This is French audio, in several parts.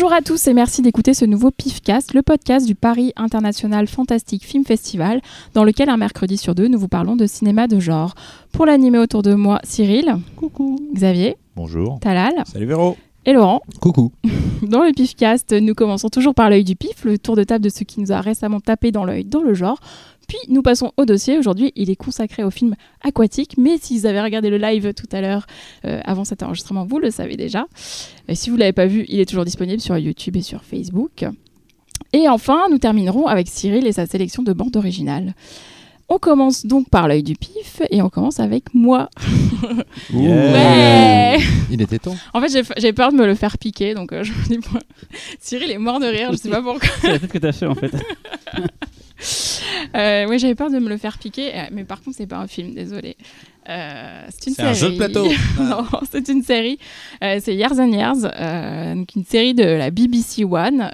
Bonjour à tous et merci d'écouter ce nouveau PIFcast, le podcast du Paris International Fantastic Film Festival, dans lequel un mercredi sur deux, nous vous parlons de cinéma de genre. Pour l'animer autour de moi, Cyril. Coucou. Xavier. Bonjour. Talal. Salut Véro. Et Laurent. Coucou. Dans le PIFcast, nous commençons toujours par l'œil du PIF, le tour de table de ce qui nous a récemment tapé dans l'œil dans le genre. Puis nous passons au dossier. Aujourd'hui, il est consacré au film aquatique. Mais si vous avez regardé le live tout à l'heure, euh, avant cet enregistrement, vous le savez déjà. Et si vous ne l'avez pas vu, il est toujours disponible sur YouTube et sur Facebook. Et enfin, nous terminerons avec Cyril et sa sélection de bandes originales. On commence donc par l'œil du pif et on commence avec moi. Yeah. Ouais Il était temps. En fait, j'ai- peur de me le faire piquer, donc euh, je me dis, moi, Cyril est mort de rire, je sais pas pourquoi. C'est la tête que t'as fait en fait. Euh, ouais, j'avais peur de me le faire piquer, euh, mais par contre, c'est pas un film, désolé. Euh, c'est une C'est un série. jeu de plateau. non, c'est une série. Euh, c'est Years and Years, euh, donc une série de la BBC One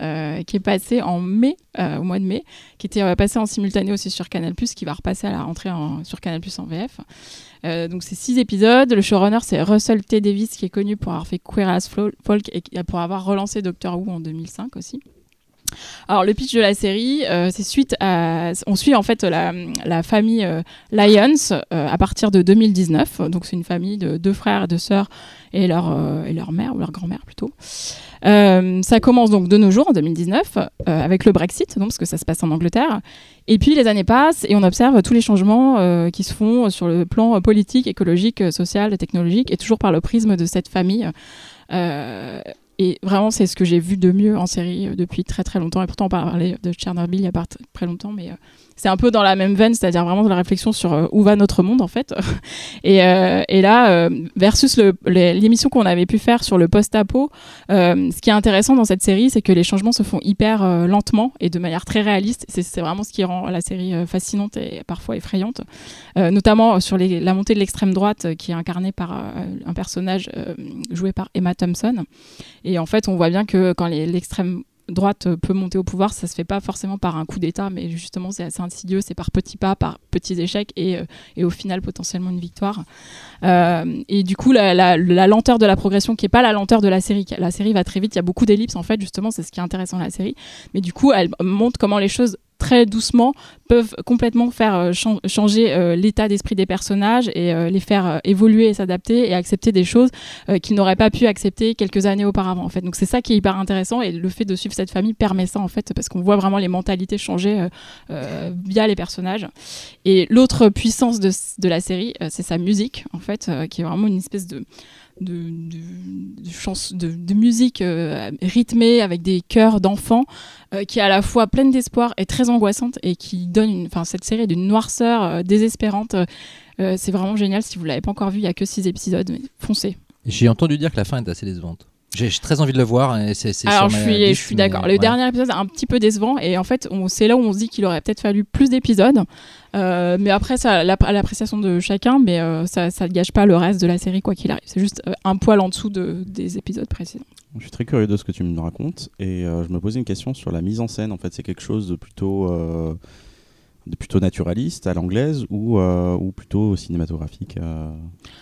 qui est passée en mai, au mois de mai, qui était passée en simultané aussi sur Canal+, qui va repasser à la rentrée en- sur Canal+, en VF. Donc c'est six épisodes. Le showrunner c'est Russell T Davis qui est connu pour avoir fait Queer as Folk et pour avoir relancé Doctor Who en 2005 aussi. Alors le pitch de la série, euh, c'est suite à, on suit en fait la, famille euh, Lyons euh, à partir de 2019. Donc c'est une famille de deux frères et deux sœurs et leur et leur mère ou leur grand-mère plutôt. Ça commence donc de nos jours en 2019 euh, avec le Brexit, donc parce que ça se passe en Angleterre. Et puis les années passent et on observe tous les changements qui se font sur le plan politique, écologique, social, technologique, et toujours par le prisme de cette famille. Et vraiment, c'est ce que j'ai vu de mieux en série euh, depuis très très longtemps. Et pourtant, on parlait de Tchernobyl il y a pas très longtemps, mais euh, c'est un peu dans la même veine, c'est-à-dire vraiment de la réflexion sur euh, où va notre monde en fait. et, euh, et là, euh, versus l'émission qu'on avait pu faire sur le post-apo, ce qui est intéressant dans cette série, c'est que les changements se font hyper lentement et de manière très réaliste. C'est vraiment ce qui rend la série fascinante et parfois effrayante, notamment sur la montée de l'extrême droite qui est incarnée par un personnage joué par Emma Thompson. Et en fait, on voit bien que quand l'extrême droite peut monter au pouvoir, ça se fait pas forcément par un coup d'État, mais justement c'est assez insidieux, c'est par petits pas, par petits échecs et, euh, et au final potentiellement une victoire. Euh, et du coup, la, la- lenteur de la progression, qui est pas la lenteur de la série, la série va très vite, il y a beaucoup d'ellipses en fait, justement, c'est ce qui est intéressant la série. Mais du coup, elle montre comment les choses très doucement peuvent complètement faire euh, chan- changer euh, l'état d'esprit des personnages et euh, les faire évoluer et s'adapter et accepter des choses qu'ils n'auraient pas pu accepter quelques années auparavant en fait. Donc c'est ça qui est hyper intéressant et le fait de suivre cette famille permet ça en fait parce qu'on voit vraiment les mentalités changer via les personnages. Et l'autre puissance de, de la série, c'est sa musique en fait, qui est vraiment une espèce de de, de, musique euh, rythmée avec des chœurs d'enfants euh, qui est à la fois pleine d'espoir et très angoissante et qui donne une, cette série d'une noirceur euh, désespérante. C'est vraiment génial. Si vous l'avez pas encore vu, il y a que six épisodes. mais Foncez. J'ai entendu dire que la fin est assez décevante. J'ai très envie de le voir et Alors sur je ma suis, je d'accord. Le ouais. dernier épisode est un petit peu décevant et en fait c'est là où on se dit qu'il aurait peut-être fallu plus d'épisodes. Euh, mais après ça, l'appréciation de chacun, mais euh, ça, ça ne gâche pas le reste de la série quoi qu'il arrive. C'est juste euh, un poil en dessous de, des épisodes précédents. Je suis très curieux de ce que tu me racontes et euh, je me posais une question sur la mise en scène. En fait, c'est quelque chose de plutôt, euh, plutôt naturaliste à l'anglaise ou, euh, ou plutôt cinématographique euh,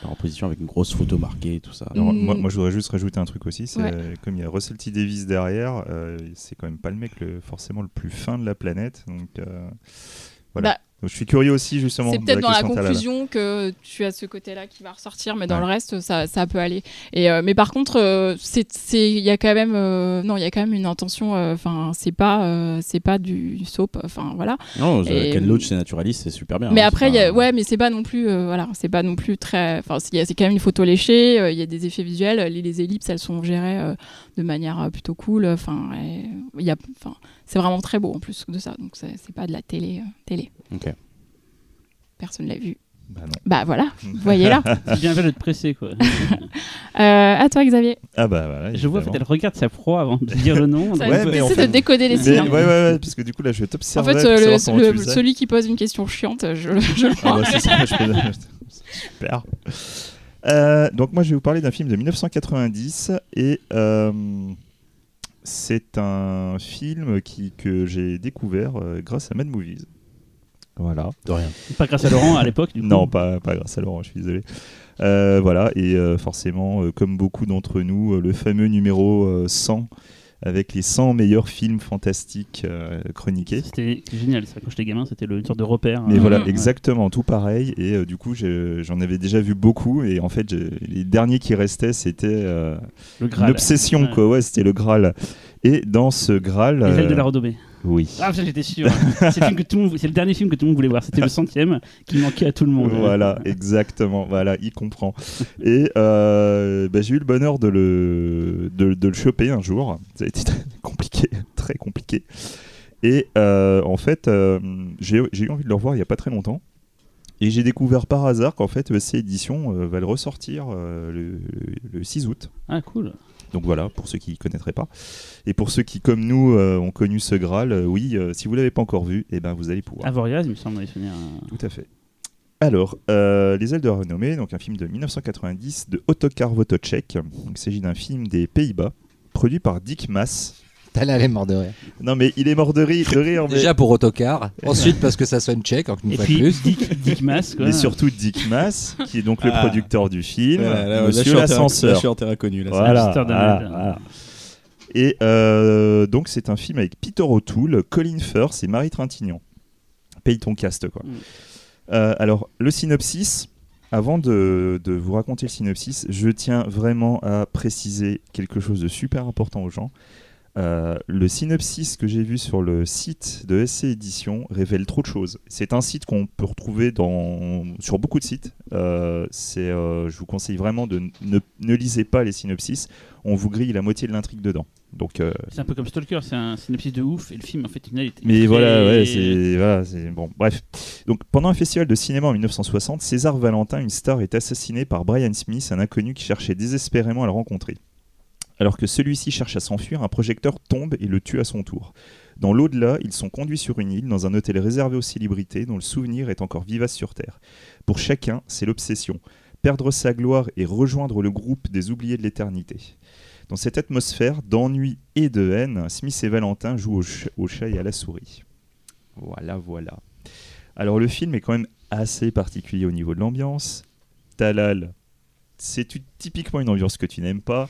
en opposition avec une grosse photo marquée et tout ça. Mm. Moi, moi, je voudrais juste rajouter un truc aussi. C'est Ouais. euh, comme il y a Russell T Davis derrière, euh, c'est quand même pas le mec le, forcément le plus fin de la planète. Donc euh, voilà. Bah, Donc, je suis curieux aussi justement. C'est peut-être dans la conclusion que tu as ce côté-là qui va ressortir, mais dans Ouais. le reste, ça, ça peut aller. Et euh, mais par contre, euh, c'est, il y a quand même, euh, non, il y a quand même une intention. euh, Enfin, c'est pas, euh, c'est pas du soap. Enfin, voilà. Non, je- Et- Ken Loach, c'est naturaliste, c'est super bien. Mais hein, après, il pas- ouais, mais c'est pas non plus, euh, voilà, c'est pas non plus très. Enfin, c'est quand même une photo léchée. euh, Il y a des effets visuels. Les, les ellipses, elles sont gérées euh, de manière euh, plutôt cool. Enfin, il y a, enfin, c'est vraiment très beau en plus de ça. Donc c'est, pas de la télé, euh, télé. Ok. Personne l'a vu. Bah non. Bah voilà, vous voyez là. C'est bien fait de te presser quoi. Euh, à toi, Xavier. Ah bah voilà. Je vois, en fait, elle regarde sa proie avant de dire le nom. Ça Ouais, va mais essayer en de fait- décoder les signes. ouais, ouais, ouais, parce que du coup là, je vais En t'observer. fait, pour euh, le- le- celui qui pose une question chiante, je, je le Ah prends. bah, c'est ça, je peux- Super. Euh, donc moi je vais vous parler d'un film de 1990 et euh, c'est un film qui, que j'ai découvert euh, grâce à Mad Movies. Voilà. De rien. Pas grâce à Laurent à l'époque. du coup. Non, pas, pas grâce à Laurent, je suis désolé. Euh, voilà, et euh, forcément, euh, comme beaucoup d'entre nous, euh, le fameux numéro euh, 100 avec les 100 meilleurs films fantastiques euh, chroniqués. C'était génial ça. Quand j'étais gamin, c'était le- une sorte de repère. Mais euh, voilà, exactement, tout pareil. Et euh, du coup, je- j'en avais déjà vu beaucoup. Et en fait, les derniers qui restaient, c'était le une Graal. obsession, Ouais. quoi. Ouais, c'était le Graal. Et dans ce Graal. Les ailes de la renommée. Oui. Ah, ça j'étais sûr. c'est le, film que tout le monde- c'est le dernier film que tout le monde voulait voir. C'était le centième qui manquait à tout le monde. Voilà, exactement. Voilà, il comprend. Et euh, bah, j'ai eu le bonheur de le, de, de le choper un jour. Ça a été très compliqué, très compliqué. Et euh, en fait, euh, j'ai j'ai eu envie de le revoir il n'y a pas très longtemps. Et j'ai découvert par hasard qu'en fait, ESC Édition euh, va le ressortir le, le 6 août. Ah, cool. Donc voilà, pour ceux qui ne connaîtraient pas. Et pour ceux qui, comme nous, euh, ont connu ce Graal, euh, oui, euh, si vous ne l'avez pas encore vu, eh ben, vous allez pouvoir. Avoriaz, il me semble, dans les souvenirs. Tout à fait. Alors, Les ailes de la renommée, donc un film de 1990 de Ottokar Wotocek. Donc, Il s'agit d'un film des Pays-Bas, produit par Dick Maas. Elle est morte de rire. Non, mais il est mort de rire, de rire mais, Déjà pour autocar, ensuite parce que ça sonne tchèque, encore une Et fois puis plus. Dick, Dick quoi. mais surtout Dick Maas, qui est donc le Ah. producteur du film, Voilà, là, Monsieur suis en terrain- là, je l'ascenseur. suis en terrain connu. Là, ça. Voilà. Et euh, donc, c'est un film avec Peter O'Toole, Colin Firth et Marie Trintignant. Paye ton cast, quoi. Mm. Euh, alors, le synopsis, avant de, de vous raconter le synopsis, je tiens vraiment à préciser quelque chose de super important aux gens. Euh, le synopsis que j'ai vu sur le site de SC Édition révèle trop de choses. C'est un site qu'on peut retrouver dans, sur beaucoup de sites. Euh, euh, je vous conseille vraiment de ne, ne lisez pas les synopsis. On vous grille la moitié de l'intrigue dedans. Donc, C'est un peu comme Stalker, c'est un synopsis de ouf. Et le film, en fait, final, était. mais voilà, ouais, c'est voilà, c'est bon. Bref, donc pendant un festival de cinéma en 1960, César Valentin, une star, est assassiné par Brian Smith, un inconnu qui cherchait désespérément à le rencontrer. Alors que celui-ci cherche à s'enfuir, un projecteur tombe et le tue à son tour. Dans l'au-delà, ils sont conduits sur une île dans un hôtel réservé aux célébrités dont le souvenir est encore vivace sur Terre. Pour chacun, c'est l'obsession. Perdre sa gloire et rejoindre le groupe des oubliés de l'éternité. Dans cette atmosphère d'ennui et de haine, Smith et Valentin jouent au, ch- au chat et à la souris. Voilà, voilà. Alors le film est quand même assez particulier au niveau de l'ambiance. Talal, c'est typiquement une ambiance que tu n'aimes pas.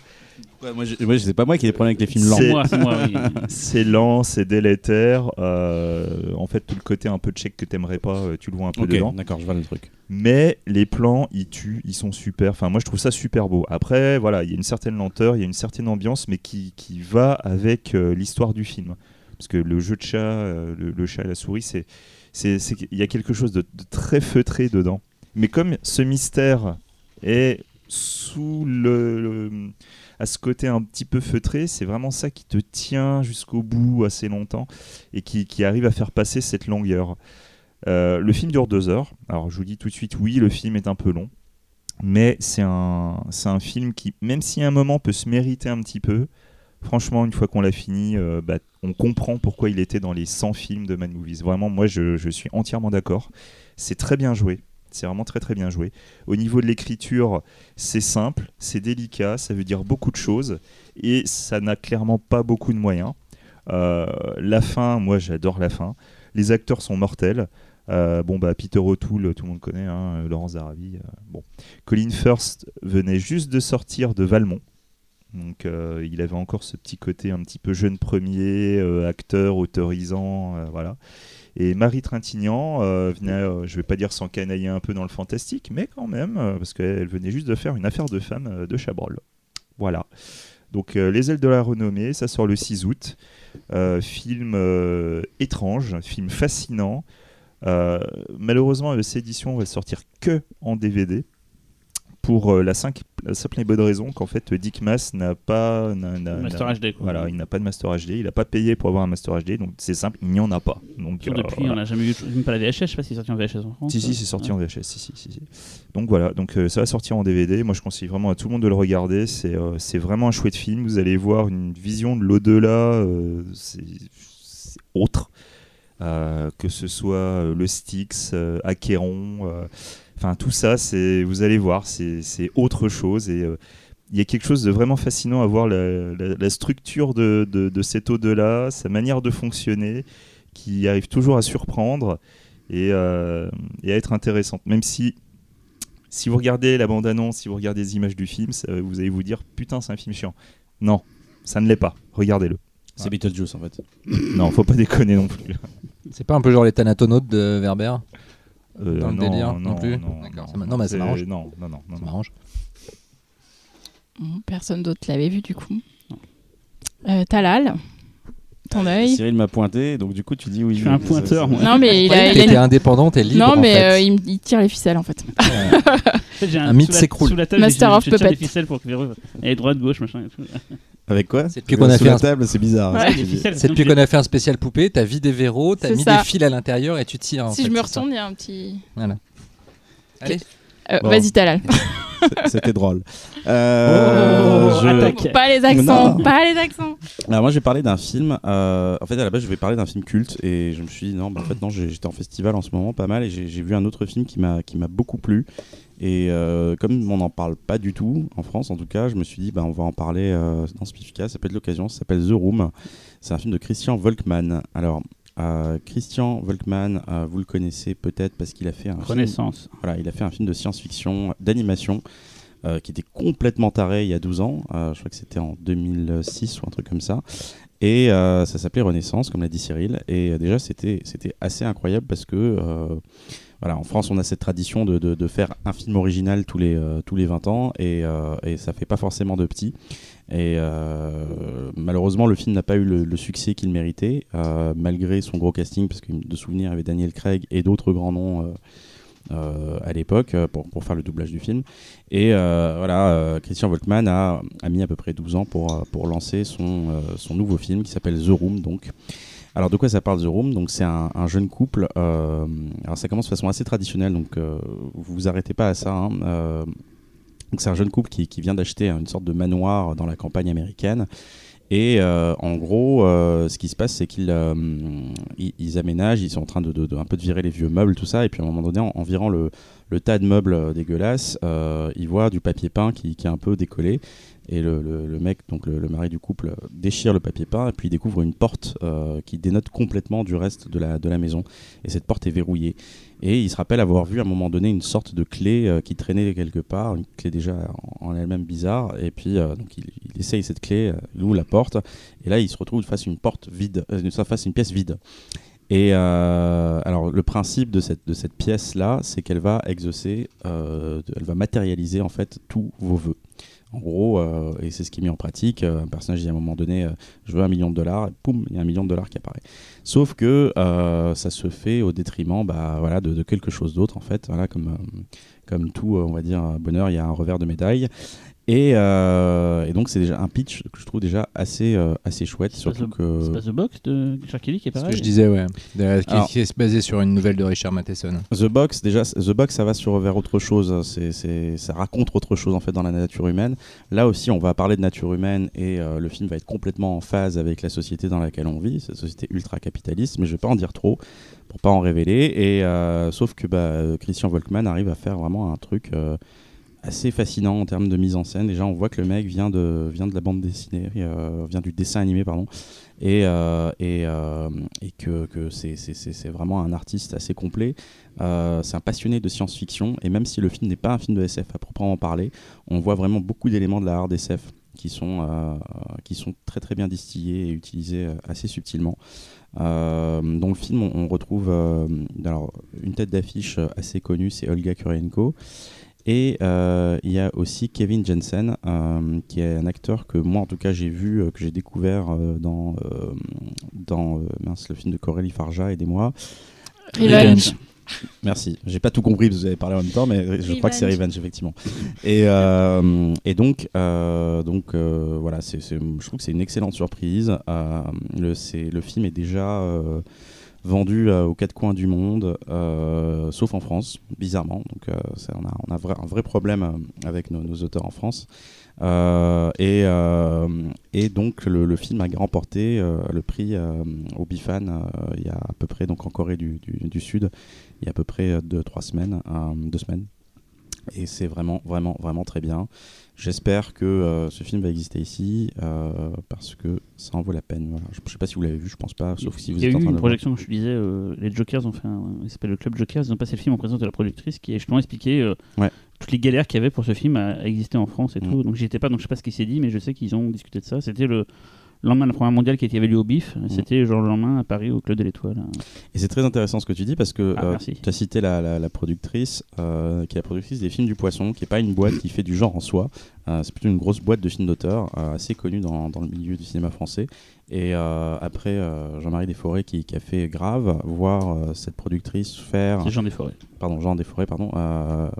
Ouais, moi, je- moi, c'est pas moi qui ai des problèmes avec les films lents. C'est- Moi, c'est moi, oui. C'est lent, c'est délétère. euh, en fait, tout le côté un peu check que t'aimerais pas, euh, tu le vois un peu Ok, dedans. d'accord, je vois le truc. Mais les plans, ils tuent, ils sont super. Enfin, moi, je trouve ça super beau. Après, voilà, il y a une certaine lenteur, il y a une certaine ambiance, mais qui, qui va avec euh, l'histoire du film. Parce que le jeu de chat, euh, le, le chat et la souris, c'est, c'est, c'est- il y a quelque chose de, de très feutré dedans. Mais comme ce mystère est sous le, à ce côté un petit peu feutré, c'est vraiment ça qui te tient jusqu'au bout assez longtemps et qui, arrive à faire passer cette longueur. Euh, le film dure deux heures. Alors je vous dis tout de suite, oui, le film est un peu long, mais c'est un, film qui, même si à un moment peut se mériter un petit peu, franchement, une fois qu'on l'a fini, euh, bah, on comprend pourquoi il était dans les 100 films de Mad Movies. Vraiment, moi, je suis entièrement d'accord. C'est très bien joué. C'est vraiment très très bien joué. Au niveau de l'écriture, c'est simple, c'est délicat, ça veut dire beaucoup de choses et ça n'a clairement pas beaucoup de moyens. Euh, la fin, moi j'adore la fin. Les acteurs sont mortels. Euh, bon bah Peter O'Toole, tout le monde connaît, hein, Laurence Darabi. euh, bon, Colin First venait juste de sortir de Valmont. Donc il avait encore ce petit côté un petit peu jeune premier, acteur, autorisant, voilà. Et Marie Trintignant euh, venait, euh, je vais pas dire s'encanailler un peu dans le fantastique, mais quand même, euh, parce qu'elle venait juste de faire une affaire de femme de Chabrol. Voilà. Donc Les ailes de la renommée, ça sort le 6 août. Film étrange, film fascinant. Malheureusement, cette édition va sortir que en DVD pour euh, la, simple et bonne raison qu'en fait Dick Mass n'a pas n'a- n'a- Master HD, quoi. Voilà, il n'a pas de Master HD, il n'a pas payé pour avoir un Master HD, donc c'est simple, il n'y en a pas. Donc euh, depuis, voilà. on n'a jamais eu, même pas la VHS, je sais pas s'il est sorti en VHS en France. Si, si, c'est sorti en VHS. Si, si, si, si. Donc voilà, donc euh, ça va sortir en DVD. Moi, je conseille vraiment à tout le monde de le regarder. C'est euh, c'est vraiment un chouette film. Vous allez voir une vision de l'au-delà. euh, c'est c'est autre. Euh, que ce soit euh, le Styx, euh, euh, enfin tout ça, c'est vous allez voir, c'est c'est autre chose et euh, il y a quelque chose de vraiment fascinant à voir la, la- la structure de, de, de cet au-delà, sa manière de fonctionner, qui arrive toujours à surprendre et, euh, et à être intéressante. Même si, si vous regardez la bande-annonce, si vous regardez les images du film, ça- vous allez vous dire putain, c'est un film chiant. Non, Ça ne l'est pas. Regardez-le. C'est Beetlejuice en fait. Non, faut pas déconner non plus. C'est pas un peu genre les Thanatonautes de Werber? Euh, Dans le non, délire non plus Non, D'accord, non, m'a- non, mais ça m'arrange. Non, non, non, non, Ça non. m'arrange. Bon, Personne d'autre l'avait vu du coup. Euh, Talal, ton œil. Cyril m'a pointé, donc du coup tu dis oui. Je suis un pointeur, ça- moi. Non mais il a, il a indépendante et libre. Non en mais fait. euh, il, me- il tire les ficelles en fait. En fait, j'ai Un mythe s'écroule. Sous la table, Master of Puppet. des ficelles pour que aille droite, gauche, machin. et tout. Avec quoi C'est depuis qu'on a fait la un- table, c'est bizarre. hein, Ouais. Des C'est depuis qu'on a fait un spécial poupée, t'as vidé Véro, t'as C'est mis ça. des fils à l'intérieur et tu tires. en si fait, je me retourne, il y a un petit. Allez. Euh, Bon. Vas-y Talal. C'était drôle. Euh, Oh, je-. Pas les accents, Non. pas les accents. Alors moi je vais parler d'un film. euh, en fait à la base je vais parler d'un film culte et je me suis dit non, bah, en fait non, j'ai- j'étais en festival en ce moment pas mal et j'ai j'ai vu un autre film qui m'a qui m'a beaucoup plu. Et euh, comme on n'en parle pas du tout en France en tout cas, je me suis dit bah, on va en parler euh, dans Spifica. Ça peut être l'occasion. Ça s'appelle The Room. C'est un film de Christian Volkmann. Alors euh, Christian Volkmann, euh, vous le connaissez peut-être parce qu'il a fait un film Renaissance. voilà, il a fait un film de science-fiction, d'animation, qui était complètement taré il y a 12 ans. Je crois que c'était en 2006 ou un truc comme ça. Et ça s'appelait Renaissance, comme l'a dit Cyril. Et déjà, c'était c'était assez incroyable parce que, voilà, en France, on a cette tradition de, faire un film original tous les, euh, tous les 20 ans et, euh, et ça fait pas forcément de petits. Et euh, malheureusement, le film n'a pas eu le, succès qu'il méritait, euh, malgré son gros casting, parce que de souvenir, il y avait Daniel Craig et d'autres grands noms. euh, euh, à l'époque euh, pour, faire le doublage du film. Et euh, voilà, euh, Christian Volkmann a, mis à peu près 12 ans pour, euh, lancer son, euh, son nouveau film qui s'appelle The Room. Donc. Alors de quoi ça parle The Room? Donc c'est un, un jeune couple. euh, alors ça commence de façon assez traditionnelle, donc euh, vous vous arrêtez pas à ça. hein, euh, donc c'est un jeune couple qui, vient d'acheter une sorte de manoir dans la campagne américaine. Et en gros, ce qui se passe, c'est qu'ils ils, ils aménagent, ils sont en train de, un peu de virer les vieux meubles, tout ça. Et puis à un moment donné, en, en virant le, tas de meubles dégueulasses, ils voient du papier peint qui est un peu décollé. Et le, mec, donc le, mari du couple, euh, déchire le papier peint et puis il découvre une porte euh, qui dénote complètement du reste de la, de la maison. Et cette porte est verrouillée. Et il se rappelle avoir vu à un moment donné une sorte de clé euh, qui traînait quelque part, une clé déjà en, elle-même bizarre. Et puis donc il, essaye cette clé, il ouvre la porte, et là il se retrouve face à une porte vide, face à une pièce vide. Et alors le principe de cette, de cette pièce là, c'est qu'elle va exaucer, elle va matérialiser en fait tous vos vœux. En gros, euh, et c'est ce qui est mis en pratique, euh, un personnage dit à un moment donné, euh, je veux un million de dollars, et poum, il y a un million de dollars qui apparaît. Sauf que ça se fait au détriment bah, voilà, de, quelque chose d'autre, en fait. Comme, tout, on va dire, bonheur, il y a un revers de médaille. Et, euh, et donc, c'est déjà un pitch que je trouve déjà assez, euh, assez chouette. C'est Surtout pas que. C'est pas The Box de Richard Kelly qui est C'est ce pareil que je disais, ouais. De- qui, Alors- qui est basé sur une nouvelle de Richard Matheson. The Box, déjà, The Box, ça va sur vers autre chose. C'est, c'est- ça raconte autre chose en fait dans la nature humaine. Là aussi, on va parler de nature humaine et euh, le film va être complètement en phase avec la société dans laquelle on vit, cette société ultra capitaliste. Mais je vais pas en dire trop pour pas en révéler. Et euh, sauf que bah, Christian Volkmann arrive à faire vraiment un truc. Assez fascinant en termes de mise en scène. Déjà, on voit que le mec vient de, vient de la bande dessinée, euh, vient du dessin animé, pardon, et, euh, et, euh, et que, que c'est, vraiment un artiste assez complet. C'est un passionné de science-fiction, et même si le film n'est pas un film de SF à proprement parler, on voit vraiment beaucoup d'éléments de la hard SF qui sont, qui sont très très bien distillés et utilisés assez subtilement. Dans le film, on, retrouve alors, une tête d'affiche assez connue, c'est Olga Kurylenko. Et euh, il y a aussi Kevin Jensen, euh, qui est un acteur que moi en tout cas j'ai vu, euh, que j'ai découvert dans, dans mince, le film de Corélie Farja, aidez-moi. Revenge. Merci. J'ai pas tout compris parce que vous avez parlé en même temps, mais je crois que c'est Revenge. Effectivement. Et, et donc, donc voilà, je trouve que c'est une excellente surprise. Le, film est déjà vendu euh, aux quatre coins du monde, euh, sauf en France, bizarrement. Donc, euh, on a, un vrai problème avec nos, auteurs en France. Et, donc le, film a remporté le prix au Bifan il y a à peu près donc en Corée du, du- Sud il y a à peu près 2-3 semaines, euh, deux semaines. Et c'est vraiment, vraiment, vraiment très bien. J'espère que euh, ce film va exister ici euh, parce que ça en vaut la peine. Voilà. Je ne sais pas si vous l'avez vu, je pense pas, sauf si vous Il y a eu une projection, je disais, euh, les Jokers ont fait un. Il s'appelle le Club Jokers, ils ont passé le film en présence de la productrice qui a justement expliqué Ouais. toutes les galères qu'il y avait pour ce film à, à exister en France et Mm. tout. Donc j'y étais pas, donc je sais pas ce qui s'est dit, mais je sais qu'ils ont discuté de ça. C'était le lendemain de la Première mondiale qui était avait lieu au BIF. Mm. C'était genre le lendemain à Paris au Club de l'Étoile. Et c'est très intéressant ce que tu dis parce que Ah, euh, tu as cité la, la- la productrice, euh, qui est la productrice des films du Poisson, qui n'est pas une boîte qui fait du genre en soi. Euh, c'est plutôt une grosse boîte de films d'auteur, assez connue dans, dans le milieu du cinéma français. Et euh, après, euh, Jean-Marie Desforêts qui, qui a fait Grave, voir euh, cette productrice faire C'est Jean Desforêts. pardon, Jean Desforêts, pardon,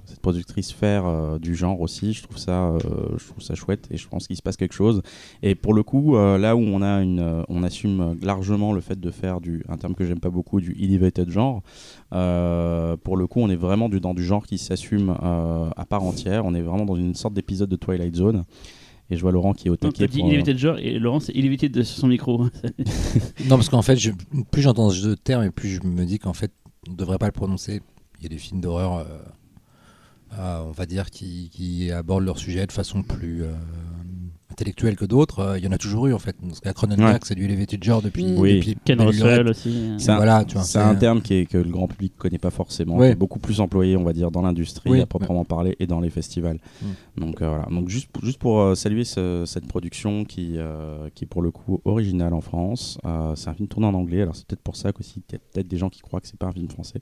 cette productrice faire du genre aussi, je trouve ça, je trouve ça chouette et je pense qu'il se passe quelque chose. Et pour le coup, là où on a une, on assume largement le fait de faire du, un terme que j'aime pas beaucoup, du elevated genre. pour le coup, on est vraiment du, dans du genre qui s'assume à part entière. On est vraiment dans une sorte d'épisode de Twilight Zone. Et je vois Laurent qui est au Non, taquet. dit de genre et Laurent c'est il évité de son micro. Non, parce qu'en fait, je- plus j'entends ce terme et plus je me dis qu'en fait, on ne devrait pas le prononcer. Il y a des films d'horreur, euh, euh, on va dire, qui, qui abordent leur sujet de façon plus euh, intellectuelle que d'autres. Euh, Il y en a toujours eu, en fait. Dans ce cas, Cronenberg, Ouais. c'est du elevated genre depuis. Oui. depuis Ken Russell Lurette. aussi. C'est un- Voilà, tu vois, C'est c'est- un terme qui est, que le grand public connaît pas forcément, Ouais. qui est beaucoup plus employé, on va dire, dans l'industrie Oui, à proprement parler et dans les festivals. Mm. Donc euh, voilà. Donc juste, pour- juste pour euh, saluer ce- cette production qui, euh, qui est pour le coup originale en France. Euh, c'est un film tourné en anglais, alors c'est peut-être pour ça qu'aussi il y a peut-être des gens qui croient que c'est pas un film français.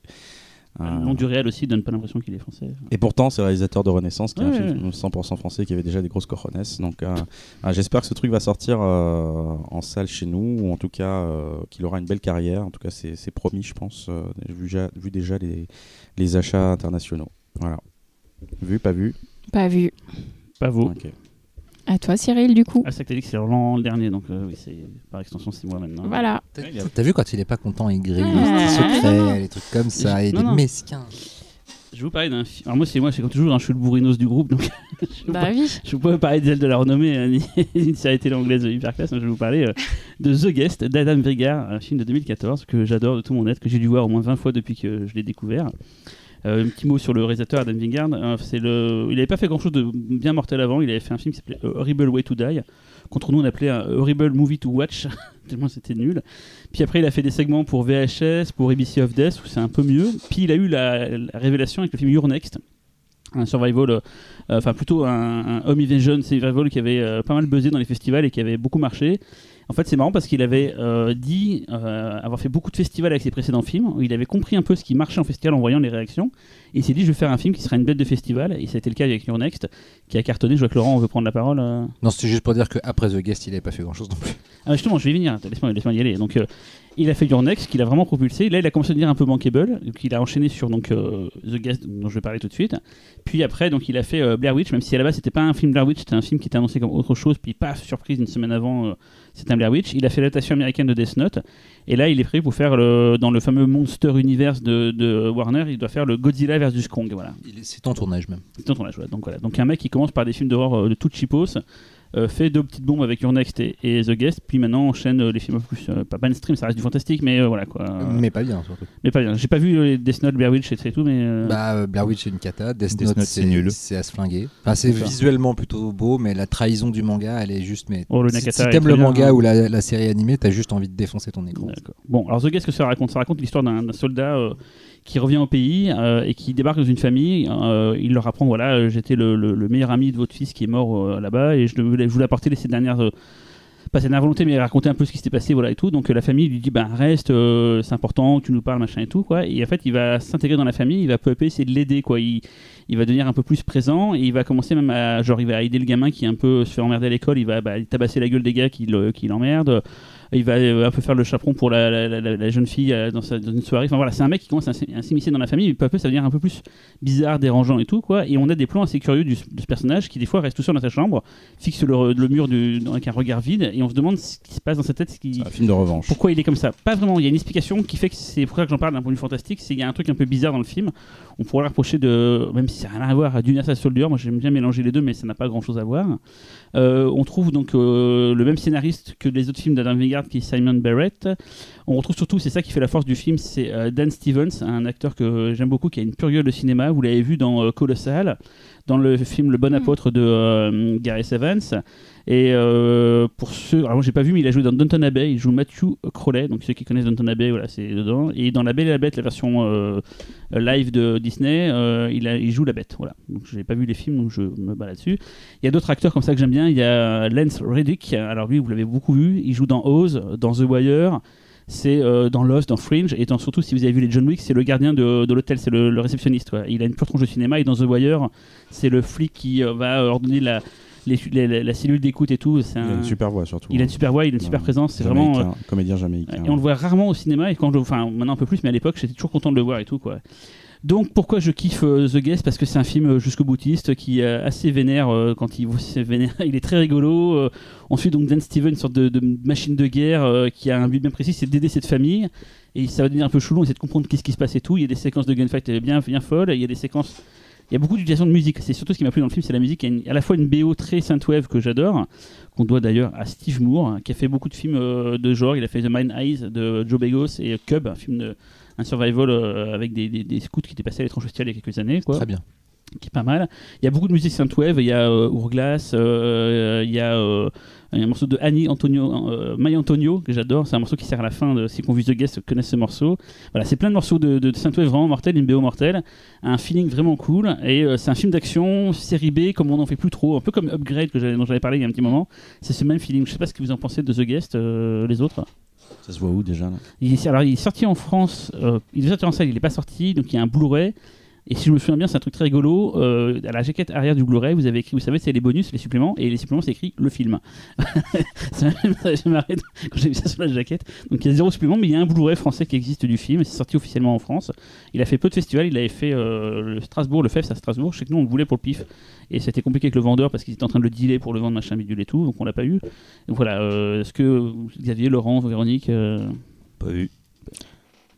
Euh, Le nom du réel aussi donne pas l'impression qu'il est français. et pourtant, c'est le réalisateur de Renaissance, qui est un Ouais, film 100% français, qui avait déjà des grosses cojones. Donc, euh, euh, j'espère que ce truc va sortir euh, en salle chez nous, ou en tout cas euh, qu'il aura une belle carrière. En tout cas, c'est c'est promis, je pense, euh, vu, ja- vu déjà les, les achats internationaux. Voilà. Vu, pas vu? Pas vu. Pas vous. Ok. À toi, Cyril, du coup. Ah, c'est que t'as dit que c'est l'an dernier, donc euh, oui, c'est par extension 6 mois maintenant. Voilà. T'as Ouais, il a- vu quand il est pas content, il grille Ah. les secrets, les trucs comme ça, il Non, est mesquin. Je vais vous parler d'un film. Alors, moi, c'est moi, c'est comme toujours, hein, je suis le bourrinos du groupe, donc je Bah pas- oui. je ne peux pas parler d'elle de la renommée, hein, ni d'une série télé anglaise hyper classe. hein, Je vais vous parler euh, de The Guest d'Adam Brigard, un film de 2014 que j'adore de tout mon être, que j'ai dû voir au moins 20 fois depuis que je l'ai découvert. Euh, un petit mot sur le réalisateur Adam Wingard. Euh, c'est le... Il n'avait pas fait grand chose de bien mortel avant. Il avait fait un film qui s'appelait A Horrible Way to Die. Contre nous, on appelait un Horrible Movie to Watch, tellement c'était nul. Puis après, il a fait des segments pour VHS, pour ABC of Death, où c'est un peu mieux. Puis il a eu la, la révélation avec le film Your Next, un survival, euh, euh, enfin plutôt un, un home invasion survival qui avait euh, pas mal buzzé dans les festivals et qui avait beaucoup marché. En fait, c'est marrant parce qu'il avait euh, dit euh, avoir fait beaucoup de festivals avec ses précédents films. où Il avait compris un peu ce qui marchait en festival en voyant les réactions. Et il s'est dit, je vais faire un film qui sera une bête de festival. Et ça a été le cas avec Your Next, qui a cartonné. Je vois que Laurent veut prendre la parole. euh. Non, c'était juste pour dire qu'après The Guest, il avait pas fait grand chose non plus. Ah, justement, je vais y venir. Laisse-moi laisse y aller. Donc, euh, il a fait Your Next, qu'il a vraiment propulsé. Là, il a commencé à devenir un peu bankable. Donc, il a enchaîné sur donc, euh, The Guest, dont je vais parler tout de suite. Puis après, donc, il a fait euh, Blair Witch, même si à la base, c'était pas un film Blair Witch, c'était un film qui était annoncé comme autre chose. Puis, paf, surprise, une semaine avant, euh, c'est un Blair Witch. Il a fait l'adaptation américaine de Death Note. Et là, il est prévu pour faire, le, dans le fameux Monster Universe de, de Warner, il doit faire le Godzilla versus Kong. Voilà. Il est- C'est en tournage même. C'est ton tournage, voilà. Donc, voilà. Donc un mec qui commence par des films d'horreur euh, de tout cheapos, euh, fait deux petites bombes avec Your Next et, et The Guest, puis maintenant enchaîne euh, les films un peu plus, euh, pas mainstream, ça reste du fantastique, mais euh, voilà quoi. Mais... Mais pas bien surtout. pas bien. J'ai pas vu euh, les Death Note, Blair Witch et tout, mais. euh, Bah, euh, Blair Witch c'est une cata, Death, Death Note, Note, c'est nul. c'est à se flinguer. Enfin, c'est visuellement plutôt beau, mais la trahison du manga, elle est juste. Mais Oh, le si, Nakata si t'aimes le bien, manga hein. ou la, la série animée, t'as juste envie de défoncer ton écran. Bon, alors The Guest, que ça raconte? Ça raconte l'histoire d'un d'un soldat euh, qui revient au pays euh, et qui débarque dans une famille. euh, il leur apprend voilà, euh, j'étais le, le- le meilleur ami de votre fils qui est mort là-bas et je, je voulais apporter ces dernières. pas dernière volonté, mais raconter un peu ce qui s'était passé, voilà et tout. Donc la famille lui dit, ben reste, c'est important, tu nous parles, machin et tout, quoi. Et en fait, il va s'intégrer dans la famille, il va peu à peu essayer de l'aider, quoi. Il, va devenir un peu plus présent et il va commencer même à, genre, il va aider le gamin qui un peu se fait emmerder à l'école, il va bah, tabasser la gueule des gars qui l'emmerdent. Il va euh, un peu faire le chaperon pour la, la- la- la jeune fille euh, dans, sa- dans une soirée. Enfin voilà, c'est un mec qui commence à, s'immiscer dans la famille, mais peu à peu ça devient un peu plus bizarre, dérangeant et tout quoi. Et on a des plans assez curieux du- de ce personnage qui des fois reste tout seul dans sa chambre, fixe le, le mur du, avec un regard vide, et on se demande ce qui se passe dans sa tête, ce qui, un film de revanche. pourquoi il est comme ça Pas vraiment. Il y a une explication qui fait que c'est pour ça que j'en parle d'un point de vue fantastique. C'est qu'il y a un truc un peu bizarre dans le film. On pourrait rapprocher de, même si ça n'a rien à voir, à Soldier. Moi, j'aime bien mélanger les deux, mais ça n'a pas grand-chose à voir. Euh, on trouve donc euh, le même scénariste que les autres films d'Adam Wingard qui est Simon Barrett. On retrouve surtout, c'est ça qui fait la force du film, c'est euh, Dan Stevens, un acteur que j'aime beaucoup, qui a une pure gueule de cinéma. Vous l'avez vu dans euh, Colossal, dans le film Le Bon Apôtre de euh, Gareth Evans. Et euh, pour ceux, alors j'ai pas vu, mais il a joué dans Downton Abbey. Il joue Matthew Crowley, donc ceux qui connaissent Downton Abbey, voilà, c'est dedans. Et dans La Belle et la Bête, la version euh, live de Disney, euh, il, joue la bête. Voilà. Donc j'ai pas vu les films, donc je me bats là-dessus. Il y a d'autres acteurs comme ça que j'aime bien. Il y a Lance Reddick. Alors lui, vous l'avez beaucoup vu. Il joue dans Oz, dans The Wire. C'est dans Lost, dans Fringe, et surtout si vous avez vu les John Wick, c'est le gardien de, l'hôtel, c'est le, réceptionniste. Il a une pure tronche de cinéma, et dans The Wire, c'est le flic qui va ordonner la, les- les- la, cellule d'écoute et tout. Il a un- une super voix surtout. il a une super voix, il a une super présence. C'est vraiment. Jamaïcain, comédien jamaïcain. euh, et on le voit rarement au cinéma, et quand je, enfin maintenant un peu plus, mais à l'époque j'étais toujours content de le voir et tout quoi. Donc pourquoi je kiffe euh, The Guest? Parce que c'est un film euh, jusqu'au boutiste qui est assez vénère euh, quand il c'est vénère. Il est très rigolo. euh, on suit donc Dan Steven, une sorte de, de machine de guerre euh, qui a un but bien précis, c'est d'aider cette famille. Et ça va devenir un peu chelou, on essaie de comprendre qu'est-ce qui se passe et tout. Il y a des séquences de gunfight bien, bien folles. Il y a des séquences. Il y a beaucoup d'utilisation de musique. C'est surtout ce qui m'a plu dans le film, c'est la musique. Il y a à la fois une BO très synthwave que j'adore, qu'on doit d'ailleurs à Steve Moore, hein, qui a fait beaucoup de films euh, de genre. Il a fait The Mind Eyes de Joe Begos et Cub, un film de survival euh, avec des, scouts qui étaient passés à l'étrange festival il y a quelques années, Très bien. Qui est pas mal. Il y a beaucoup de musique synthwave. Il y a euh, Hourglass, euh, il y a euh, un morceau de Annie Antonio, euh, Maya Antonio que j'adore. C'est un morceau qui sert à la fin. De, si qu'on vu The Guest connaissent ce morceau. Voilà, c'est plein de morceaux de, de synthwave vraiment mortels, une BO mortelle, un feeling vraiment cool. Et euh, c'est un film d'action série B comme on n'en fait plus trop, un peu comme Upgrade que dont j'avais parlé il y a un petit moment. C'est ce même feeling. Je sais pas ce que vous en pensez de The Guest, euh, les autres. Ça se voit où déjà là? Il est, alors, il est sorti en France, euh, il est sorti en salle, il n'est pas sorti, donc il y a un Blu-ray. Et si je me souviens bien, c'est un truc très rigolo. euh, à la jaquette arrière du Blu-ray, vous avez écrit, vous savez, c'est les bonus, les suppléments, et les suppléments, c'est écrit le film. ça m'a marré quand j'ai vu ça sur la jaquette. Donc il y a zéro supplément, mais il y a un Blu-ray français qui existe du film, c'est sorti officiellement en France. Il a fait peu de festivals, il avait fait euh, le Strasbourg, le FEF à Strasbourg. Je sais que nous, on le voulait pour le pif, et c'était compliqué avec le vendeur parce qu'il était en train de le dealer pour le vendre, machin, bidule et tout, donc on l'a pas eu. Donc voilà, euh, est-ce que Xavier, Laurent, Véronique. Pas vu.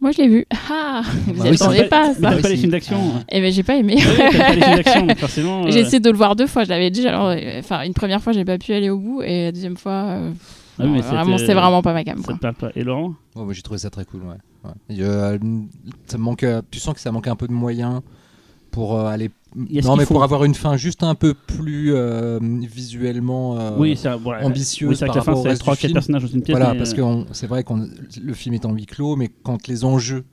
Moi, je l'ai vu. Ah, vous Bah oui, c'est attendez pas, ça. t'aimes Oui, pas les films d'action hein. Eh ben, j'ai pas aimé. Ouais, pas les films d'action, donc forcément. euh, J'ai essayé de le voir deux fois. Je l'avais dit. Alors, euh, enfin, une première fois, j'ai pas pu aller au bout, et la deuxième fois, euh, Ah oui, non, mais vraiment, c'est vraiment pas ma gamme. Pas. Et Laurent? Ouais, moi j'ai trouvé ça très cool. Ouais. Ouais. Et, euh, ça manque, tu sens que ça manque un peu de moyens pour euh, aller. Non, mais faut. pour avoir une fin juste un peu plus euh, visuellement euh, Oui, c'est voilà. ambitieuse Oui, par la fin, rapport au c'est reste du 3-4 film. personnages dans une pièce. Voilà, mais, parce euh, que c'est vrai que le film est en huis clos, mais quand les enjeux,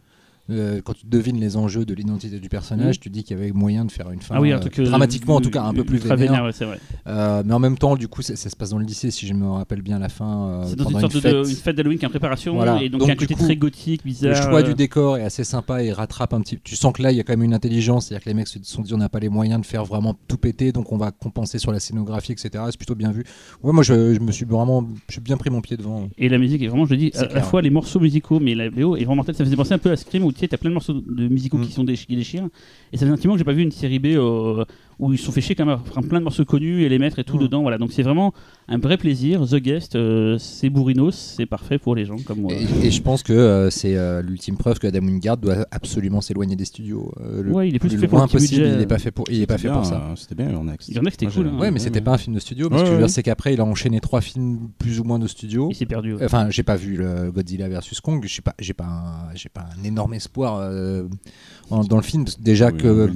euh, quand tu devines les enjeux de l'identité du personnage, Mhm. tu dis qu'il y avait moyen de faire une fin Ah oui, un euh, truc. euh, dramatiquement, en tout cas, un peu plus vénère. ouais, c'est vrai. Euh, mais en même temps, du coup, ça, se passe dans le lycée, si je me rappelle bien la fin. C'est dans une sorte une de fête. une fête d'Halloween qui est en préparation, Voilà. et donc, Donc, il y a un côté coup, très gothique, bizarre. Le choix du décor est assez sympa et rattrape un petit. Tu sens que là, il y a quand même une intelligence, c'est-à-dire que les mecs se sont dit on n'a pas les moyens de faire vraiment tout péter, donc on va compenser sur la scénographie, etc. C'est plutôt bien vu. Ouais, moi, je, je me suis vraiment, j'ai bien pris mon pied devant. Et la musique est vraiment, je le dis, à, la fois les morceaux musicaux, mais la BO est vraiment mortelle. Ça faisait penser un peu à Scream où tu sais, t'as plein de morceaux de musicaux Mm. qui sont déch- qui déchirent. Et ça fait un petit moment que j'ai pas vu une série B euh, où ils se sont fait chier quand même à prendre plein de morceaux connus et les mettre et tout dedans. Voilà, donc c'est vraiment un vrai plaisir. The Guest, euh, c'est bourrinos, c'est parfait pour les gens comme moi. Et, et je pense que euh, c'est euh, l'ultime preuve que Adam Wingard doit absolument s'éloigner des studios. Euh, le Ouais, il est plus fait pour loin le petit possible. budget. Il est pas fait pour. Il est pas fait C'était pour bien, ça. C'était bien Urnex. Urnex, c'était Moi, cool, j'ai- hein. Ouais, mais c'était pas un film de studio. Mais ce que Ouais, je veux ouais. dire, c'est qu'après, il a enchaîné trois films plus ou moins de studio. Il s'est perdu. ouais. Enfin, j'ai pas vu le Godzilla versus Kong. Je suis pas, j'ai pas, un, j'ai pas un énorme espoir euh, dans le film. parce que Déjà Oui, que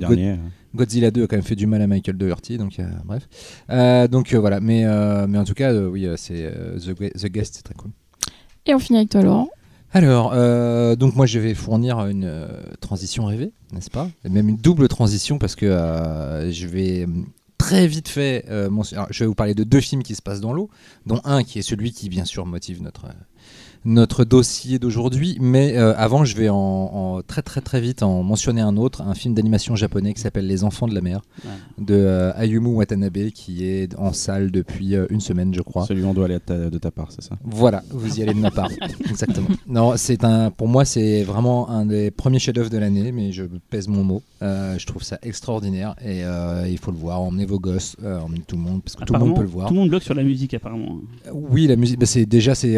Godzilla 2 a quand même fait du mal à Michael Dougherty, donc euh, bref. Euh, donc euh, voilà, mais, mais en tout cas, oui, c'est The, The Guest, c'est très cool. Et on finit avec toi, Laurent. Alors, donc moi je vais fournir une transition rêvée, n'est-ce pas? Et Même une double transition parce que je vais très vite fait, alors, je vais vous parler de deux films qui se passent dans l'eau, dont un qui est celui qui bien sûr motive notre, notre dossier d'aujourd'hui, mais euh, avant je vais en, en très très très vite en mentionner un autre, un film d'animation japonais qui s'appelle Les Enfants de la mer, Ouais. de euh, Ayumu Watanabe qui est en salle depuis euh, une semaine je crois. Celui on doit aller ta- de ta part, c'est ça? Voilà, vous y allez de ma part. Exactement. Non, c'est un, pour moi, c'est vraiment un des premiers chefs-d'œuvre de l'année, mais je pèse mon mot. Euh, je trouve ça extraordinaire et il faut le voir. Emmenez vos gosses, emmenez tout le monde, parce que tout le monde peut le voir. Tout le monde bloque sur la musique, apparemment. Oui, la musique, bah, c'est déjà c'est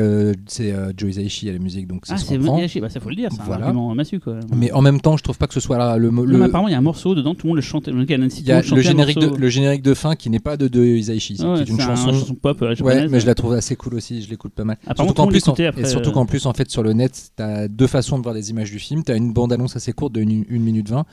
Joe Hisaishi à la musique, donc ça Ah, se c'est comprend. Miyashi, bah ça faut le dire, c'est un Voilà. argument massue quoi. Mais en même temps, je trouve pas que ce soit la- le, le- apparemment, il y a un morceau dedans, tout le monde le Nancy, il y a le un générique de morceau. le générique de fin qui n'est pas de, de Hisaishi, Ah ouais, qui est une c'est un- chanson. chanson pop euh, Ouais, mais je la trouve assez cool aussi, je l'écoute pas mal. Apparemment, Surtout qu'en plus, en, l'écoutait après, et surtout euh. qu'en plus, en fait, sur le net, t'as deux façons de voir des images du film. T'as une bande-annonce assez courte de 1 minute 20,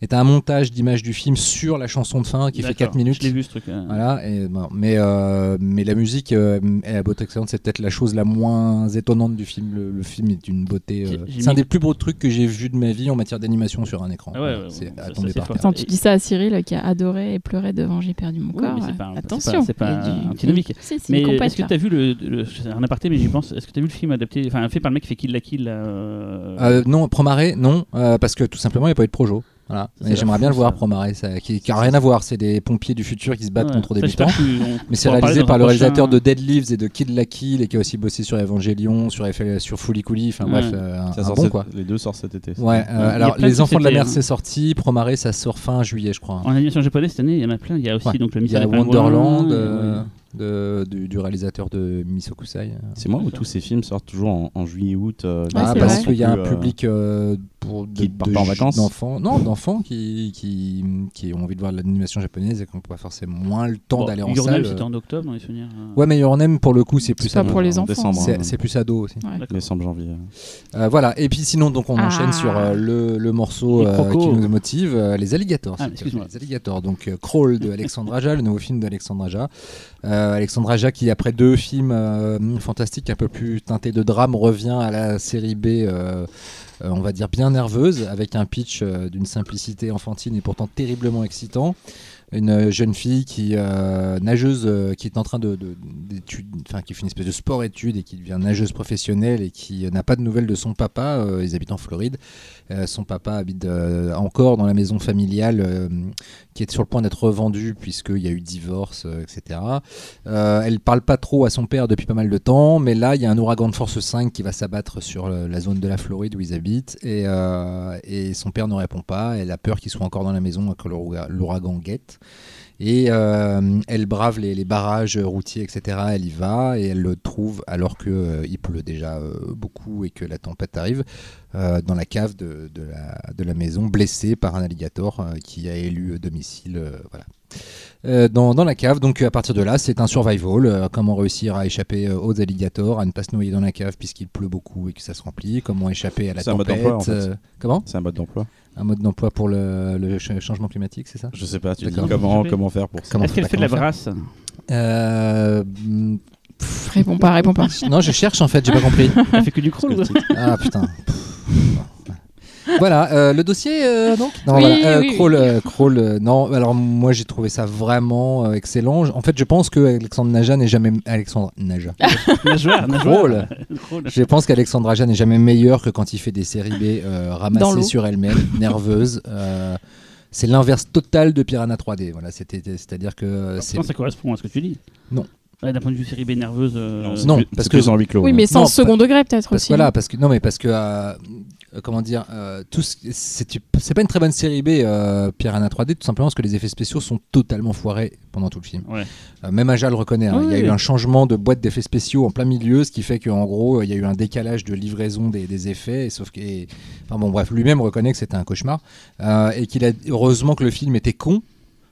et t'as un montage d'images du film sur la chanson de fin qui fait D'accord, 4 minutes. Je l'ai vu ce truc. euh. Voilà, et bon, mais, euh, mais la musique euh, est à beauté excellente, c'est peut-être la chose la moins étonnante du film. Le, le film est d'une beauté. euh, c'est un des plus beaux trucs que j'ai vu de ma vie en matière d'animation sur un écran. Ah ouais, Voilà, ouais, c'est bon, à tomber par. Attends, tu dis ça à Cyril qui a adoré et pleuré devant J'ai perdu mon Oui, corps. mais c'est pas un- Attention, c'est pas- pas du- antinomique. Si, Mais une est-ce que là. tu as vu le, un aparté, mais j'y pense. Est-ce que tu as vu le film adapté, enfin fait par le mec qui fait Kill la Kill euh, Euh, non, Promaré, non, euh, parce que tout simplement, il n'y a pas eu de Projo. Voilà. J'aimerais bien le voir, ça. Promaré, ça, qui n'a rien à voir. C'est des pompiers du futur qui se battent ouais, contre des on Mais c'est réalisé par le réalisateur de Dead Leaves et de Kid la Kill et qui a aussi bossé sur Evangelion, sur, F- sur Fully Cooley. Enfin Ouais. bref, euh, un, bon cet- quoi. Les deux sortent cet été. Ouais, euh, alors Les Enfants de la Mer hein. c'est sorti, Promaré ça sort fin juillet je crois. En animation japonaise cette année, il y en a plein. Il y a aussi donc le Il y a Wonderland euh, de- du, du réalisateur de Misokusai. C'est moi où tous ces films sortent toujours en, en juillet-août. euh, Ouais, Ah, c'est parce qu'il y a un euh, public euh, pour de, qui part de pas en vacances d'enfants, non, d'enfants qui, qui, qui ont envie de voir de l'animation japonaise et qui n'ont pas forcément moins le temps Bon, d'aller en salle. c'était en octobre dans les souvenirs. euh. Ouais, mais Your Name pour le coup c'est plus pas ado. pour les en enfants. décembre, C'est hein. c'est plus ado aussi. Ouais. Décembre, janvier. Euh, voilà, et puis sinon, donc on Ah. enchaîne sur euh, le, le morceau euh, qui nous motive, euh, les alligators. Ah, Les alligators, donc euh, Crawl de Alexandre Aja, le nouveau film d'Alexandre Aja. Euh, Alexandre Aja qui, après deux films euh, fantastiques un peu plus teintés de drame, revient à la série B. euh, on va dire bien nerveuse, avec un pitch d'une simplicité enfantine et pourtant terriblement excitant. Une euh, jeune fille qui euh, nageuse, euh, qui est en train de, de- enfin qui fait une espèce de sport-études et qui devient nageuse professionnelle et qui euh, n'a pas de nouvelles de son papa. ils habitent en Floride. Son papa habite encore dans la maison familiale qui est sur le point d'être revendue puisqu'il y a eu divorce, etc. Elle parle pas trop à son père depuis pas mal de temps, mais là il y a un ouragan de force 5 qui va s'abattre sur la zone de la Floride où ils habitent et, et son père ne répond pas. Elle a peur qu'il soit encore dans la maison que l'oura- l'ouragan guette. Et euh, elle brave les, barrages routiers, etc. Elle y va et elle le trouve alors qu'il pleut déjà euh, beaucoup et que la tempête arrive euh, dans la cave de, la, de la maison, blessé par un alligator euh, qui a élu domicile. euh, voilà. Euh, dans, dans la cave, donc à partir de là, c'est un survival. euh, comment réussir à échapper euh, aux alligators, à ne pas se noyer dans la cave puisqu'il pleut beaucoup et que ça se remplit. Comment échapper à la C'est un mode tempête. d'emploi, en fait. euh, comment? C'est un mode d'emploi. Un mode d'emploi pour le, le ch- changement climatique, c'est ça? Je sais pas, tu dis comment, comment faire pour ça. Comment Est-ce qu'elle fait de la brasse? Pff, Réponds pas, réponds pas. non, je cherche en fait, j'ai pas compris. Elle fait que du crawl. Ah putain. Voilà, euh, le dossier euh, donc Non, Oui, voilà, euh, oui, euh, Crawl, euh, non, alors moi j'ai trouvé ça vraiment euh, excellent. En fait, je pense que Alexandre Naja n'est jamais Alexandre Naja. Crawl. Je pense qu'Alexandre Aja n'est jamais meilleur que quand il fait des séries B euh, ramassées sur elle-même, nerveuses. euh, c'est l'inverse total de Piranha 3D. Voilà, c'était, c'est-à-dire que c'est ça correspond à ce que tu dis. Non. Ouais, D'un point de vue série B nerveuse. euh, Non, c'est non, plus- parce que- plus en huis clos. Oui, mais sans Non, second degré peut-être Parce, aussi. voilà, parce que non, mais parce que euh, euh, comment dire, euh, tout c'est pas une très bonne série B, euh, Piranha 3D, tout simplement parce que les effets spéciaux sont totalement foirés pendant tout le film. Ouais. Euh, même Aja le reconnaît. hein, Oui, il y a eu un changement de boîte d'effets spéciaux en plein milieu, ce qui fait qu'en gros, il y a eu un décalage de livraison des, des effets. Et sauf que, et- enfin bon, bref, lui-même reconnaît que c'était un cauchemar et qu'il a heureusement que le film était con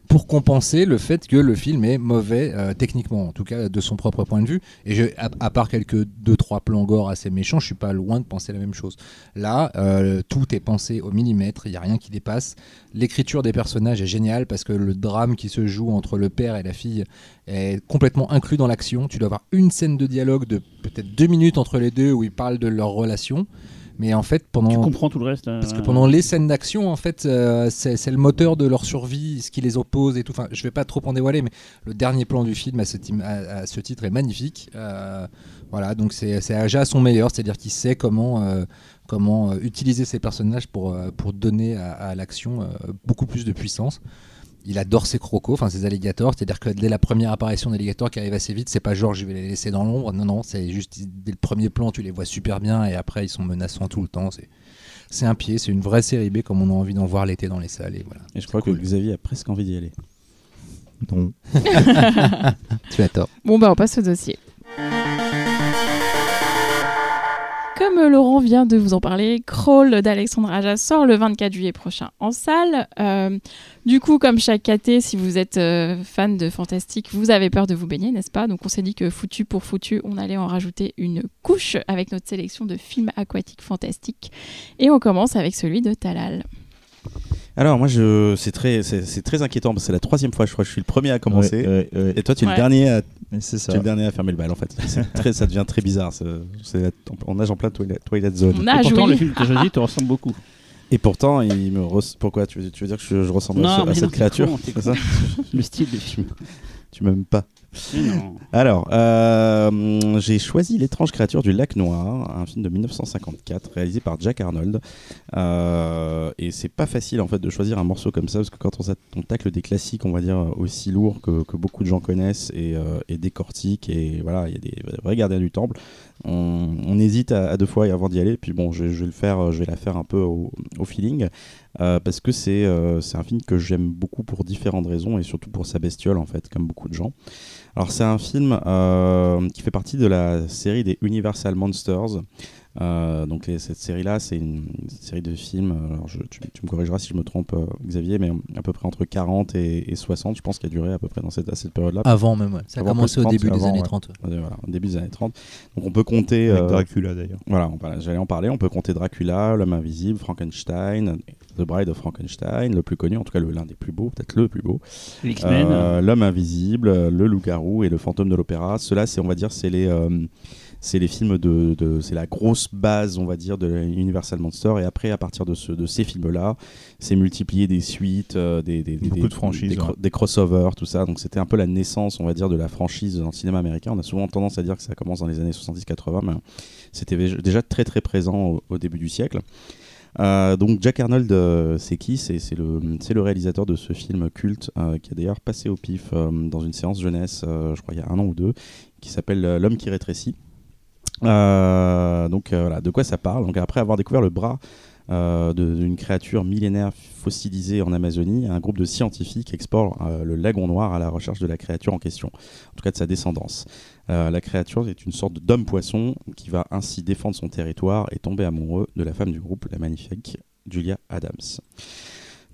pour compenser le fait que le film est mauvais euh, techniquement, en tout cas de son propre point de vue. Et à part quelques deux trois plans gore assez méchants, je suis pas loin de penser la même chose. Là, euh, tout est pensé au millimètre, il y a rien qui dépasse. L'écriture des personnages est géniale parce que le drame qui se joue entre le père et la fille est complètement inclus dans l'action. Tu dois avoir une scène de dialogue de peut-être deux minutes entre les deux où ils parlent de leur relation. Mais en fait, pendant Tu comprends tout le reste. euh, parce que pendant les scènes d'action, en fait, euh, c'est le moteur de leur survie, ce qui les oppose et tout. Enfin, je vais pas trop en dévoiler, mais le dernier plan du film à ce, tim- à- à ce titre est magnifique. Euh, voilà, donc c'est Aja à son meilleur, c'est-à-dire qu'il sait comment, euh, comment euh, utiliser ses personnages pour, euh, pour donner à, à l'action euh, beaucoup plus de puissance. Il adore ses crocos, enfin ses alligators, c'est-à-dire que dès la première apparition d'alligators qui arrive assez vite, c'est pas genre je vais les laisser dans l'ombre, non, non, c'est juste dès le premier plan, tu les vois super bien et après ils sont menaçants tout le temps. C'est c'est un pied, c'est une vraie série B comme on a envie d'en voir l'été dans les salles. Et voilà. Et je crois que Xavier a presque envie d'y aller. Non. Tu as tort. Bon, bah, on passe au dossier. Comme Laurent vient de vous en parler, Crawl d'Alexandre Aja sort le 24 juillet prochain en salle. Euh, du coup, comme chaque KT, si vous êtes euh, fan de fantastique, vous avez peur de vous baigner, n'est-ce pas? Donc on s'est dit que foutu pour foutu, on allait en rajouter une couche avec notre sélection de films aquatiques fantastiques. Et on commence avec celui de Talal. Alors moi je c'est très c'est c'est très inquiétant parce que c'est la troisième fois je crois que je suis le premier à commencer Ouais, ouais, ouais. et toi tu es Ouais. le dernier à, tu es le dernier à fermer le bal en fait. C'est très ça devient très bizarre. c'est- on nage en plein Twilight, Twilight Zone. On Et a pourtant, joué. le film que tu as choisi te ressemble beaucoup. Et pourtant il me res- pourquoi? Tu veux, tu veux dire que je, je ressemble à, ce- à mais cette non, créature? con, ça? Le style du film. Tu m'aimes pas. Non. Alors, euh, j'ai choisi L'étrange créature du lac noir, un film de 1954 réalisé par Jack Arnold. Euh, et c'est pas facile en fait de choisir un morceau comme ça parce que quand on, tacle des classiques, on va dire aussi lourds que, que beaucoup de gens connaissent et, euh, et décortiquent, et voilà, il y a des vrais gardiens du temple. On, hésite à, deux fois avant d'y aller. Puis bon, je, vais le faire, je vais la faire un peu au, feeling. Euh, parce que c'est euh, c'est un film que j'aime beaucoup pour différentes raisons et surtout pour sa bestiole en fait, comme beaucoup de gens. Alors c'est un film euh, qui fait partie de la série des Universal Monsters. Euh, donc les- cette série-là, c'est une, une série de films. euh, Alors je- tu, tu me corrigeras si je me trompe, euh, Xavier, mais à peu près entre 40 et, et 60, je pense, qu'il a duré à peu près dans cette, à cette période-là. Avant même, ouais. ça a commencé au de 30, début des avant, années ouais. 30. ouais. Euh, voilà, au début des années 30. Donc on peut compter. Avec euh, Dracula d'ailleurs. voilà, j'allais en parler. On peut compter Dracula, L'homme invisible, Frankenstein, The Bride of Frankenstein, le plus connu, en tout cas le- l'un des plus beaux, peut-être le plus beau. Euh, L'homme invisible, le loup-garou et le fantôme de l'opéra. Cela, c'est, on va dire, c'est les, euh, c'est les films de, de- c'est la grosse base, on va dire, de Universal Monster. Et après, à partir de, ce, de ces films-là, c'est multiplié des suites, euh, des, des, des- Beaucoup des- de franchises, des, cro- ouais. des crossovers, tout ça. Donc, c'était un peu la naissance, on va dire, de la franchise dans le cinéma américain. On a souvent tendance à dire que ça commence dans les années 70-80, mais c'était déjà très très présent au, au début du siècle. Euh, donc Jack Arnold, euh, c'est qui? C'est le, réalisateur de ce film culte euh, qui a d'ailleurs passé au pif dans une séance jeunesse, je crois il y a un an ou deux, qui s'appelle L'homme qui rétrécit. Euh, donc euh, voilà, de quoi ça parle Donc après avoir découvert le bras euh, d'une créature millénaire fossilisée en Amazonie, un groupe de scientifiques explore le lagon noir à la recherche de la créature en question, en tout cas de sa descendance. La créature est une sorte d'homme-poisson qui va ainsi défendre son territoire et tomber amoureux de la femme du groupe, la magnifique Julia Adams.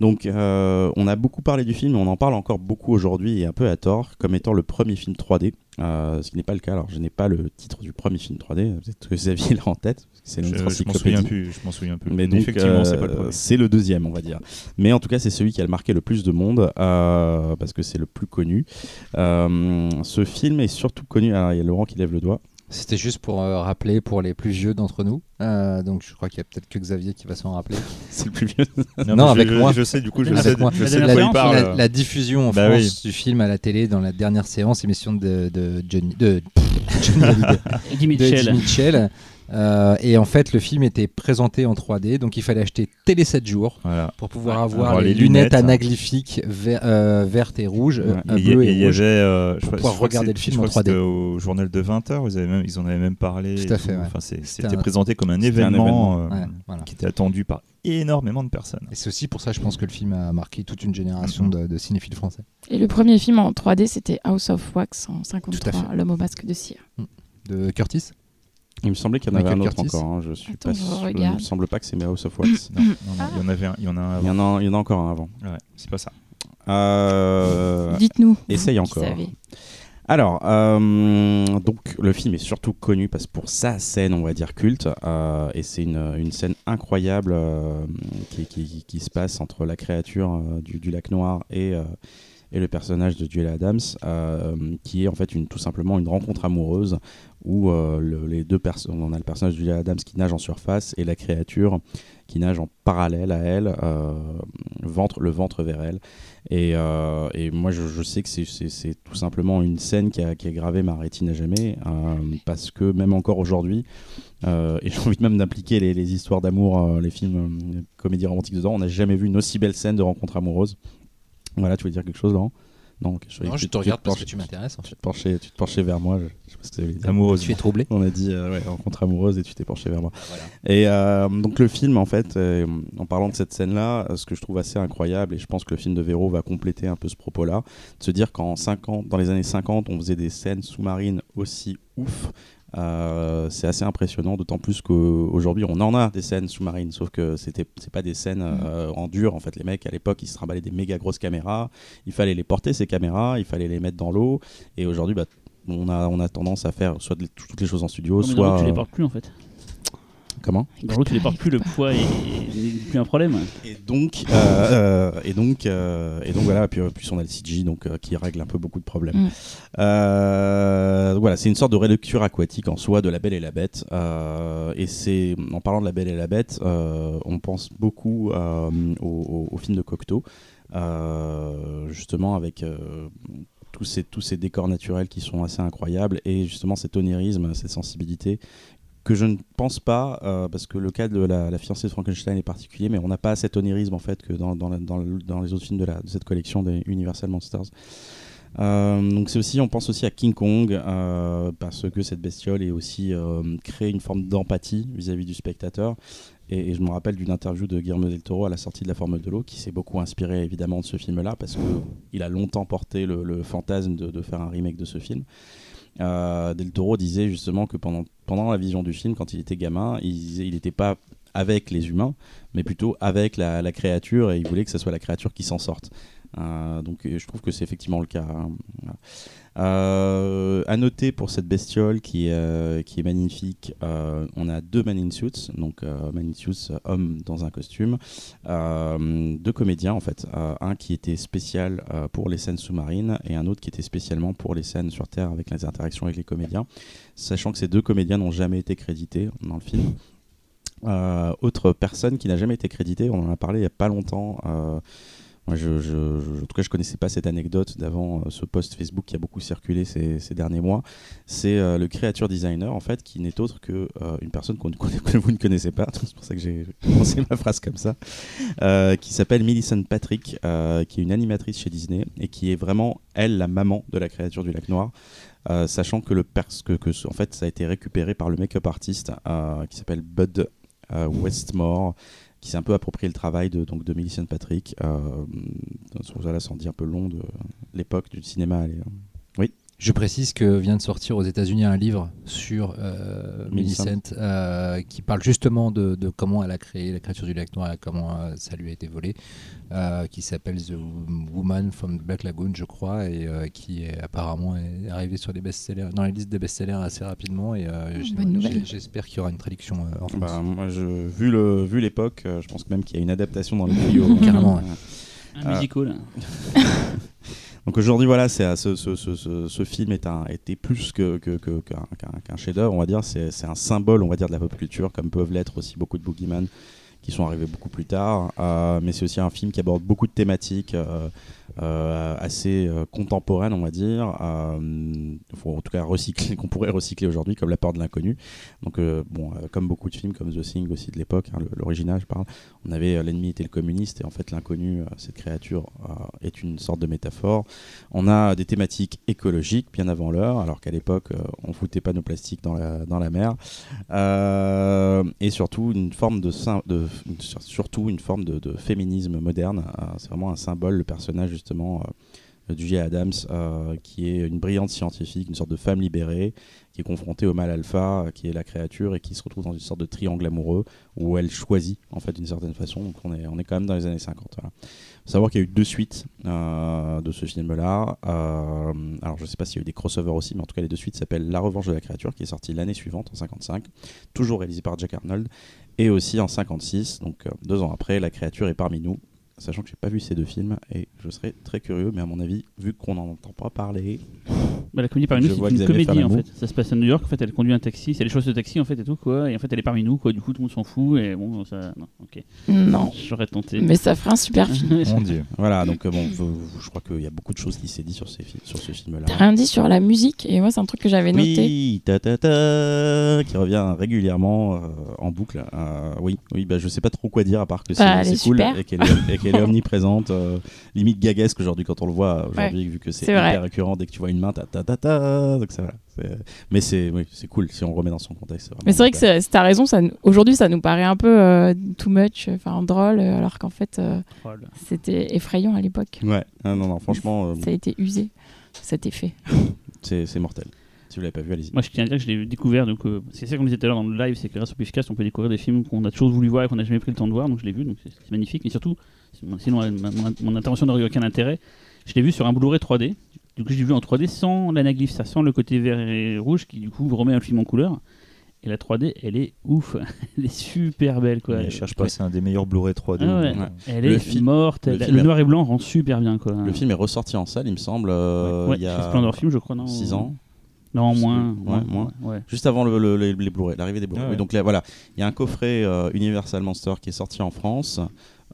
Donc, euh, on a beaucoup parlé du film, on en parle encore beaucoup aujourd'hui et un peu à tort, comme étant le premier film 3D, euh, ce qui n'est pas le cas. Alors, je n'ai pas le titre du premier film 3D, peut-être que Xavier l'a en tête, parce que c'est Je, notre je m'en encyclopédie. souviens plus. Je m'en souviens plus. Mais donc, effectivement, c'est euh, pas le premier. c'est le deuxième, on va dire. Mais en tout cas, c'est celui qui a marqué le plus de monde parce que c'est le plus connu. Ce film est surtout connu. Alors, il y a Laurent qui lève le doigt. C'était juste pour euh, rappeler pour les plus vieux d'entre nous. Euh, donc je crois qu'il y a peut-être que Xavier qui va s'en rappeler. C'est le plus vieux. Non, non, avec je, moi. Je sais, du coup, je Avec sais, moi. je La sais de dernière quoi il séance, parle. la, la diffusion en Bah France oui. du film à la télé dans la dernière séance, émission de, de Johnny, de, Johnny Hallyday, Eddie de Mitchell. Eddie Mitchell. Euh, et en fait, le film était présenté en 3D, donc il fallait acheter télé 7 jours Voilà. pour pouvoir Ouais, avoir les, les lunettes, lunettes. anaglyphiques ver- euh, vertes et rouges, euh, Ouais. euh, Et y, bleues et et il y rouges. avait, euh, je pour crois- pouvoir regarder le film je en crois que 3D. c'était au journal de 20h, vous avez même, ils en avaient même parlé. Tout à fait, ouais. Enfin, c'est- C'était un- présenté comme un événement, événement. euh, Ouais, voilà. qui était attendu par énormément de personnes. Et c'est aussi pour ça, je pense, que le film a marqué toute une génération Mhm. de, de cinéphiles français. Et le premier film en 3D, c'était House of Wax en Tout à 53, fait. L'homme au masque de cire. De Curtis? Il me semblait qu'il y en avait Michael un autre Curtis. encore. hein, Je suis Attends, pas je sûr. Il regarde. me semble pas que c'est House of Wax. Non, non, non, il y en avait un, il y en a un Il y, avant. en a, il y en a encore un avant. Ouais, c'est pas ça. Euh, Dites-nous. essaye vous encore. savez. Alors, euh, donc le film est surtout connu parce pour sa scène, on va dire culte, euh, et c'est une, une scène incroyable euh, qui, qui- qui se passe entre la créature euh, du, du lac noir et, euh, et le personnage de Julia Adams, euh, qui est en fait une, tout simplement une rencontre amoureuse où euh, le- les deux personnes, on a le personnage de Julia Adams qui nage en surface et la créature qui nage en parallèle à elle, euh, ventre, le ventre vers elle. Et, moi, je, sais que c'est- tout simplement une scène qui a, gravé ma rétine à jamais, parce que même encore aujourd'hui, et j'ai envie même d'impliquer les, les histoires d'amour, les films euh, comédies romantiques dedans, on n'a jamais vu une aussi belle scène de rencontre amoureuse. Voilà, tu veux dire quelque chose, Laurent? Non, ok, Non, je tu- te regarde tu parce que tu m'intéresses. En Tu fait. te penchais, tu te penchais vers moi, je, je sais pas ce que ça veut dire. Amoureuse. Tu es troublé On a dit euh, ouais, rencontre amoureuse et tu t'es penché vers moi. Voilà. Et euh, donc le film, en fait, euh, en parlant de cette scène-là, euh, ce que je trouve assez incroyable, et je pense que le film de Véro va compléter un peu ce propos-là, de se dire qu'en 50, dans les années 50, on faisait des scènes sous-marines aussi ouf. Euh, c'est assez impressionnant, d'autant plus qu'aujourd'hui on en a des scènes sous-marines, sauf que c'était c'est pas des scènes euh, en dur. En fait, les mecs à l'époque ils se trimballaient des méga grosses caméras, il fallait les porter ces caméras, il fallait les mettre dans l'eau, et aujourd'hui bah, on a, on a tendance à faire soit de- toutes les choses en studio, Non, mais soit. tu les portes plus en fait. Comment Dans l'eau, tu les portes plus, le poids est plus un problème. Et donc, euh, euh, et donc, euh, et donc voilà. Puis, puis on a le CG donc euh, qui règle un peu beaucoup de problèmes. Mm. Euh, voilà, c'est une sorte de relecture aquatique en soi de La Belle et la Bête. Euh, et c'est en parlant de La Belle et la Bête, euh, on pense beaucoup euh, au, au- au film de Cocteau, euh, justement avec. euh, tous ces, tous ces décors naturels qui sont assez incroyables et justement cet onirisme, cette sensibilité que je ne pense pas, euh, parce que le cas de la, fiancée de Frankenstein est particulier, mais on n'a pas cet onirisme en fait que dans, les autres films de, cette collection des Universal Monsters. Euh, donc c'est aussi, on pense aussi à King Kong euh, parce que cette bestiole est aussi crée une forme d'empathie vis-à-vis du spectateur. Et, je me rappelle d'une interview de Guillermo del Toro à la sortie de La Formule de l'eau, qui s'est beaucoup inspiré évidemment de ce film-là parce que il a longtemps porté le, fantasme de faire un remake de ce film. Euh, Del Toro disait justement que pendant, la vision du film, quand il était gamin, il n'était pas avec les humains, mais plutôt avec la, la créature, et il voulait que ce soit la créature qui s'en sorte. Euh, donc euh, je trouve que c'est effectivement le cas. hein. Euh, à noter pour cette bestiole qui, est, magnifique, on a deux man in suits, donc man in suits, homme dans un costume, deux comédiens en fait, un qui était spécial pour les scènes sous-marines et un autre qui était spécialement pour les scènes sur Terre avec les interactions avec les comédiens, sachant que ces deux comédiens n'ont jamais été crédités dans le film. Autre personne qui n'a jamais été créditée, on en a parlé il n'y a pas longtemps. En tout cas, je connaissais pas cette anecdote d'avant euh, ce post Facebook qui a beaucoup circulé ces, derniers mois. C'est euh, le créature designer, en fait, qui n'est autre que euh, une personne ne que vous ne connaissez pas. C'est pour ça que j'ai commencé ma phrase comme ça. qui s'appelle Millicent Patrick, qui est une animatrice chez Disney et qui est vraiment elle la maman de la créature du lac noir. Sachant que le que, en fait ça a été récupéré par le make-up artiste qui s'appelle Bud Westmore qui s'est un peu approprié le travail de, donc, de Millicent Patrick. Euh, ça en dit un peu long de l'époque du cinéma. euh, Je précise que vient de sortir aux États-Unis un livre sur euh, Millicent. Euh, qui parle justement de, de comment elle a créé la créature du lac noir et comment euh, ça lui a été volé, euh, qui s'appelle The Woman from the Black Lagoon, je crois, et euh, qui est apparemment est arrivé sur les best-sellers, dans les listes des best-sellers assez rapidement. Et euh, j'ai- j'espère qu'il y aura une traduction euh, en France. bah, moi, je, vu le vu l'époque, je pense même qu'il y a une adaptation dans le trio. Carrément, ouais. Un Ah. musical. Donc aujourd'hui, voilà, c'est euh, ce, film est un, était plus que, que, que- qu'un, qu'un- qu'un chef-d'œuvre, on va dire. C'est, un symbole, on va dire, de la pop culture, comme peuvent l'être aussi beaucoup de boogeyman qui sont arrivés beaucoup plus tard. Euh, mais c'est aussi un film qui aborde beaucoup de thématiques euh, assez euh, contemporaines, on va dire. Euh, en tout cas qu'on pourrait recycler aujourd'hui, comme La peur de l'inconnu. Donc euh, bon, euh, comme beaucoup de films, comme The Thing aussi de l'époque, hein, l'original, je parle. On avait euh, l'ennemi était le communiste et en fait l'inconnu, euh, cette créature, euh, est une sorte de métaphore. On a des thématiques écologiques bien avant l'heure, alors qu'à l'époque euh, on foutait pas nos plastiques dans la, mer. Euh, et surtout une forme de, surtout une forme de, féminisme moderne. Euh, C'est vraiment un symbole, le personnage justement euh, du. Adams, euh, qui est une brillante scientifique, une sorte de femme libérée, qui est confrontée au mal alpha, euh, qui est la créature, et qui se retrouve dans une sorte de triangle amoureux où elle choisit en fait d'une certaine façon. Donc on est, on est quand même dans les années 50. Voilà. Faut savoir qu'il y a eu deux suites de ce film-là. Alors je sais pas s'il y a eu des crossovers aussi, mais en tout cas les deux suites s'appellent La Revanche de la créature, qui est sortie l'année suivante en 55, toujours réalisé par Jack Arnold, et aussi en 56, donc deux ans après, La créature est parmi nous. Sachant que j'ai pas vu ces deux films et je serais très curieux, mais à mon avis, vu qu'on n'en entend pas parler, Bah, la comédie parmi nous, c'est une comédie en fait. Ça se passe à New York. En fait, elle conduit un taxi. C'est les choses de taxi en fait et tout quoi. Et en fait, elle est parmi nous quoi. Du coup, tout le monde s'en fout. Et bon, ça. Non, ok. Non. J'aurais tenté. Mais ça ferait un super film. Mon Dieu. voilà. Donc euh, bon, je crois qu'il y a beaucoup de choses qui s'est dit sur, ces, fi- sur ce film-là. T'as rien dit sur la musique et moi c'est un truc que j'avais noté. Oui, ta ta ta, qui revient régulièrement euh, en boucle. Euh, oui, oui, bah je sais pas trop quoi dire à part que c'est Bah, cool super. et qu'elle qu'elle est omniprésente, euh, limite gaguesque aujourd'hui quand on le voit aujourd'hui vu que c'est vrai. hyper récurrent dès que tu vois une main, ta ta ta ta. Donc ça, voilà, mais c'est oui, c'est cool si on le remet dans son contexte. Mais c'est vrai que super. c'est- t'as raison, ça, aujourd'hui ça nous paraît un peu euh, too much, enfin drôle, euh, alors qu'en fait euh, c'était effrayant à l'époque. Ouais, ah, non non, franchement, euh, Ça a été usé, cet effet. c'est c'est mortel. Si vous l'avez pas vu, allez-y. Moi, je tiens à dire que je l'ai découvert. Donc, euh, c'est ça qu'on disait tout à l'heure dans le live, c'est que grâce au Pifcast, on peut découvrir des films qu'on a toujours voulu voir et qu'on n'a jamais pris le temps de voir. Donc, je l'ai vu, donc c'est magnifique. Mais surtout, sinon, ma- mon, mon intervention n'aurait eu aucun intérêt. Je l'ai vu sur un Blu-ray 3D. Du coup, je l'ai vu en 3D sans l'anaglyphe, ça sent le côté vert et rouge qui, du coup, remet un film en couleur. Et la 3D, elle est ouf. elle est super belle, quoi. Mais je cherche pas, c'est un des meilleurs Blu-ray 3D. Ah ouais. Elle Le est fi- morte. le elle- Le, film est- noir et blanc rend super bien, quoi. Le film est ressorti en salle, il me semble, euh, Ouais, il y a Splendor Film, je crois, non 6 ans. Non, moins. Ouais, moins. ouais. Juste avant le, le- les, les Blu-ray, l'arrivée des Blu-ray. Ah ouais. Donc là, voilà, il y a un coffret euh, Universal Monster qui est sorti en France,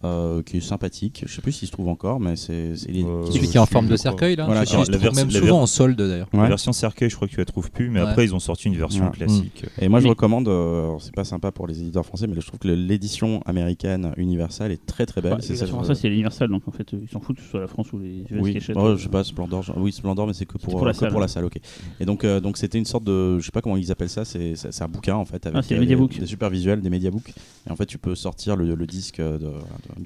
euh, qui est sympathique. Je sais plus s'il se trouve encore, mais c'est c'est- il est- Euh, Celui qui est en forme de cercueil là. Voilà, la trouve version- même la souvent ver- en solde d'ailleurs. La version cercueil, je crois que tu la trouves plus, mais Ouais. après ils ont sorti une version Ouais. classique. Et moi, je recommande, euh, c'est pas sympa pour les éditeurs français, mais je trouve que l'édition américaine Universal est très très belle. Bah, c'est ça, c'est l'Universal, donc en fait, ils s'en foutent que ce soit la France ou les US Oui, oh, je sais pas, Splendor, oui, Splendor, mais c'est que pour, pour la que salle. pour la salle, ok. Et donc, euh, donc c'était une sorte de, je sais pas comment ils appellent ça, c'est un bouquin en fait, avec Ah, mediabooks. des, super visuels, des mediabooks. Et en fait, tu peux sortir le, disque de,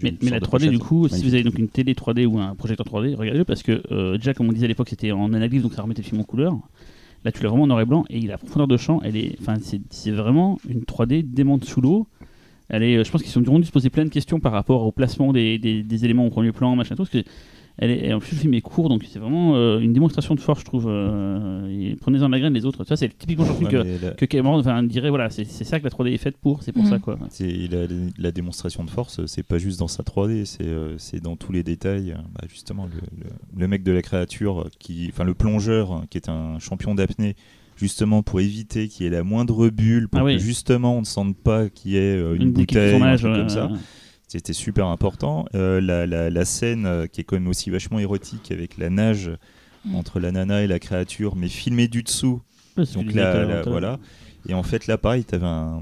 Mais, la de 3D, du coup, si vous avez donc une télé 3D ou un projecteur 3D, regardez-le parce que euh, déjà, comme on disait à l'époque, c'était en analyse, donc ça remettait le film en couleur. Là, tu l'as vraiment en noir et blanc et il a profondeur de champ. Elle est, enfin, c'est c'est vraiment une 3D démente sous l'eau. Elle est, je pense qu'ils ont dû se poser plein de questions par rapport au placement des, des- des éléments au premier plan, machin, tout. Parce que elle est, et en plus, le film est court, donc c'est vraiment euh, une démonstration de force, je trouve. euh, Prenez-en la graine les autres. Ça, c'est typiquement truc Ouais, que, la- que Cameron enfin, dirait voilà, c'est c'est ça que la 3D est faite pour, c'est pour Mhm. ça, quoi. c'est- la, la démonstration de force, c'est pas juste dans sa 3D, c'est euh, c'est dans tous les détails. Bah, justement, le, le- le mec de la créature, qui, enfin le plongeur, qui est un champion d'apnée, justement pour éviter qu'il y ait la moindre bulle, pour Ah oui. que justement on ne sente pas qu'il y ait une, Une bouteille, un tournage, truc ouais, comme ça. ouais. C'était super important. Euh, la, la- la scène euh, qui est quand même aussi vachement érotique avec la nage Mm. entre la nana et la créature, mais filmée du dessous. Ouais, que Donc là, voilà. Et en fait, là, pareil, tu avais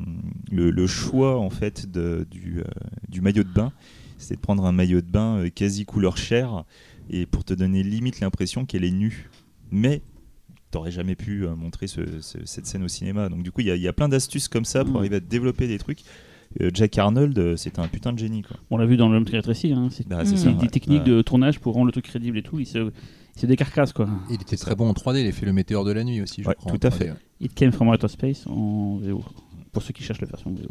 le, le choix en fait de, du, euh, du maillot de bain. C'était de prendre un maillot de bain euh, quasi couleur chair et pour te donner limite l'impression qu'elle est nue. Mais t'aurais jamais pu euh, montrer ce- ce- cette scène au cinéma. Donc du coup, il y, a- il y a plein d'astuces comme ça pour Mm. arriver à développer des trucs. Euh, Jack Arnold, euh, c'était un putain de génie. Quoi. On l'a vu dans le même rétréci, hein, c'est Bah, c'est des ouais. techniques Ouais. de tournage pour rendre le truc crédible et tout. Il se, il se décarcasse quoi. Il était très bon en 3D, il a fait le météore de la nuit aussi, je Ouais, crois. tout à 3D, fait. It came from outer space en VO. Pour ceux qui cherchent la version VO.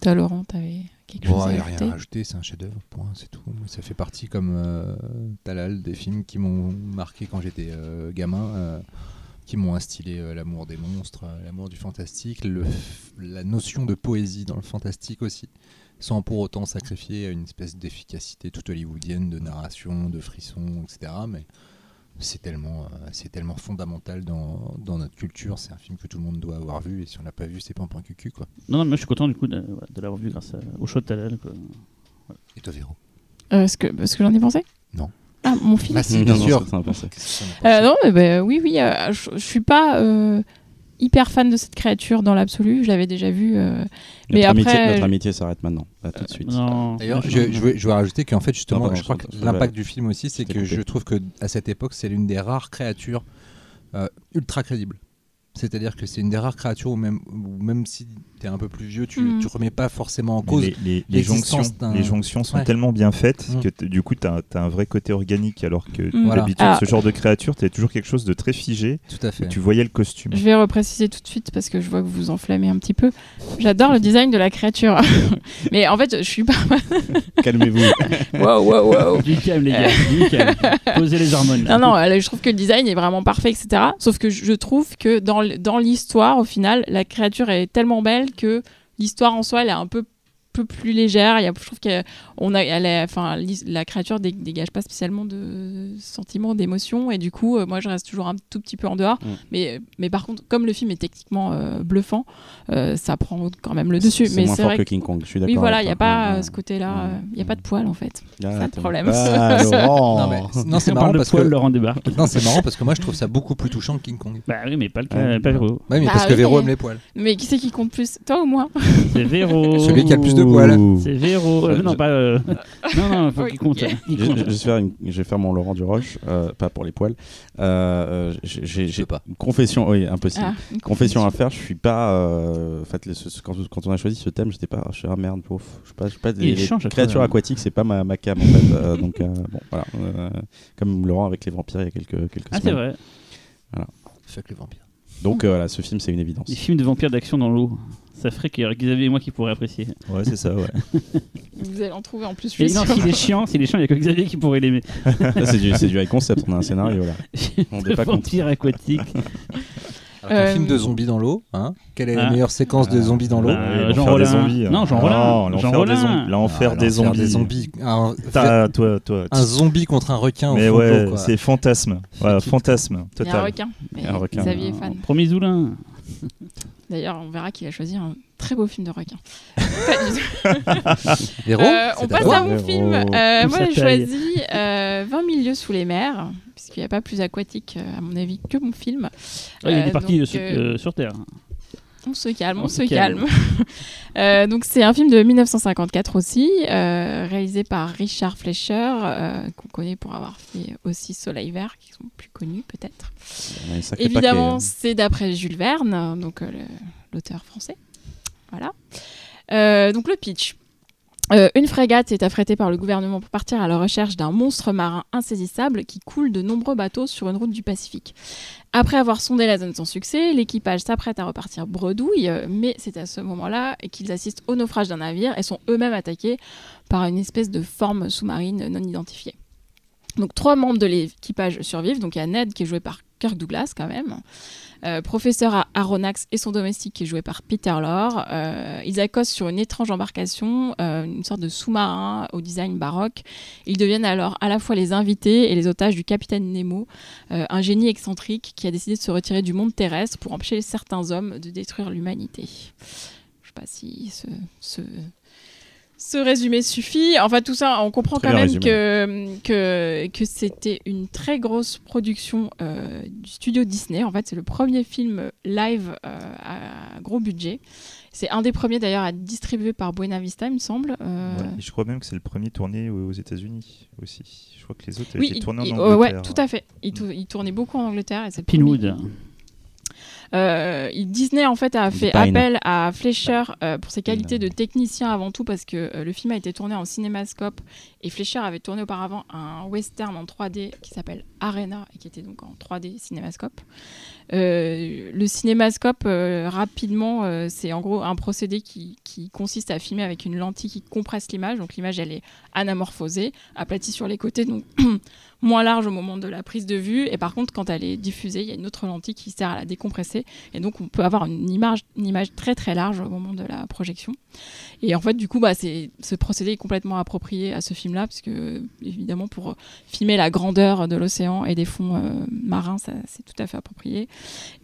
Toi, Laurent, t'avais quelque Bon, chose il n'y à a rien ajouter à rajouter, c'est un chef-d'œuvre, point, c'est tout. Ça fait partie, comme euh, Talal, des films qui m'ont marqué quand j'étais euh, gamin, euh, qui m'ont instillé euh, l'amour des monstres, euh, l'amour du fantastique, le, la notion de poésie dans le fantastique aussi, sans pour autant sacrifier une espèce d'efficacité toute hollywoodienne de narration, de frissons, etc. Mais c'est tellement, euh, c'est tellement fondamental dans, dans notre culture. C'est un film que tout le monde doit avoir vu, et si on l'a pas vu, c'est pas un point cucu, quoi. Non, non, mais moi je suis content du coup de, l'avoir vu grâce à- au show de Talal. quoi. Et toi, Véro? Euh, ce que, ce que j'en ai pensé? Non. Ah, mon film Bah si, Non, bien non, sûr. ça as Euh, non, mais bah, oui, oui. euh, je, suis pas euh, hyper fan de cette créature dans l'absolu. Je l'avais déjà vu. euh, mais après, amitié, notre amitié s'arrête maintenant, là, tout de suite. Non, D'ailleurs, non, je, non. je veux, je veux rajouter qu'en fait, justement, pardon, je crois que l'impact du film aussi, c'est que coupé. je trouve que à cette époque, c'est l'une des rares créatures euh, ultra crédibles. C'est-à-dire que c'est une des rares créatures où même, où même si tu es un peu plus vieux, tu, Mhm. tu remets pas forcément en Mais cause. les, les- les l'existence jonctions, les jonctions sont Ouais. tellement bien faites Mm. que t- du coup, tu as, un vrai côté organique, alors que Mm. Voilà. d'habitude, Ah. ce genre de créature, tu toujours quelque chose de très figé. Tout à fait. Et tu voyais le costume. Je vais repréciser tout de suite parce que je vois que vous vous enflammez un petit peu. J'adore le design de la créature. mais en fait, je suis pas. Calmez-vous. Waouh, waouh, waouh. Du calme, les gars, du calme. Posez les hormones. là. Non, non, euh, je trouve que le design est vraiment parfait, etc. Sauf que je je trouve que dans, dans l'histoire, au final, la créature est tellement belle que l'histoire en soi, elle est un peu, plus légère. Je trouve qu'on a, elle est, enfin, la créature dé- dégage pas spécialement de sentiments, d'émotions. Et du coup, euh, moi, je reste toujours un tout petit peu en dehors. Mm. Mais, mais par contre, comme le film est techniquement euh, bluffant, euh, ça prend quand même le dessus. C'est Mais moins c'est fort vrai que. King Kong, je suis d'accord. Oui, voilà, il n'y a pas Ouais, ce côté-là. ouais. euh, Il n'y a pas de poils, en fait. Ah, le attends. problème. Ah, Laurent. Non, c'est On marrant de parce poil, que. Laurent débarque. Non, c'est marrant parce que moi, je trouve ça beaucoup plus touchant que King Kong. Bah oui, mais pas le cas, Ouais. pas Véro. Ouais, mais Bah parce que oui, Véro aime les poils. Mais qui c'est qui compte plus? Toi ou moi? C'est Véro. Celui qui a le plus de poils. C'est Véro. Non, pas. Euh, Non, non, faut Oui. qu'il compte. Il Je, compte. je- je vais faire une- je vais faire mon Laurent Duroche, euh, pas pour les poils. Euh, euh, j'ai- pas. une confession, oui, impossible. Ah, une Confession à faire, je suis pas. euh, en fait, le- ce- quand, quand on a choisi ce thème, j'étais pas. Je suis ah merde, pauvre. Je suis pas. Je suis pas les change à créatures aquatiques, c'est pas ma, ma cam en fait. Euh, donc euh, bon, voilà. Euh, comme Laurent avec les vampires il y a quelques quelques Ah, c'est semaines. vrai. Fuck les vampires. Donc euh, voilà, ce film, c'est une évidence. Les films de vampires d'action dans l'eau. Ça ferait qu'il y aurait Xavier et moi qui pourraient apprécier. Ouais, c'est ça, ouais. Vous allez en trouver en plus. je Et suis non, sûre. s'il est chiant, s'il est chiant, il y a que Xavier qui pourrait l'aimer. Là, c'est du, c'est du high concept, on a un scénario là. On n'est pas compte. Vampire aquatique. Un Euh, film de zombies dans l'eau, hein Quelle est la ah. meilleure séquence de zombies dans l'eau Bah, Ouais, Jean l'enfer des Rollin. zombies. hein. Non, Jean Ah, Rollin. l'enfer Jean des Rollin. zombies. L'enfer Ah, des l'enfer zombies. zombies. Un, T'as- toi, toi, un zombie contre un requin mais ouais, quoi. c'est fantasme. Fantasme Il y a un requin. Et Un requin. Xavier est fan. Promis Zoulin. D'ailleurs, on verra qu'il a choisi un très beau film de requin. Pas du tout. Véro, Euh, on passe à mon Véro. film. Euh, moi, j'ai choisi euh, 20 milieux sous les mers, puisqu'il n'y a pas plus aquatique, euh, à mon avis, que mon film. Ouais, il est parti donc, sur, sur Terre. On se calme, on, On se se calme. calme. Euh, donc c'est un film de 1954 aussi, euh, réalisé par Richard Fleischer, euh, qu'on connaît pour avoir fait aussi Soleil Vert, qui sont plus connus peut-être. Évidemment, paquet, c'est d'après Jules Verne, donc euh, l'auteur français. Voilà. Euh, donc le pitch. Euh, une frégate est affrétée par le gouvernement pour partir à la recherche d'un monstre marin insaisissable qui coule de nombreux bateaux sur une route du Pacifique. Après avoir sondé la zone sans succès, l'équipage s'apprête à repartir bredouille, mais c'est à ce moment-là qu'ils assistent au naufrage d'un navire et sont eux-mêmes attaqués par une espèce de forme sous-marine non identifiée. Donc trois membres de l'équipage survivent, donc il y a Ned qui est joué par Kirk Douglas quand même, euh, professeur Aronnax et son domestique qui est joué par Peter Lorre. Euh, ils accostent sur une étrange embarcation, euh, une sorte de sous-marin au design baroque. Ils deviennent alors à la fois les invités et les otages du capitaine Nemo, un génie excentrique qui a décidé de se retirer du monde terrestre pour empêcher certains hommes de détruire l'humanité. Je sais pas si ce, ce résumé suffit. Enfin, tout ça, on comprend Très quand même que, que, que c'était une très grosse production euh, du studio Disney. En fait, c'est le premier film live euh, à gros budget. C'est un des premiers d'ailleurs à être distribué par Buena Vista, il me semble. Euh, Ouais, et je crois même que c'est le premier tourné aux États-Unis aussi. Je crois que les autres Oui, étaient il- tournés en Angleterre. ouais, tout à fait. Il, tou- il tournait beaucoup en Angleterre et c'est premier. Euh, Disney en fait a fait appel à Fleischer euh, pour ses qualités de technicien avant tout parce que euh, le film a été tourné en cinémascope et Fleischer avait tourné auparavant un western en 3D qui s'appelle Arena et qui était donc en 3D cinémascope. Le cinémascope rapidement c'est en gros un procédé qui, qui consiste à filmer avec une lentille qui compresse l'image. Donc l'image elle est anamorphosée, aplatie sur les côtés. Donc moins large au moment de la prise de vue. Et par contre quand elle est diffusée il y a une autre lentille qui sert à la décompresser. Et donc on peut avoir une image, une image très très large au moment de la projection et en fait du coup bah, c'est, ce procédé est complètement approprié à ce film là parce que évidemment pour filmer la grandeur de l'océan et des fonds euh, marins ça, c'est tout à fait approprié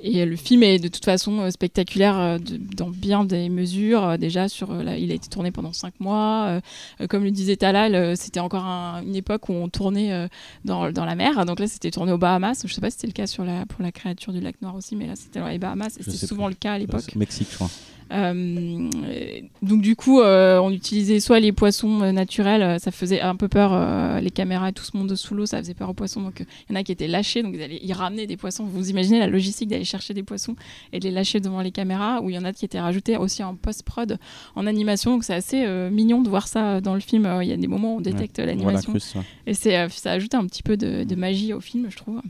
et le film est de toute façon euh, spectaculaire euh, de- dans bien des mesures déjà sur là, il a été tourné pendant cinq mois comme le disait Talal c'était encore un- une époque où on tournait dans, dans la mer. Donc là, c'était tourné aux Bahamas. Je sais pas si c'était le cas sur la, pour la créature du lac Noir aussi, mais là, c'était dans les Bahamas. Et c'était souvent plus. le cas à l'époque. Mexique, je crois. Euh, donc du coup, euh, on utilisait soit les poissons euh, naturels, ça faisait un peu peur, les caméras et tout ce monde sous l'eau, ça faisait peur aux poissons. Donc il y en a qui étaient lâchés, donc ils, allaient, ils ramenaient des poissons. Vous imaginez la logistique d'aller chercher des poissons et de les lâcher devant les caméras, ou il y en a qui étaient rajoutés aussi en post-prod, en animation. Donc c'est assez mignon de voir ça dans le film. Il y a des moments où on détecte l'animation. Et c'est, ça ajoute un petit peu de, de magie au film, je trouve.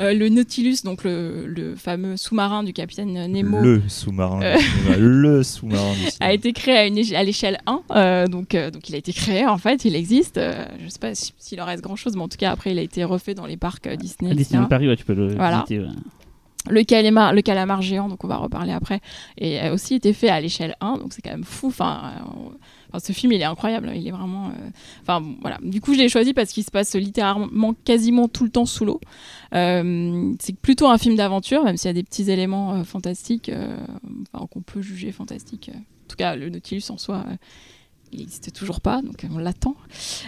Euh, le Nautilus, donc le, le fameux sous-marin du capitaine Nemo, Le sous-marin. Euh. Le sous-marin. du a été créé à, une à l'échelle 1. euh, donc, euh, donc il a été créé, en fait, il existe. Euh, je ne sais pas si- s'il en reste grand-chose, mais en tout cas, après, il a été refait dans les parcs euh, Disney. À. Disneyland Paris, ouais, tu peux le Voilà. visiter. ouais. Le calamar, le calamar géant, donc on va reparler après, et a aussi été fait à l'échelle 1, donc c'est quand même fou. Enfin, euh, on- ce film, il est incroyable, il est vraiment. euh, Enfin. Du coup, je l'ai choisi parce qu'il se passe littéralement quasiment tout le temps sous l'eau. Euh, c'est plutôt un film d'aventure, même s'il y a des petits éléments euh, fantastiques, qu'on peut juger fantastiques. En tout cas, le Nautilus en soi. Il n'existe toujours pas, donc on l'attend.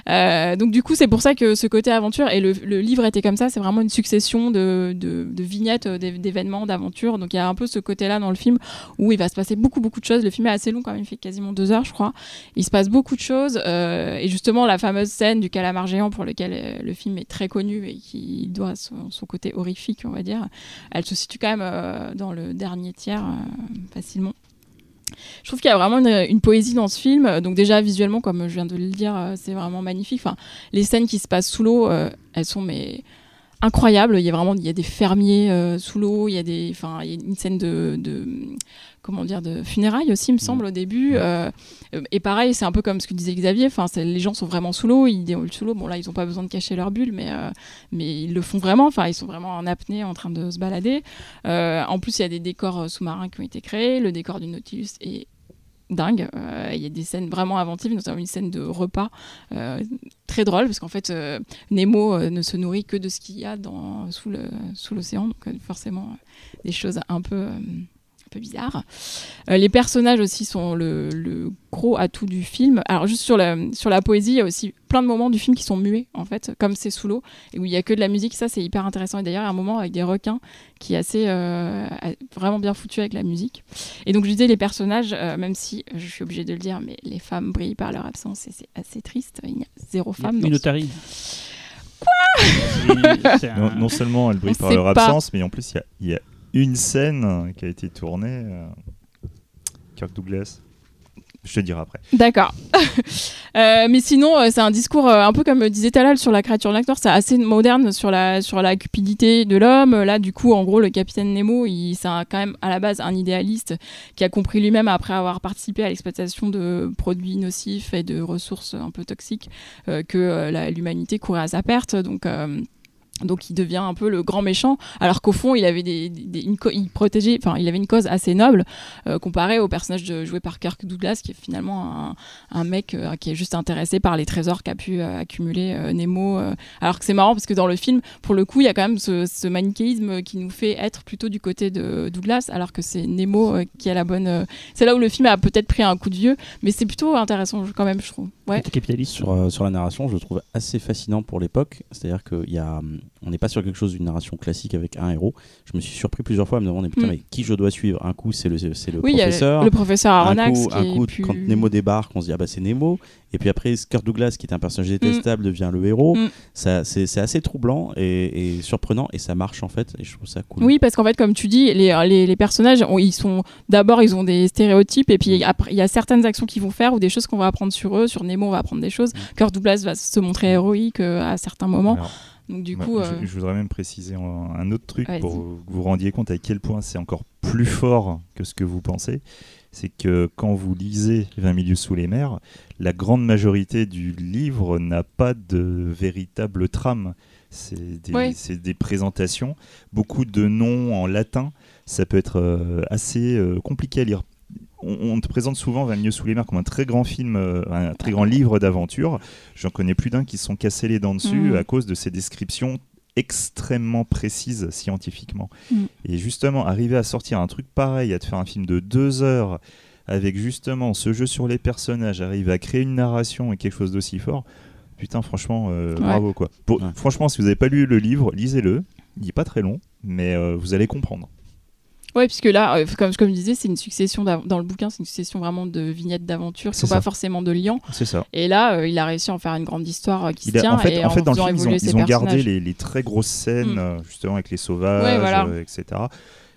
Euh, donc du coup, c'est pour ça que ce côté aventure, et le, livre était comme ça, c'est vraiment une succession de, vignettes, euh, d'é- d'événements, d'aventures. Donc il y a un peu ce côté-là dans le film où il va se passer beaucoup, beaucoup de choses. Le film est assez long quand même, il fait quasiment deux heures, je crois. Il se passe beaucoup de choses, euh, et justement la fameuse scène du calamar géant pour lequel le film est très connu et qui doit son, côté horrifique, on va dire, elle se situe quand même dans le dernier tiers facilement. Je trouve qu'il y a vraiment une, poésie dans ce film. Donc déjà visuellement, comme je viens de le dire, euh, c'est vraiment magnifique. Enfin, les scènes qui se passent sous l'eau, euh, elles sont mais incroyable. Il y a vraiment il y a des fermiers euh, sous l'eau, il y a des, enfin, il y a une scène de, de comment dire de funérailles aussi, il me semble au début. Euh, et pareil, c'est un peu comme ce que disait Xavier. Enfin, les gens sont vraiment sous l'eau, ils déroulent sous l'eau. Bon là, ils ont pas besoin de cacher leur bulle, mais euh, mais ils le font vraiment. Enfin, ils sont vraiment en apnée, en train de se balader. En plus, il y a des décors sous-marins qui ont été créés. Le décor du Nautilus est dingue. Euh, Il y a des scènes vraiment inventives, notamment une scène de repas euh, très drôle, parce qu'en fait, euh, Nemo ne se nourrit que de ce qu'il y a dans, sous l'océan, donc forcément des choses un peu, peu bizarres. Euh, les personnages aussi sont le, le gros atout du film. Alors juste sur la, sur la poésie, il y a aussi plein de moments du film qui sont muets, en fait, comme c'est sous l'eau, et où il y a que de la musique, ça c'est hyper intéressant. Et d'ailleurs, il y a un moment avec des requins qui est assez euh, vraiment bien foutu avec la musique. Et donc je disais les personnages, euh, même si je suis obligée de le dire, mais les femmes brillent par leur absence et c'est assez triste. Il y a zéro femme. ce- Minotari. Quoi? Non, non seulement elles brillent On par leur pas. absence, mais en plus il y a- il y, a une scène qui a été tournée. euh, Kirk Douglas. Je te dirai après. D'accord. Euh, mais sinon, euh, c'est un discours un peu comme disait Talal sur la créature de l'acteur, c'est assez moderne sur la, sur la cupidité de l'homme. Là, du coup, en gros, le capitaine Nemo, c'est quand même à la base un idéaliste qui a compris lui-même après avoir participé à l'exploitation de produits nocifs et de ressources un peu toxiques que l'humanité courait à sa perte. Donc. Donc il devient un peu le grand méchant, alors qu'au fond il avait des, une il protégeait, enfin il avait une cause assez noble euh, comparé au personnage de, joué par Kirk Douglas qui est finalement un, un mec euh, qui est juste intéressé par les trésors qu'a pu euh, accumuler euh, Nemo. euh. alors que c'est marrant parce que dans le film, pour le coup, il y a quand même ce, ce manichéisme qui nous fait être plutôt du côté de Douglas, alors que c'est Nemo euh, qui a la bonne. euh, C'est là où le film a peut-être pris un coup de vieux, mais c'est plutôt intéressant quand même, je trouve. Ouais. Capitaliste. Sur, euh, sur la narration, je le trouve assez fascinant pour l'époque. C'est-à-dire qu'on n'est pas sur quelque chose d'une narration classique avec un héros. Je me suis surpris plusieurs fois à me demander putain, Mm. mais qui je dois suivre? Un coup, c'est le, c'est le Oui, professeur. le, professeur un Aronnax coup, un coup, plus- quand Nemo débarque, on se dit ah bah c'est Nemo. Et puis après, Kirk Douglas, qui est un personnage détestable, devient le héros. Mm. Ça, c'est, c'est assez troublant et, et surprenant et ça marche en fait. Et je trouve ça cool. Oui, parce qu'en fait, comme tu dis, les, les, les personnages, on- ils sont d'abord, ils ont des stéréotypes, et puis après, il y a certaines actions qu'ils vont faire ou des choses qu'on va apprendre sur eux. Sur Nemo, on va apprendre des choses. Kirk Douglas va se montrer héroïque euh, à certains moments. Alors, Donc du moi, coup, je, euh, je voudrais même préciser un, un autre truc pour que vous vous rendiez compte à quel point c'est encore plus fort que ce que vous pensez. C'est que quand vous lisez 20 milieux sous les mers, la grande majorité du livre n'a pas de véritable trame. C'est des, Oui. c'est des présentations, beaucoup de noms en latin. Ça peut être euh, assez euh, compliqué à lire. On, on te présente souvent 20 milieux sous les mers comme un très grand film, euh, un très grand livre d'aventure. J'en connais plus d'un qui se sont cassés les dents dessus Mhm. à cause de ces descriptions extrêmement précises scientifiquement. Mhm. Et justement, arriver à sortir un truc pareil, à te faire un film de deux heures avec justement ce jeu sur les personnages, arriver à créer une narration et quelque chose d'aussi fort, putain, franchement, euh, Ouais. bravo quoi. Pour- Ouais. Franchement, si vous n'avez pas lu le livre, lisez-le. Il n'est pas très long, mais euh, vous allez comprendre. Ouais, puisque là, euh, comme, comme je disais, c'est une succession dans le bouquin, c'est une succession vraiment de vignettes d'aventure qui C'est sont pas ça. forcément de liens. C'est ça. Et là, euh, il a réussi à en faire une grande histoire euh, qui Il se a- tient. en fait, et en fait dans le film, ils ont, ils gardé les, les très grosses scènes, Mm. justement avec les sauvages, Ouais, voilà. etc.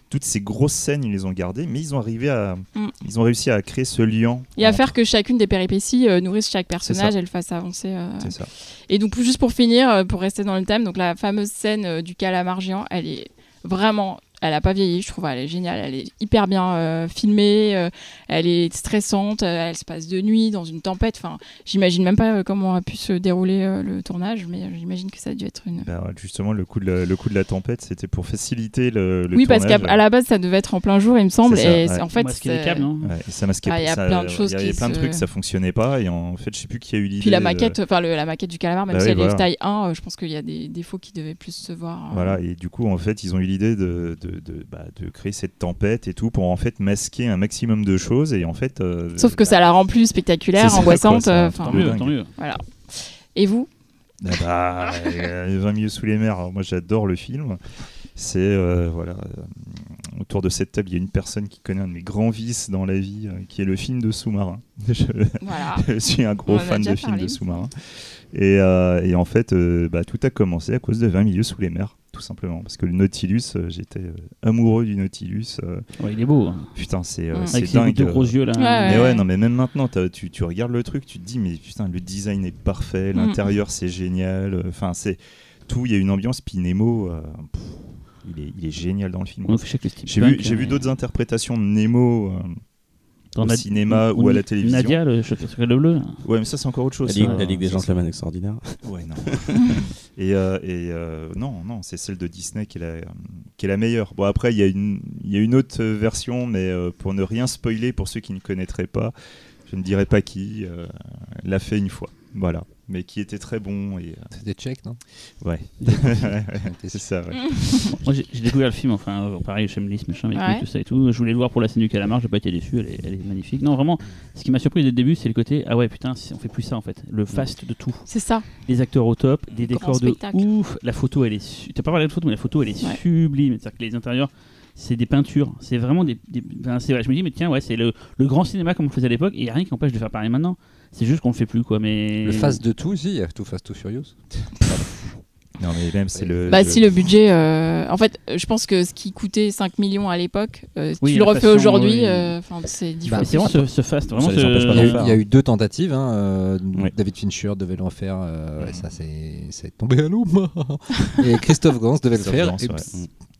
Toutes ces grosses scènes, ils les ont gardées, mais ils ont arrivé à, Mm. ils ont réussi à créer ce lien. Et à faire que chacune des péripéties nourrisse chaque personnage et le fasse avancer. C'est ça. Et donc, juste pour finir, pour rester dans le thème, donc la fameuse scène du calamar géant, elle est vraiment. Elle a pas vieilli, je trouve. Elle est géniale. Elle est hyper bien euh, filmée. euh, elle est stressante. euh, elle se passe de nuit dans une tempête. Enfin, j'imagine même pas euh, comment a pu se dérouler euh, le tournage, mais j'imagine que ça a dû être une. Bah, ouais, justement, le coup de la, le coup de la tempête, c'était pour faciliter le, le oui, parce qu'à la base, ça devait être en plein jour, il me semble. Ça, et ouais. en fait, Masquer les câbles, non Ouais, et ça masquait Ah, il y a ça- plein de choses Il y avait plein de trucs, ça fonctionnait pas. Et en fait, je sais plus qui a eu l'idée. Puis la maquette, enfin la maquette du calamar, même Bah si oui, elle voilà. est taille 1, euh, je pense qu'il y a des défauts qui devaient plus se voir. Voilà, et du coup, en fait, ils ont eu l'idée de, de, de, bah, de créer cette tempête et tout pour en fait masquer un maximum de choses. Et en fait. euh, Sauf que bah, ça la rend plus spectaculaire, angoissante. quoi, euh, Tant mieux, dingue. tant mieux. voilà. Et vous? Ah bah, euh, 20 milieux sous les mers, alors moi j'adore le film. C'est euh, voilà, euh, autour de cette table, il y a une personne qui connaît un de mes grands vices dans la vie, euh, qui est le film de sous-marin. Je, Voilà. je suis un gros fan de films de sous-marins. Et, euh, et en fait, euh, bah, tout a commencé à cause de 20 milieux sous les mers, tout simplement. Parce que le Nautilus, euh, j'étais euh, amoureux du Nautilus. euh, Ouais, il est beau. hein. putain, c'est euh, Mm. c'est Avec ses dingue. de gros yeux là. Ouais, mais ouais. ouais, non, mais même maintenant, tu, tu regardes le truc, tu te dis, mais putain, le design est parfait, Mm. l'intérieur c'est génial. euh, Enfin, c'est tout, il y a une ambiance. Puis Nemo, euh, pff, il, est, il est génial dans le film. J'ai vu, j'ai vu d'autres interprétations de Nemo euh, au Nad- cinéma ou à la télévision. Nadia, le secret de bleu. Ouais, mais ça c'est encore autre chose. La Ligue, ça. la Ligue des Gentlemen Extraordinaires. Ouais, non. et euh, et euh, non, non, c'est celle de Disney qui est la, qui est la meilleure. Bon après, il y a une, il y a une autre version, mais euh, pour ne rien spoiler pour ceux qui ne connaîtraient pas, je ne dirai pas qui euh, l'a fait une fois. Voilà, mais qui était très bon et euh, C'était tchèque, non? Ouais, c'est ça. Ouais. Moi, j'ai j'ai découvert le film, enfin, euh, pareil, Shameless, machin, avec Ouais. tout ça et tout. Je voulais le voir pour la scène du calamar, j'ai pas été déçu, elle est, elle est magnifique. Non, vraiment, ce qui m'a surpris dès le début, c'est le côté, ah ouais, putain, on fait plus ça en fait. Le fast de tout. C'est ça. Les acteurs au top, des Grand décors de ouf. La photo, elle est. su- T'as pas parlé de photo, mais la photo, elle est Ouais. sublime. C'est-à-dire que les intérieurs, c'est des peintures. C'est vraiment des. des- enfin, c'est vrai, je me dis, mais tiens, ouais, c'est le, le grand cinéma comme on le faisait à l'époque, et il y a rien qui empêche de faire pareil maintenant. C'est juste qu'on le fait plus, quoi. Mais. Le face de tout, si, il y a tout Fast, tout Furious. Non mais même c'est le. Bah, si le budget. euh, En fait, euh, je pense que ce qui coûtait 5 millions à l'époque, euh, si Oui, tu le refais aujourd'hui, oui. euh, c'est 10 Bah, Mais c'est vraiment ce, ce fast, vraiment pas Il y, a eu, faire. il y a eu deux tentatives. hein, euh, Oui. David Fincher devait le refaire. euh, ouais, ça, c'est c'est tombé à l'eau. et Christophe Gans devait le faire. Gans, et ouais.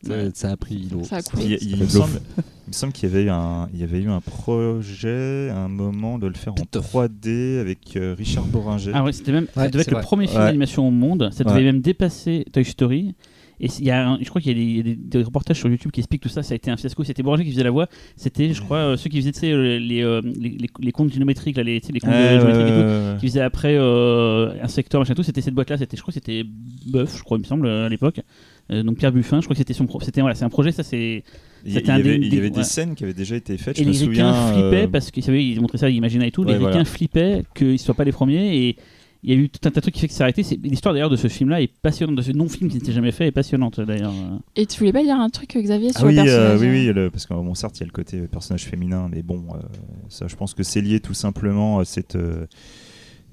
Ouais. ça, a pris l'eau. Ça a Il, me semble, il me semble qu'il y avait eu un, il y avait eu un projet, à un moment de le faire en Pitof. 3D avec euh, Richard Boringer. Ah ouais, c'était même. ça devait être le premier film Ouais. d'animation au monde. Ça devait Ouais. même dépasser Toy Story. Et il y a je crois qu'il y a, des, reportages sur YouTube qui expliquent tout ça. Ça a été un fiasco. C'était Boranger qui faisait la voix. C'était, je crois, euh, ceux qui faisaient tu sais, euh, les, euh, les, les, les comptes géométriques, là, les, tu sais, les comptes Ouais, géométriques et tout. Qui faisait après euh, un secteur, machin tout. C'était cette boîte-là. C'était, je crois, que c'était Buff, je crois, il me semble, à l'époque. Euh, donc Pierre Buffin, je crois que c'était son. C'était voilà, c'est un projet. Ça, c'est. Il y, avait, des- il y avait des ouais. scènes qui avaient déjà été faites. Et je me les souviens. ricains flippaient euh, parce qu'ils savaient, ils montraient ça à Imagina et tout. les Ouais, ricains voilà. flippaient qu'ils ne soient pas les premiers. Et il y a eu tout un tas de trucs qui fait que c'est arrêté. C'est- L'histoire d'ailleurs de ce film-là est passionnante, de ce non-film qui n'était jamais fait est passionnante d'ailleurs. Et tu voulais pas dire un truc, Xavier, sur Ah oui, le euh, personnage oui, euh, oui, le- parce que bon, certes, il y a le côté personnage féminin, mais bon, euh, ça, je pense que c'est lié tout simplement à cette euh,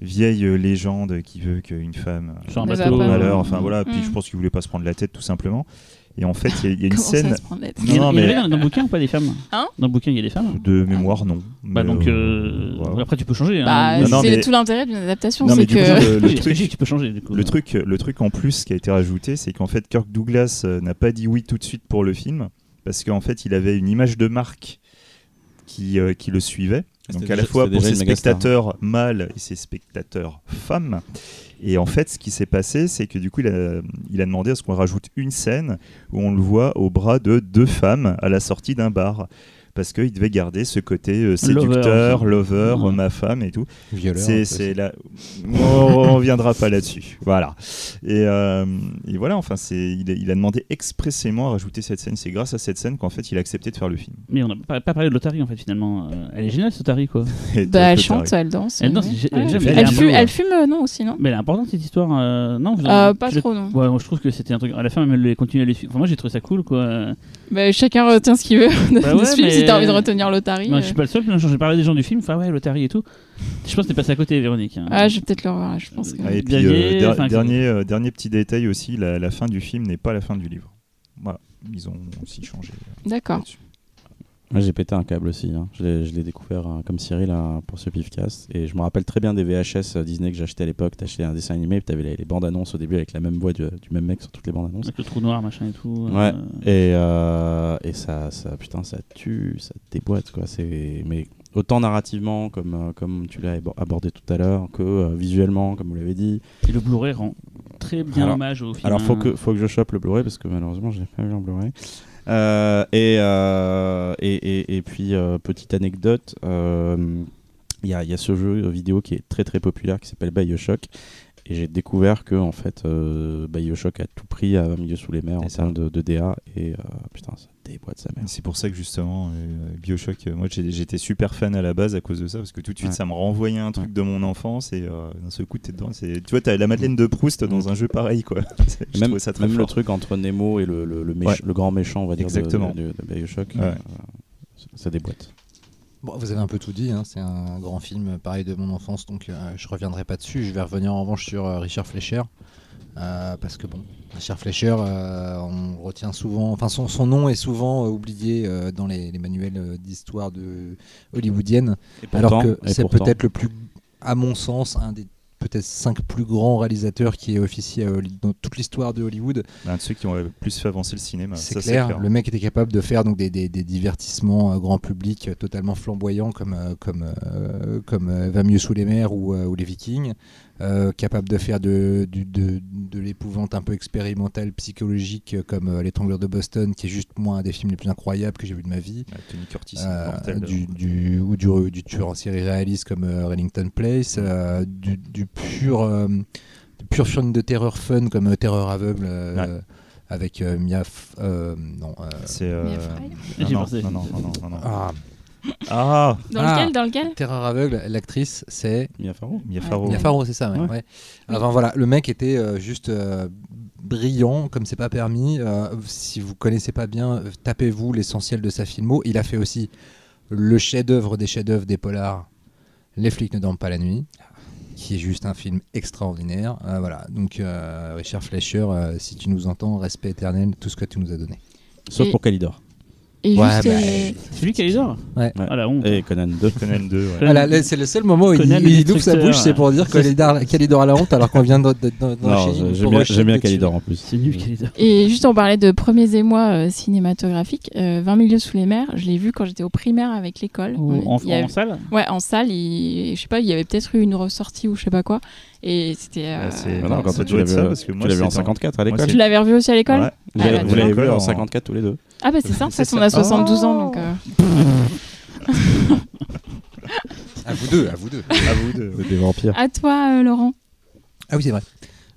vieille légende qui veut qu'une femme Sur un bateau. malheur, enfin voilà. Puis Mm. je pense qu'il voulait pas se prendre la tête tout simplement. Et en fait, il y a- il y, a une Comment scène ça se Non, mais- avait dans le bouquin ou pas des femmes Hein Dans le bouquin, il y a des femmes de mémoire, non. Bah Mais, donc, euh, euh, voilà. après tu peux changer. hein. Bah, c'est mais- tout l'intérêt d'une adaptation, Non, mais c'est du que. coup, le, truc, tu peux changer du coup. Le truc, le truc en plus qui a été rajouté, c'est qu'en fait Kirk Douglas euh, n'a pas dit oui tout de suite pour le film, parce qu'en fait il avait une image de marque qui, euh, qui le suivait. Ah, Donc à la fois pour ses star. spectateurs mâles et ses spectateurs femmes. Et en fait, ce qui s'est passé, c'est que du coup, il a, demandé à ce qu'on rajoute une scène où on le voit au bras de deux femmes à la sortie d'un bar. Parce qu'il devait garder ce côté euh, séducteur, lover, Ouais. ma femme et tout. C'est la. on reviendra pas là-dessus. Voilà. Et, euh, et voilà. Enfin, c'est il, a- il a demandé expressément à rajouter cette scène. C'est grâce à cette scène qu'en fait il a accepté de faire le film. Mais on n'a pas, pas parlé de Lotari en fait finalement. Euh, elle est géniale cette Lotari quoi. Bah, elle chante, elle danse. Elle danse, ouais. Elle, fume, elle non, aussi, non Mais elle est importante cette histoire. euh, Non, vous- Euh, Pas je- trop, non. Ouais, moi je trouve que c'était un truc. À la fin, elle continue à les suivre. Enfin, moi j'ai trouvé ça cool quoi. Bah, chacun retient ce qu'il veut de, Bah ouais, ce film. Si t'as envie de retenir l'Otari. Euh. je suis pas le seul. gens- J'ai parlé des gens du film. Enfin ouais, Lotari et tout. Je pense que t'es passé à côté, Véronique. hein. Ah, je vais peut-être le revoir, je pense. que- Ah, et puis euh, der- enfin, dernier euh, dernier petit détail aussi, la, la fin du film n'est pas la fin du livre. Voilà. Ils ont aussi changé. euh, D'accord. Moi j'ai pété un câble aussi. hein. Je l'ai- découvert euh, comme Cyril euh, pour ce pifcast. Et je me rappelle très bien des VHS euh, Disney que j'achetais à l'époque. T'achetais un dessin animé, puis t'avais les, les bandes annonces au début avec la même voix du, du même mec sur toutes les bandes annonces. Avec le trou noir, machin et tout. Ouais. euh, Et, euh, et ça, ça, putain, ça tue, ça déboîte quoi. C'est, mais autant narrativement comme, comme tu l'as abo- abordé tout à l'heure, que euh, visuellement, comme vous l'avez dit. Et le Blu-ray rend très bien Alors- hommage au film. Alors faut hein. que, faut que je chope le Blu-ray parce que malheureusement je l'ai pas vu en Blu-ray. Euh, et, euh, et, et, et puis euh, petite anecdote, il y, y a ce jeu vidéo qui est très très populaire qui s'appelle Bioshock. Et j'ai découvert que en fait euh, Bioshock a tout pris à milieu sous les mers en termes de, de DA et euh, putain ça déboîte sa mère. C'est pour ça que justement, euh, Bioshock, moi j'étais super fan à la base à cause de ça, parce que tout de suite Ouais. ça me renvoyait un truc de mon enfance et d'un seul coup t'es dedans. Tu vois, t'as la Madeleine de Proust dans un jeu pareil quoi. Je même trouvais ça très même le truc entre Nemo et le, le, le, méch- Ouais. le grand méchant on va dire de- Exactement. de, de, de Bioshock, ça déboîte. Bon, vous avez un peu tout dit, hein, c'est un grand film pareil de mon enfance, donc euh, je reviendrai pas dessus. Je vais revenir en revanche sur euh, Richard Fleischer. euh, parce que bon, Richard Fleischer, euh, on retient souvent, enfin son, son nom est souvent oublié dans les, les manuels d'histoire de hollywoodienne, alors que c'est peut-être le plus, à mon sens, un des peut-être cinq plus grands réalisateurs qui officient à Holly- dans toute l'histoire de Hollywood. Un de ceux qui ont le plus fait avancer le cinéma. c'est clair, Le mec était capable de faire donc des, des- des divertissements euh, grand public euh, totalement flamboyants comme euh, comme euh, comme euh, Va mieux sous les mers ou, euh, ou les Vikings. Euh, capable de faire de, de l'épouvante un peu expérimentale psychologique euh, comme euh, L'étrangleur de Boston qui est juste moi un des films les plus incroyables que j'ai vu de ma vie. Ouais, Tony Curtis, Euh, mortel. du, du, ou du, du tueur en série réaliste comme euh, Rellington Place, euh, du, du pur, euh, pur film de terreur fun comme euh, Terreur aveugle euh, avec euh, Mia. F- euh, non, euh, C'est. euh, Mia Fry non, non, non, non, non, non, non, non. ah, Ah Dans Ah. lequel Dans lequel Terreur aveugle, l'actrice c'est Mia Farrow. Mia. Farrow. Mia Farrow, c'est ça. Ouais, Ouais. Enfin voilà, le mec était euh, juste euh, brillant, comme c'est pas permis. Euh, si vous connaissez pas bien, tapez-vous l'essentiel de sa filmo. Il a fait aussi le chef-d'œuvre des chefs-d'œuvre des polars, Les flics ne dorment pas la nuit, qui est juste un film extraordinaire. Euh, voilà, donc euh, Richard Fleischer, euh, si tu nous entends, respect éternel, tout ce que tu nous as donné. Sauf Et- pour Calidor. Et Ouais, juste, bah, euh, C'est lui qui a les or Ouais. Ah la honte. Et Conan 2. Conan 2, ouais. Voilà, là, c'est le seul moment où il, Conan il ouvre sa bouche, c'est pour dire que Calidor, a la honte alors qu'on vient de- de- de- Non, j'aime bien. Calidor en plus. C'est nul Calidor. Et juste on parlait de premiers émois euh, cinématographiques, euh, 20 milieux sous les mers, je l'ai vu quand j'étais au primaire avec l'école. En, avait- salle Ouais, en salle, il- je sais pas, il y avait peut-être eu une ressortie ou je sais pas quoi. Et c'était. euh, Ouais, c'est- Ah non, quand toi, tu l'as être vu, ça, parce que moi, tu l'as vu en c'était en- 54 à l'école. Tu l'avais revu aussi à l'école Ouais. Vous Ah, l'avez bah, vous l'avez vu en En- 54 tous les deux. Ah bah c'est ça, C'est parce qu'on ça. a 72 ans Oh. donc. euh, À vous deux, à vous deux. À vous deux. Des vampires. À toi, euh, Laurent. Ah oui, c'est vrai.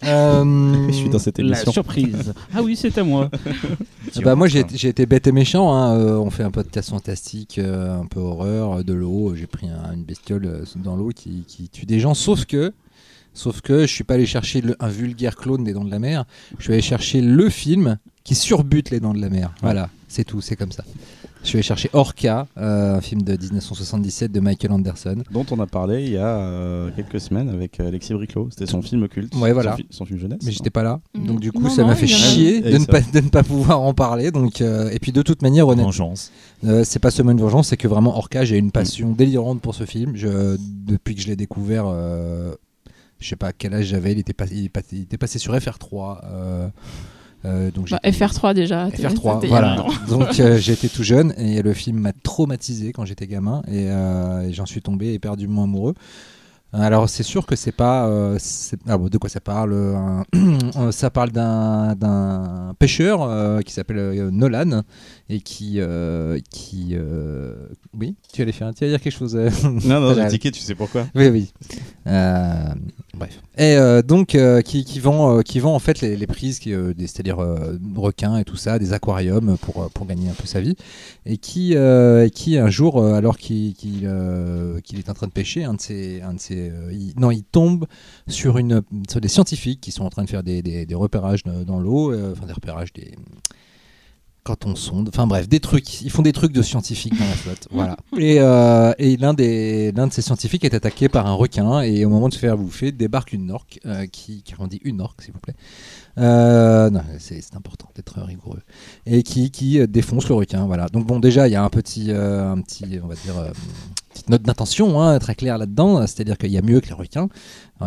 Euh, Je suis dans cette La émission. surprise. Ah oui, c'est à moi. bah moi j'ai été- bête et méchant. hein. Euh, on fait un podcast fantastique, euh, un peu horreur, euh, de l'eau. J'ai pris un- une bestiole euh, dans l'eau qui, qui tue des gens. Sauf que, sauf que je suis pas allé chercher le- un vulgaire clone des Dents de la Mer. Je suis allé chercher le film qui surbute les Dents de la Mer. Voilà, c'est tout, c'est comme ça. Je suis allé chercher Orca, euh, un film de 1977 de Michael Anderson. Dont on a parlé il y a euh, quelques semaines avec euh, Alexis Briclot. C'était son film culte. Ouais, voilà. Son, fi- son film jeunesse. Mais j'étais pas là, donc du coup Non, ça m'a fait chier de ne, pas, de ne pas pouvoir en parler. Donc, euh, et puis de toute manière, honnêtement, Vengeance. Euh, c'est pas seulement une vengeance, c'est que vraiment Orca, j'ai une passion délirante pour ce film. Je, depuis que je l'ai découvert, euh, je sais pas à quel âge j'avais, il il il était passé sur FR3. euh, euh, donc Bah, j'étais- FR3 déjà. t'es- FR3, t'es il y a voilà. Donc euh, j'étais tout jeune et le film m'a traumatisé quand j'étais gamin et, euh, et j'en suis tombé éperdument amoureux. Alors c'est sûr que c'est pas euh, ah bon, de quoi ça parle euh, un- ça parle d'un pêcheur euh, qui s'appelle Nolan et qui euh, qui oui tu allais faire tu allais dire quelque chose Non, non, j'ai tiqué, tu sais pourquoi. oui, oui. Bref. Et donc, qui, qui vend, qui vend en fait les, les prises, c'est-à-dire requins et tout ça, des aquariums pour, pour gagner un peu sa vie. Et qui, qui un jour, alors qu'il est en train de pêcher, un de ses, un de ses, euh, non, il tombe sur, une, sur des scientifiques qui sont en train de faire des, des, repérages dans dans l'eau, euh, enfin des repérages, des quand on sonde, enfin bref, des trucs. Ils font des trucs de scientifiques dans la flotte, voilà. Et, euh, et l'un des l'un de ces scientifiques est attaqué par un requin et au moment de se faire bouffer débarque une orque euh, qui, qui on dit une orque s'il vous plaît. Euh, non, c'est important d'être rigoureux et qui, qui défonce le requin, voilà. Donc bon, déjà il y a un petit un petit on va dire petite note d'intention hein, très claire là-dedans, c'est-à-dire qu'il y a mieux que les requins.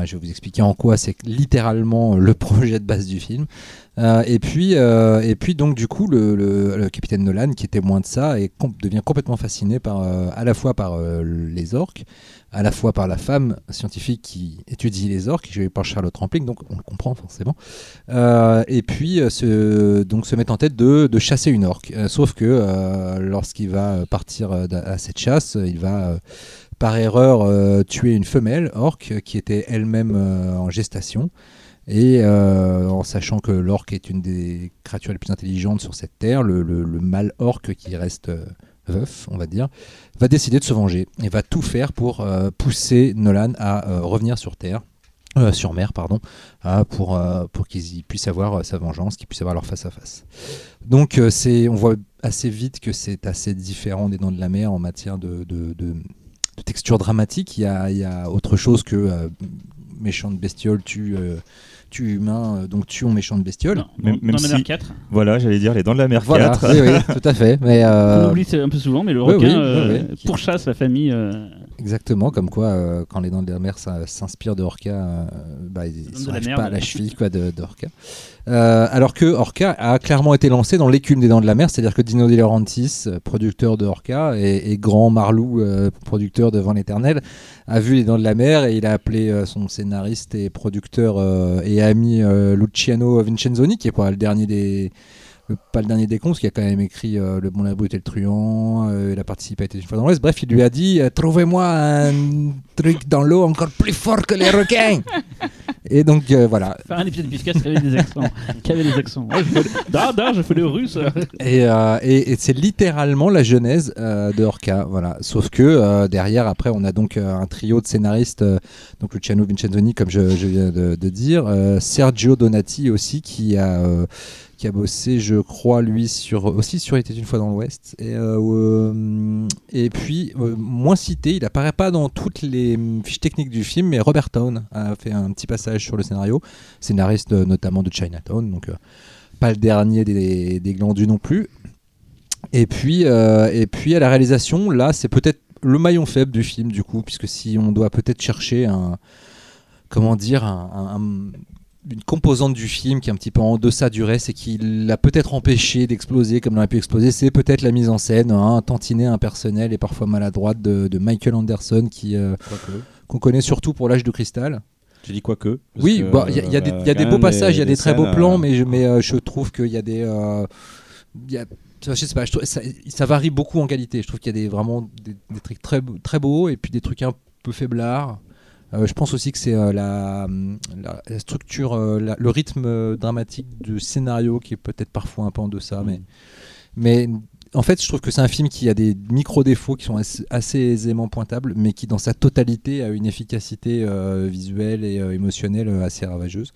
Je vais vous expliquer en quoi c'est littéralement le projet de base du film. Euh, et puis, euh, et puis donc du coup, le, capitaine Nolan, qui est témoin de ça, com- devient complètement fasciné par, euh, à la fois par les orques, à la fois par la femme scientifique qui étudie les orques, jouée par Charlotte Rampling, donc on le comprend forcément. Et puis se, donc se met en tête de, chasser une orque. Sauf que lorsqu'il va partir à cette chasse, il va par erreur euh, tuer une femelle orque qui était elle-même euh, en gestation. Et euh, en sachant que l'orque est une des créatures les plus intelligentes sur cette terre, le, le- le mâle orque qui reste euh, veuf, on va dire, va décider de se venger et va tout faire pour pousser Nolan à revenir sur terre. sur mer, pardon, pour, pour qu'ils puissent avoir sa vengeance, qu'ils puissent avoir leur face à face. Donc, on voit assez vite que c'est assez différent des Dents de la Mer en matière de- de texture dramatique. Il y a, il y a autre chose que euh, méchante bestiole tue, euh, tue humain, euh, donc tuons méchante bestiole. Non, Même- dans même la mer si- 4. Voilà, j'allais dire les dents de la mer Voilà, 4. oui, oui, tout à fait. Mais On euh, oublie ça un peu souvent, mais le requin oui, euh, oui, oui. pourchasse la famille. Exactement, comme quoi, euh, quand les dents de la mer s'inspirent de Orca, euh, bah, ils pas à la cheville quoi, de, de Orca. Euh, alors que Orca a clairement été lancé dans l'écume des dents de la mer, c'est-à-dire que Dino De Laurentiis, euh, producteur de Orca, et, et Grand Marlou, producteur de Vent l'éternel, a vu les dents de la mer et il a appelé son scénariste et producteur et ami Luciano Vincenzoni, qui est pas le dernier des pas le dernier des cons, parce qu'il a quand même écrit euh, Le Bon, la Brute et le Truand, euh, il a participé à une fois dans l'Ouest. Bref, il lui a dit euh, Trouvez-moi un truc dans l'eau encore plus fort que les requins Et donc euh, voilà. Faire un épisode de qui avait des accents. qui avait des accents. Ouais, je fais... Da, da, je fais le russe. Et, euh, et- et c'est littéralement la genèse euh, de Orca, voilà. Sauf que euh, derrière, après, on a donc euh, un trio de scénaristes, euh, donc Luciano Vincenzoni, comme je, je viens de, de dire, euh, Sergio Donati aussi, qui a euh, qui a bossé, je crois, lui, aussi sur Il était une fois dans l'Ouest. Et, euh, et puis, euh, moins cité, il apparaît pas dans toutes les hum, fiches techniques du film, mais Robert Town a fait un petit passage sur le scénario, scénariste euh, notamment de Chinatown, donc pas le dernier des, glandus non plus. Et puis, à la réalisation, là, c'est peut-être le maillon faible du film, du coup, puisque si on doit peut-être chercher un, comment dire, un- une composante du film qui est un petit peu en deçà du reste et qui l'a peut-être empêché d'exploser comme il aurait pu exploser, c'est peut-être la mise en scène, hein, un tantinet impersonnel et parfois maladroite de, de Michael Anderson, qui euh, qu'on connaît surtout pour l'âge de cristal. J'ai dit quoique. parce Oui, que, bah, il y a, il y a des, euh, y a des beaux passages, il y a des, très beaux plans, euh, mais, je, mais euh, je trouve qu'il y a des. euh, il y a- je sais pas, je trouve- ça, ça varie beaucoup en qualité. Je trouve qu'il y a des, vraiment des, des trucs très, très beaux et puis des trucs un peu faiblards. Euh, je pense aussi que c'est euh, la, structure, euh, le rythme dramatique du scénario qui est peut-être parfois un peu en deçà. Mais, en fait, je trouve que c'est un film qui a des micro-défauts qui sont assez, aisément pointables, mais qui, dans sa totalité, a une efficacité visuelle et émotionnelle assez ravageuse.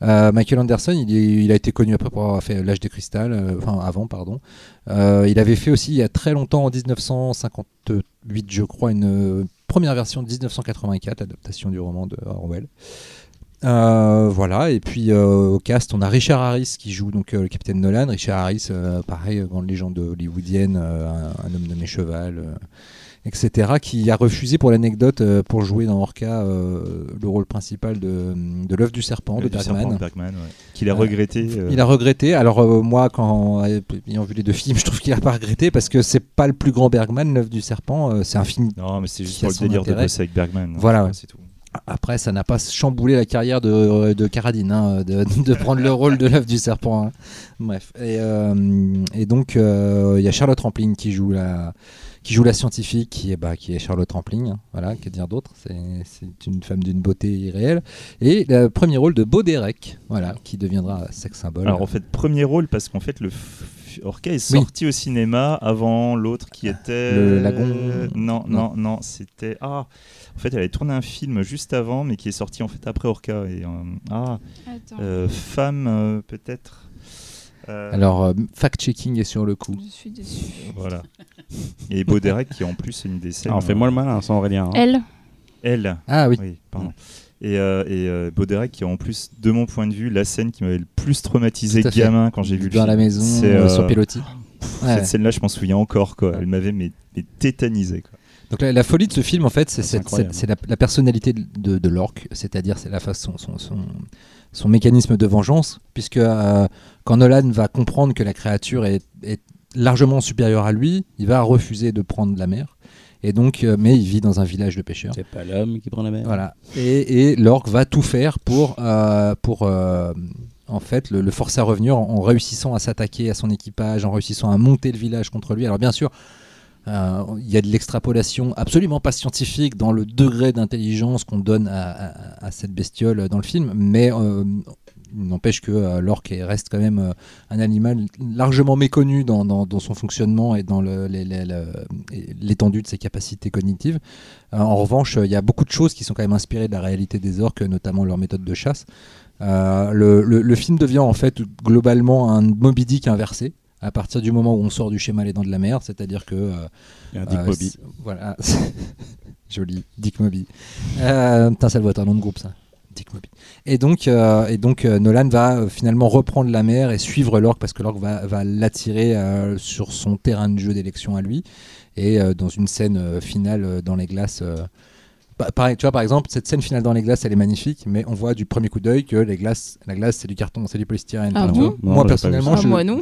Michael Anderson, il, a été connu après pour avoir fait L'âge des cristal, euh, enfin avant, pardon. Il avait fait aussi il y a très longtemps, en 1958, je crois, une première version de 1984, adaptation du roman de Orwell. Euh, voilà, et puis euh, au cast, on a Richard Harris qui joue donc euh, le capitaine Nolan. Richard Harris, pareil, grande légende hollywoodienne, un, un homme nommé Cheval, etc., qui a refusé pour l'anecdote euh, pour jouer dans Orca euh, le rôle principal de, de l'œuvre du serpent de Bergman. de Bergman, ouais. Qu'il a Euh, regretté. Il a regretté. Alors moi, quand ayant vu les deux films, je trouve qu'il a pas regretté parce que c'est pas le plus grand Bergman, l'œuvre du serpent. c'est un film. Non, mais c'est juste pour le délire de bosser avec Bergman. Voilà, ouais. C'est tout. Après, ça n'a pas chamboulé la carrière de, de Carradine, hein, de, de prendre le rôle de l'œuvre du serpent. hein. Bref. Et, euh, et donc, euh, il y a Charlotte Rampling qui joue la, qui joue la scientifique, qui est, bah, qui est Charlotte Rampling. hein. Voilà, que dire d'autre C'est c'est une femme d'une beauté irréelle. Et le premier rôle de Baudérec, voilà, qui deviendra sex symbole. Alors en fait, premier rôle parce qu'en fait le Orca est Oui. sorti au cinéma avant l'autre qui était Le Lagon Non, Non. non, non, c'était ah. En fait, elle avait tourné un film juste avant, mais qui est sorti en fait après Orca et euh, ah Attends, euh, femme euh, peut-être. Euh, Alors, euh, fact-checking est sur le coup. je suis déçue. voilà. Et Baudérec qui est en plus une des scènes. Alors, fais-moi le malin, sans Aurélien. hein. Elle, Elle. Ah oui. Oui, pardon. Et, euh, et euh, Baudérec qui est en plus, de mon point de vue, la scène qui m'avait le plus traumatisé gamin quand j'ai vu le Dans film. la maison, C'est, euh, euh, sur Pelotti. Ouais. Cette scène-là, je m'en souviens encore. Quoi. Elle m'avait mais, mais tétanisé. Quoi. Donc la, la folie de ce film, en fait, c'est c'est la, la personnalité de, de, de l'orque, c'est-à-dire c'est la façon, son, son, son mécanisme de vengeance, puisque euh, quand Nolan va comprendre que la créature est, est largement supérieure à lui, il va refuser de prendre la mer. Et donc, euh, mais il vit dans un village de pêcheurs. C'est pas l'homme qui prend la mer. Voilà. Et, et l'orque va tout faire pour, euh, pour euh, en fait, le, le forcer à revenir en, en réussissant à s'attaquer à son équipage, en réussissant à monter le village contre lui. Alors bien sûr, il y a de l'extrapolation absolument pas scientifique dans le degré d'intelligence qu'on donne à, à- à cette bestiole dans le film, mais n'empêche que euh, l'orque est- reste quand même euh, un animal largement méconnu dans, dans- dans son fonctionnement et dans l'étendue de ses capacités cognitives. Euh, en revanche, il y a beaucoup de choses qui sont quand même inspirées de la réalité des orques, notamment leur méthode de chasse. Euh, le, le- le film devient en fait globalement un Moby Dick inversé à partir du moment où on sort du schéma Les Dents de la Mer, c'est-à-dire que euh, Il y a un Dick euh, c'est- Voilà. Joli, Dick Moby. Putain, ça doit être un nom de groupe, ça. Dick Moby. Et donc, euh, et donc euh, Nolan va euh, finalement reprendre la mer et suivre l'orque parce que l'orque va, va l'attirer euh, sur son terrain de jeu d'élection à lui. Et euh, dans une scène euh, finale euh, dans les glaces. euh, bah, pareil, tu vois, par exemple, cette scène finale dans les glaces, elle est magnifique, mais on voit du premier coup d'œil que les glaces, la glace, c'est du carton, c'est du polystyrène. Ah bon Non, Moi, personnellement, ça. Ah, je, moi non.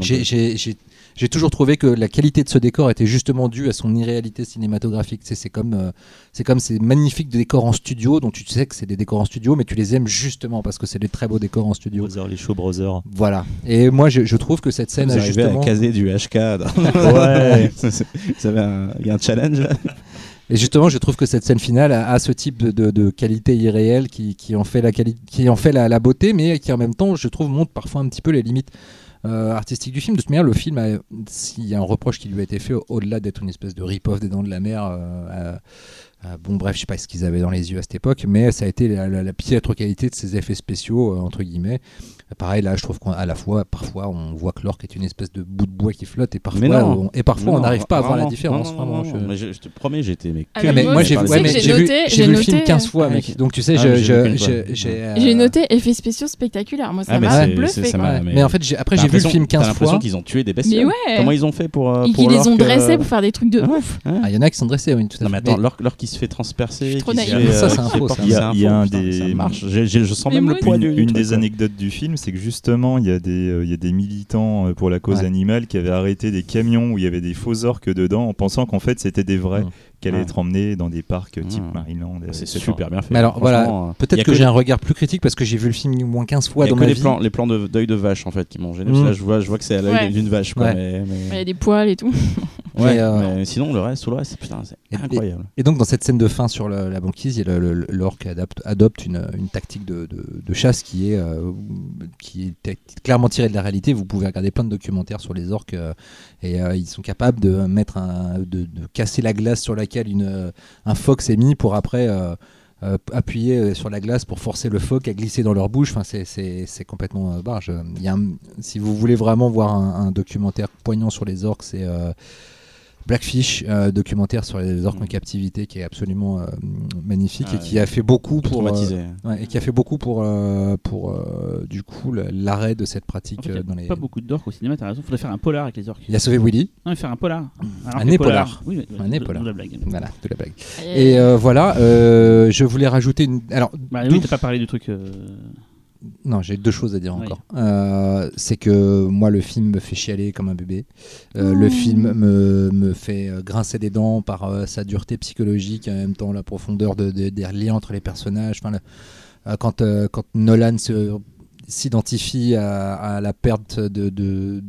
J'ai-. J'ai toujours trouvé que la qualité de ce décor était justement due à son irréalité cinématographique. C'est comme euh, c'est comme ces magnifiques décors en studio dont tu sais que c'est des décors en studio, mais tu les aimes justement parce que c'est des très beaux décors en studio. Brother, les show brothers. Voilà. Et moi, je, je trouve que cette scène Vous a justement. à caser du HK. Ouais. Un- Il y a un challenge là Et justement, je trouve que cette scène finale a, a ce type de, de- de qualité irréelle qui, qui en fait, la, quali- qui en fait la, la beauté, mais qui en même temps, je trouve, montre parfois un petit peu les limites euh, artistiques du film. De toute manière, le film, s'il y a un reproche qui lui a été fait, au- au-delà d'être une espèce de rip-off des Dents de la Mer, euh, bon, bref, je sais pas ce qu'ils avaient dans les yeux à cette époque, mais ça a été la, la, piètre qualité de ces effets spéciaux, euh, entre guillemets. Pareil, là, je trouve qu'à la fois, parfois, on voit que l'orque est une espèce de bout de bois qui flotte, et parfois, Mais non. on, et parfois Non, on n'arrive pas à voir la différence. Non, non, vraiment, non, je- non, mais je, je te promets, j'étais mais Ah, mais moi, j'ai ouais, j'ai j'ai vu, noté- j'ai j'ai vu le film noté, 15 fois, euh, mec. Donc tu sais, Ah, j'ai j'ai- j'ai, euh, J'ai noté effets spéciaux spectaculaires. Moi, ça Ah, m'a bluffé. mais- en fait, j'ai- après j'ai vu le l'impression- film T'as 15 l'impression fois. qu'ils ont tué des Mais bestioles. ouais. Comment ils ont fait pour. euh, Et pour qu'ils les ont euh, dressés pour faire des trucs de ouf. Ah, il y en a qui sont dressés, oui, tout à Non mais fait. attends, l'orque qui se fait transpercer, fait, Ça, euh, c'est un fait faux. Il y a- un des-. J'ai- j'ai- Je sens même le poids Une, des anecdotes du film, c'est que justement, il y, a des, euh, il y a des militants euh, pour la cause Ouais. animale qui avaient arrêté des camions où il y avait des faux orques dedans en pensant qu'en fait c'était des vrais Qui allaient Ouais. être emmenés dans des parcs type Mm. Marineland. C'est etc. super bien fait. Mais alors, voilà, euh, Peut-être que, que j'ai un regard plus critique parce que j'ai vu le film au moins 15 fois Il y a dans que ma les vie. plans, les plans de- d'œil de vache en fait qui m'ont gêné. Mm. là, je vois, je vois que c'est à l'œil Ouais. d'une vache. Quoi, Ouais. mais, mais- Il y a des poils et tout. Ouais, euh, mais sinon, le reste, tout le reste, putain, c'est incroyable. Et donc dans cette scène de fin sur la banquise, l'orque adopte une, une tactique de, de- de chasse qui est, euh, qui est t- clairement tirée de la réalité. Vous pouvez regarder plein de documentaires sur les orques euh, et euh, ils sont capables de mettre un, de, de casser la glace sur une, euh, un phoque s'est mis pour après euh, euh, appuyer sur la glace pour forcer le phoque à glisser dans leur bouche. Enfin, c'est- complètement barge. Il y a si vous voulez vraiment voir un, un documentaire poignant sur les orques, c'est Blackfish, euh, documentaire sur les orques en captivité qui est absolument euh, magnifique Ah et qui a fait beaucoup pour euh, ouais, et qui a fait beaucoup pour euh, pour euh, du coup l'arrêt de cette pratique En fait, il euh, y dans a les. pas beaucoup d'orques au cinéma, t'as raison. Faudrait faire un polar avec les orques. Il a sauvé Willy, Non, mais faire un polar. Un épolar. Oui, oui, Un de- épolar. de la blague. voilà de la blague. Et euh, voilà, euh, je voulais rajouter une. Alors Bah oui, t'as pas parlé du truc. Non, j'ai deux choses à dire Oui. encore. Euh, c'est que moi, le film me fait chialer comme un bébé. Euh, Oh. Le film me, me fait euh, grincer des dents par euh, sa dureté psychologique et en même temps la profondeur de, de- des liens entre les personnages. Enfin, le- quand, euh, quand Nolan se s'identifie à, à la perte de, de-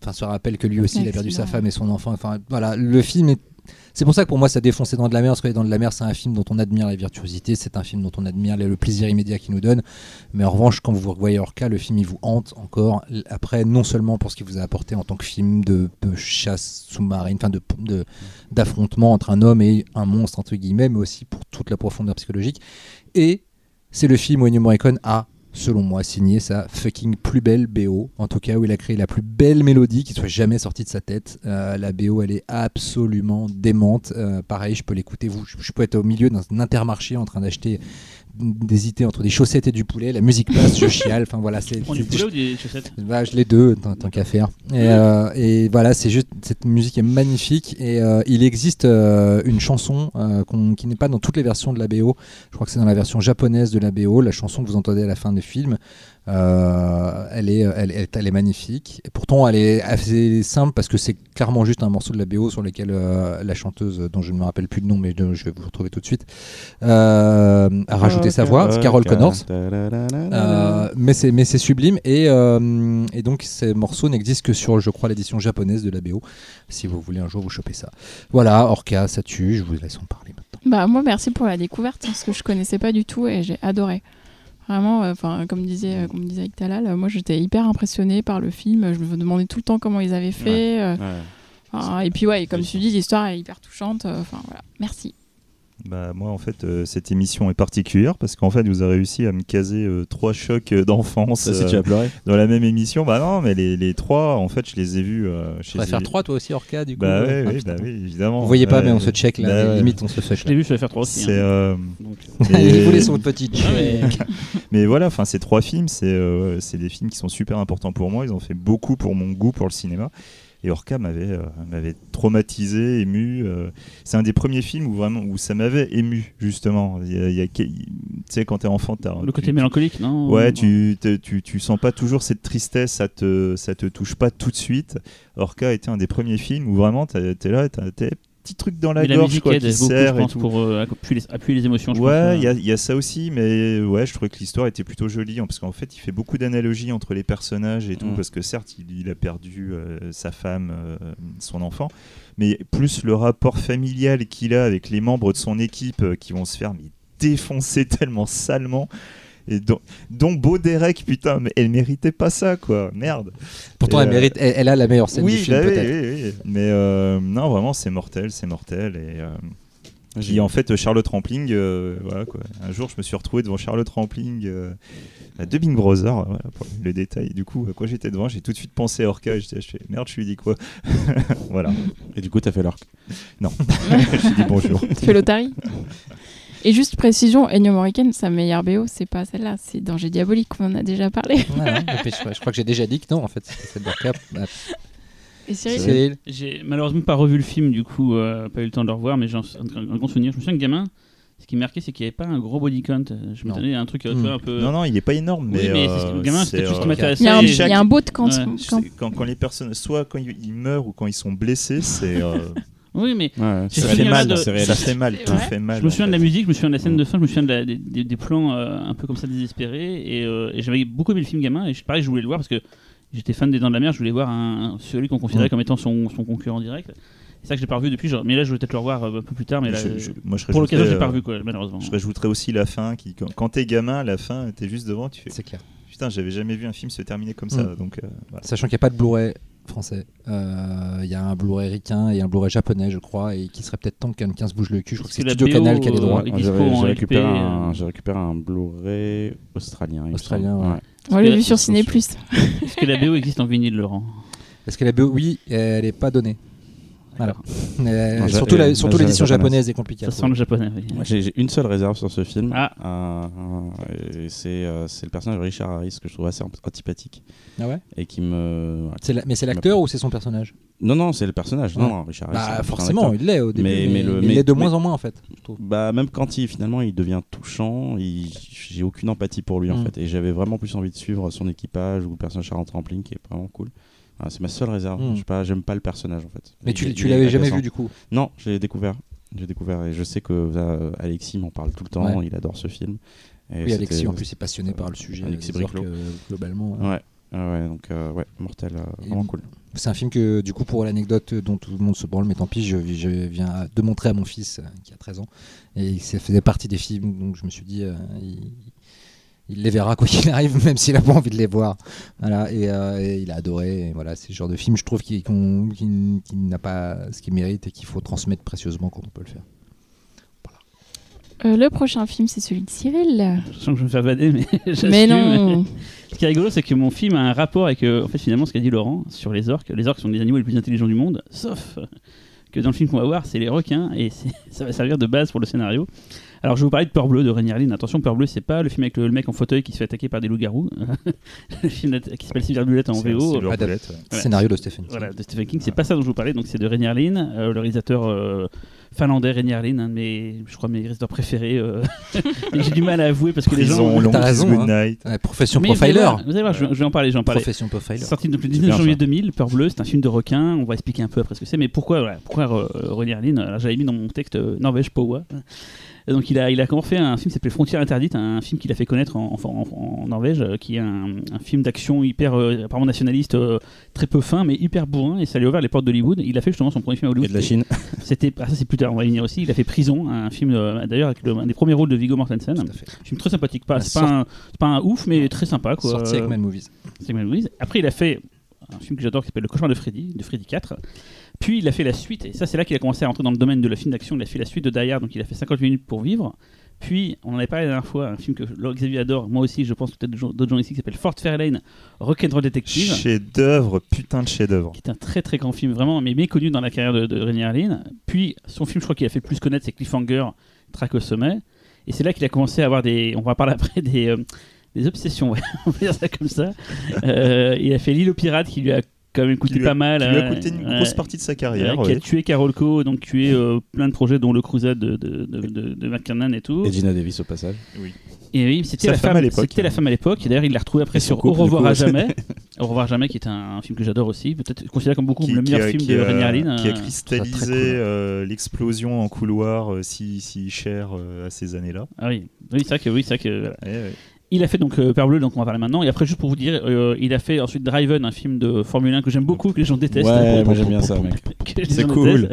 enfin se rappelle que lui aussi il a perdu sa femme et son enfant enfin voilà le film est c'est pour ça que pour moi ça défonce les dents de la mer parce que dents de la mer c'est un film dont on admire la virtuosité c'est un film dont on admire le plaisir immédiat qu'il nous donne mais en revanche, quand vous voyez Orca, le film il vous hante encore. Après, non seulement pour ce qu'il vous a apporté en tant que film de, chasse sous-marine, enfin de de- d'affrontement entre un homme et un monstre entre guillemets, mais aussi pour toute la profondeur psychologique. Et c'est le film où Ennio Morricone a, selon moi, signé sa fucking plus belle BO. En tout cas, où il a créé la plus belle mélodie qui soit jamais sortie de sa tête. Euh, la BO, elle est absolument démente. Euh, pareil, je peux l'écouter. Je peux être au milieu d'un intermarché en train d'acheter d'hésiter entre des chaussettes et du poulet, la musique passe, je chiale, enfin voilà, c'est prends du poulet ou des chaussettes? Bah, je les deux, tant, tant qu'à faire. Et, euh, et voilà, c'est juste, cette musique est magnifique. Et euh, il existe euh, une chanson qui n'est pas dans toutes les versions de la BO. Je crois que c'est dans la version japonaise de la BO, la chanson que vous entendez à la fin du film. Euh, elle, est, elle, elle- elle est magnifique. Et pourtant, elle est assez simple parce que c'est clairement juste un morceau de la BO sur lequel euh, la chanteuse, dont je ne me rappelle plus le nom, mais je, je vais vous retrouver tout de suite, euh, a rajouté sa voix, c'est Carol Connors. Euh, mais c'est mais c'est sublime. Et, euh, et donc ces morceaux n'existent que sur je crois l'édition japonaise de la BO si vous voulez un jour vous choper ça. Voilà Orca ça tue je vous laisse en parler maintenant. Bah moi merci pour la découverte parce que je connaissais pas du tout et j'ai adoré. Vraiment, enfin comme disait euh, comme disait avec Talal, moi j'étais hyper impressionnée par le film. Je me demandais tout le temps comment ils avaient fait. euh, Ouais. enfin, et puis ouais, comme tu dis, l'histoire est hyper touchante. euh, Enfin voilà, merci. Bah moi en fait euh, cette émission est particulière parce qu'en fait vous avez réussi à me caser euh, trois chocs euh, d'enfance euh, dans la même émission. Bah non mais les, les trois en fait je les ai vus. euh, Tu vas faire 3 toi aussi, Orca, du coup Bah euh, oui, ah, oui, bah évidemment. Vous voyez pas, mais on Ouais. se check là, Bah ouais. limite on se Je feuille. l'ai vu, je vais faire 3 aussi. C'est hein. euh, Donc, mais- Il voulait son petit Ah, check. mais- Mais voilà, enfin ces trois films, c'est euh, c'est des films qui sont super importants pour moi. Ils ont fait beaucoup pour mon goût pour le cinéma. Et Orca m'avait euh, m'avait traumatisé, ému. euh. c'est un des premiers films où vraiment où ça m'avait ému justement. Il y a- il y a- Tu sais quand t'es enfant, t'as le côté tu- mélancolique, non Ouais, tu, tu, tu sens pas toujours cette tristesse, ça te, ça te touche pas tout de suite. Orca était un des premiers films où vraiment t'es là, t'as petits trucs dans la Mais la gorge musique quoi, qui beaucoup, serrent et tout. pour euh, appuyer, les, appuyer les émotions. Je Ouais, euh. il y, a- il y a ça aussi, mais ouais, je trouvais que l'histoire était plutôt jolie, hein, parce qu'en fait, il fait beaucoup d'analogies entre les personnages et tout, Mm. parce que certes, il, il a perdu euh, sa femme, euh, son enfant, mais plus le rapport familial qu'il a avec les membres de son équipe euh, qui vont se faire mais, défoncer tellement salement. Et dont, dont Beau Derek, putain, mais elle méritait pas ça, quoi. Merde. Pourtant, Et, elle euh, mérite, elle, elle a la meilleure scène oui, du film, bah oui, peut-être. oui, oui. Mais euh, non, vraiment, c'est mortel, c'est mortel. Et, euh, J'ai- en fait Charlotte Rampling euh, voilà quoi un jour je me suis retrouvé devant Charlotte Rampling euh, à de Big Brother voilà, pour le détail du coup quand j'étais devant j'ai tout de suite pensé à Orca et j'étais je fais, merde je lui dis quoi voilà Et du coup, t'as fait l'orque? je lui dis bonjour Tu fais l'Otari Et juste précision, Ennio Morricone, sa meilleure BO, c'est pas celle-là, c'est Danger Diabolique, on en a déjà parlé. Voilà, puis je, je crois que j'ai déjà dit que non, en fait, c'était celle Et Cyril Cyril J'ai malheureusement pas revu le film, du coup, euh, pas eu le temps de le revoir, mais j'ai un, un- un grand souvenir. Je me souviens que gamin, ce qui me marquait, c'est qu'il n'y avait pas un gros body count. Je Non. m'attendais à un truc euh, tu Hmm. un peu. non non il est pas énorme Oui, mais, mais euh, c'est- le gamin, c'était c'est, ce qui euh, m'intéressait. Il y a un, Et il y a un beau de quand, Ouais. quand- c'est- quand, quand les personnes soit quand ils, ils meurent ou quand ils sont blessés c'est euh, Oui, mais Ouais, ça fait mal, de- ça fait mal tout fait mal je me souviens en de la musique, je me souviens de la scène de fin, je me souviens de la- des, des- des plans euh, un peu comme ça désespérés. Et, euh, et j'avais beaucoup aimé le film gamin. Et je- pareil, je voulais le voir parce que j'étais fan des Dents de la Mer. Je voulais voir un, celui qu'on considérait Ouais. comme étant son, son concurrent direct. C'est ça que j'ai pas revu depuis. genre- mais là, je vais peut-être le revoir euh, un peu plus tard. Mais là, Je- je- moi, je pour l'occasion, j'ai pas revu quoi, malheureusement. je rajouterais aussi la fin qui quand, quand t'es gamin la fin t'es juste devant tu fais C'est clair. putain j'avais jamais vu un film se terminer comme ça Mm. donc euh, voilà. Sachant qu'il n'y a pas de Blu-ray français. Euh, Il y a un Blu-ray ricain et un Blu-ray japonais, je crois, et qui serait peut-être temps que quelqu'un se bouge le cul. Je crois que c'est Studio BO, Canal qui a les euh, droits. est J'ai récupéré, euh. récupéré un Blu-ray australien. Australien, ouais. On l'a vu sur Ciné Plus. Est-ce que la BO existe en vinyle, Laurent? Parce que la BO, oui, elle n'est pas donnée. Voilà. Euh, Non, surtout la- surtout l'édition japonaise. japonaise est compliquée. Ça sent le japonais. oui. Moi, J'ai une seule réserve sur ce film. Ah. Euh, c'est euh, c'est le personnage de Richard Harris que je trouve assez ant- antipathique Ah ouais? Et qui me. la- Mais c'est l'acteur ou c'est son personnage? Non, non, c'est le personnage. Ouais. Non, non, Richard Harris. Bah forcément, il l'est au début. Mais- Mais, mais le- il l'est de mais- moins en moins en fait. je. Bah même quand il finalement il devient touchant, j'ai aucune empathie pour lui en Mm. fait et j'avais vraiment plus envie de suivre son équipage ou le personnage Charles Trampling qui est vraiment cool. Voilà, c'est ma seule réserve. Mm. Je sais pas, j'aime pas le personnage en fait. Mais Il tu, l'avais jamais vu du coup Non, je l'ai découvert. J'ai découvert et je sais que euh, Alexis m'en parle tout le temps. Ouais. Il adore ce film. Et Oui, Alexis en plus est passionné par le sujet. Alexis orques, Briclot. euh, globalement. Ouais. Ah ouais, donc euh, ouais, mortel, euh, vraiment cool. C'est un film que, du coup, pour l'anecdote dont tout le monde se branle, mais tant pis, je, je viens de montrer à mon fils euh, qui a 13 ans. Et ça faisait partie des films, donc je me suis dit, euh, il, il les verra quoi qu'il arrive, même s'il a pas envie de les voir. Voilà, et, euh, et il a adoré. Et voilà, c'est le genre de film, je trouve, qui, n'a pas ce qu'il mérite et qu'il faut transmettre précieusement quand on peut le faire. Euh, le prochain film, c'est celui de Cyril. Je sens que je vais me faire vader, mais. Mais non Ce qui est rigolo, c'est que mon film a un rapport avec, euh, en fait, finalement, ce qu'a dit Laurent sur les orques. Les orques sont les animaux les plus intelligents du monde, sauf que dans le film qu'on va voir, c'est les requins, et ça va servir de base pour le scénario. Alors, je vais vous parler de Peur Bleu de Rainier Lynn. Attention, Peur Bleu, c'est pas le film avec le, le mec en fauteuil qui se fait attaquer par des loups-garous. le film qui s'appelle Silver Bullet en VO. boulette, ouais. Voilà. Scénario de Stephen King. Voilà, de Stephen King, c'est pas ça dont je vous parlais, donc c'est de Rainier Lynn, euh, le réalisateur euh, finlandais Rainier Lynn, un de mes, je crois, mes réalisateurs préférés. euh, et j'ai du mal à avouer parce que les gens. Long t'as raison, hein. Ouais, profession Mais vous allez profiler. voir, Vous allez voir, je, je vais en parler, je vais en parler. Profession profiler. Sorti donc le bien, 19 janvier ça. 2000, Peur Bleu, c'est un film de requin. On va expliquer un peu après ce que c'est, mais pourquoi, voilà, pourquoi euh, Harlin Alors j'avais mis dans mon texte euh, Norvège Powa. Et donc il a, il a comment fait un film qui s'appelait Frontières interdites, un film qu'il a fait connaître en, en- en- en Norvège, euh, qui est un, un film d'action hyper euh, apparemment nationaliste, euh, très peu fin, mais hyper bourrin, et ça lui a ouvert les portes d'Hollywood. Il a fait justement son premier film à Hollywood. Et de la Chine. C'était, ah, ça c'est plus tard, on va y venir aussi. Il a fait Prison, un film euh, d'ailleurs avec le- un des premiers rôles de Viggo Mortensen. Un film très sympathique, pas, c'est, pas un, c'est pas un ouf, mais très sympa quoi. Sorti avec Mad Movies. Sigmund Louise. Après, il a fait un film que j'adore qui s'appelle Le cauchemar de Freddy, de Freddy 4. Puis il a fait la suite, et ça c'est là qu'il a commencé à rentrer dans le domaine de la film d'action. Il a fait la suite de Die Hard, donc il a fait 50 minutes pour vivre. Puis, on en avait parlé la dernière fois, un film que Xavier adore, moi aussi, je pense peut-être d'autres gens ici, qui s'appelle Fort Fairlane, Rock'n'Roll Detective. Chef-d'œuvre, putain de chef-d'œuvre. qui est un très très grand film, vraiment, mais méconnu dans la carrière de, de Rainier. Puis son film, je crois qu'il a fait plus connaître, c'est Cliffhanger, Track au sommet. Et c'est là qu'il a commencé à avoir des. On va parler après des. euh, des obsessions, ouais, on va dire ça comme ça. Euh, il a fait L'île aux pirates qui lui a quand même a- pas mal. Qui lui a coûté une ouais. grosse partie de sa Ouais, carrière. qui a tué Carol Co, donc tué euh, plein de projets, dont le Crusade de, de, de, de, de McKernan et tout. Et Gina Davis au passage. Et oui, c'était Sa la femme femme à l'époque. C'était la femme à l'époque. Et d'ailleurs, il l'a retrouvé après sur Au couple, revoir coup, à jamais. Au revoir à jamais, qui est un, un film que j'adore aussi, peut-être considéré comme beaucoup Qui, le meilleur film qui de Rainier Harlin. qui a cristallisé cool. euh, l'explosion en couloir euh, si, si cher euh, à ces années-là. Ah oui, oui c'est vrai que oui, c'est vrai que voilà. Ouais, ouais. Il a fait donc euh, Père Bleu, donc on va parler maintenant. Et après, juste pour vous dire, euh, il a fait ensuite Driven, un film de Formule 1 que j'aime beaucoup, que les gens détestent. Ouais, moi j'aime bien ça, mec. C'est cool.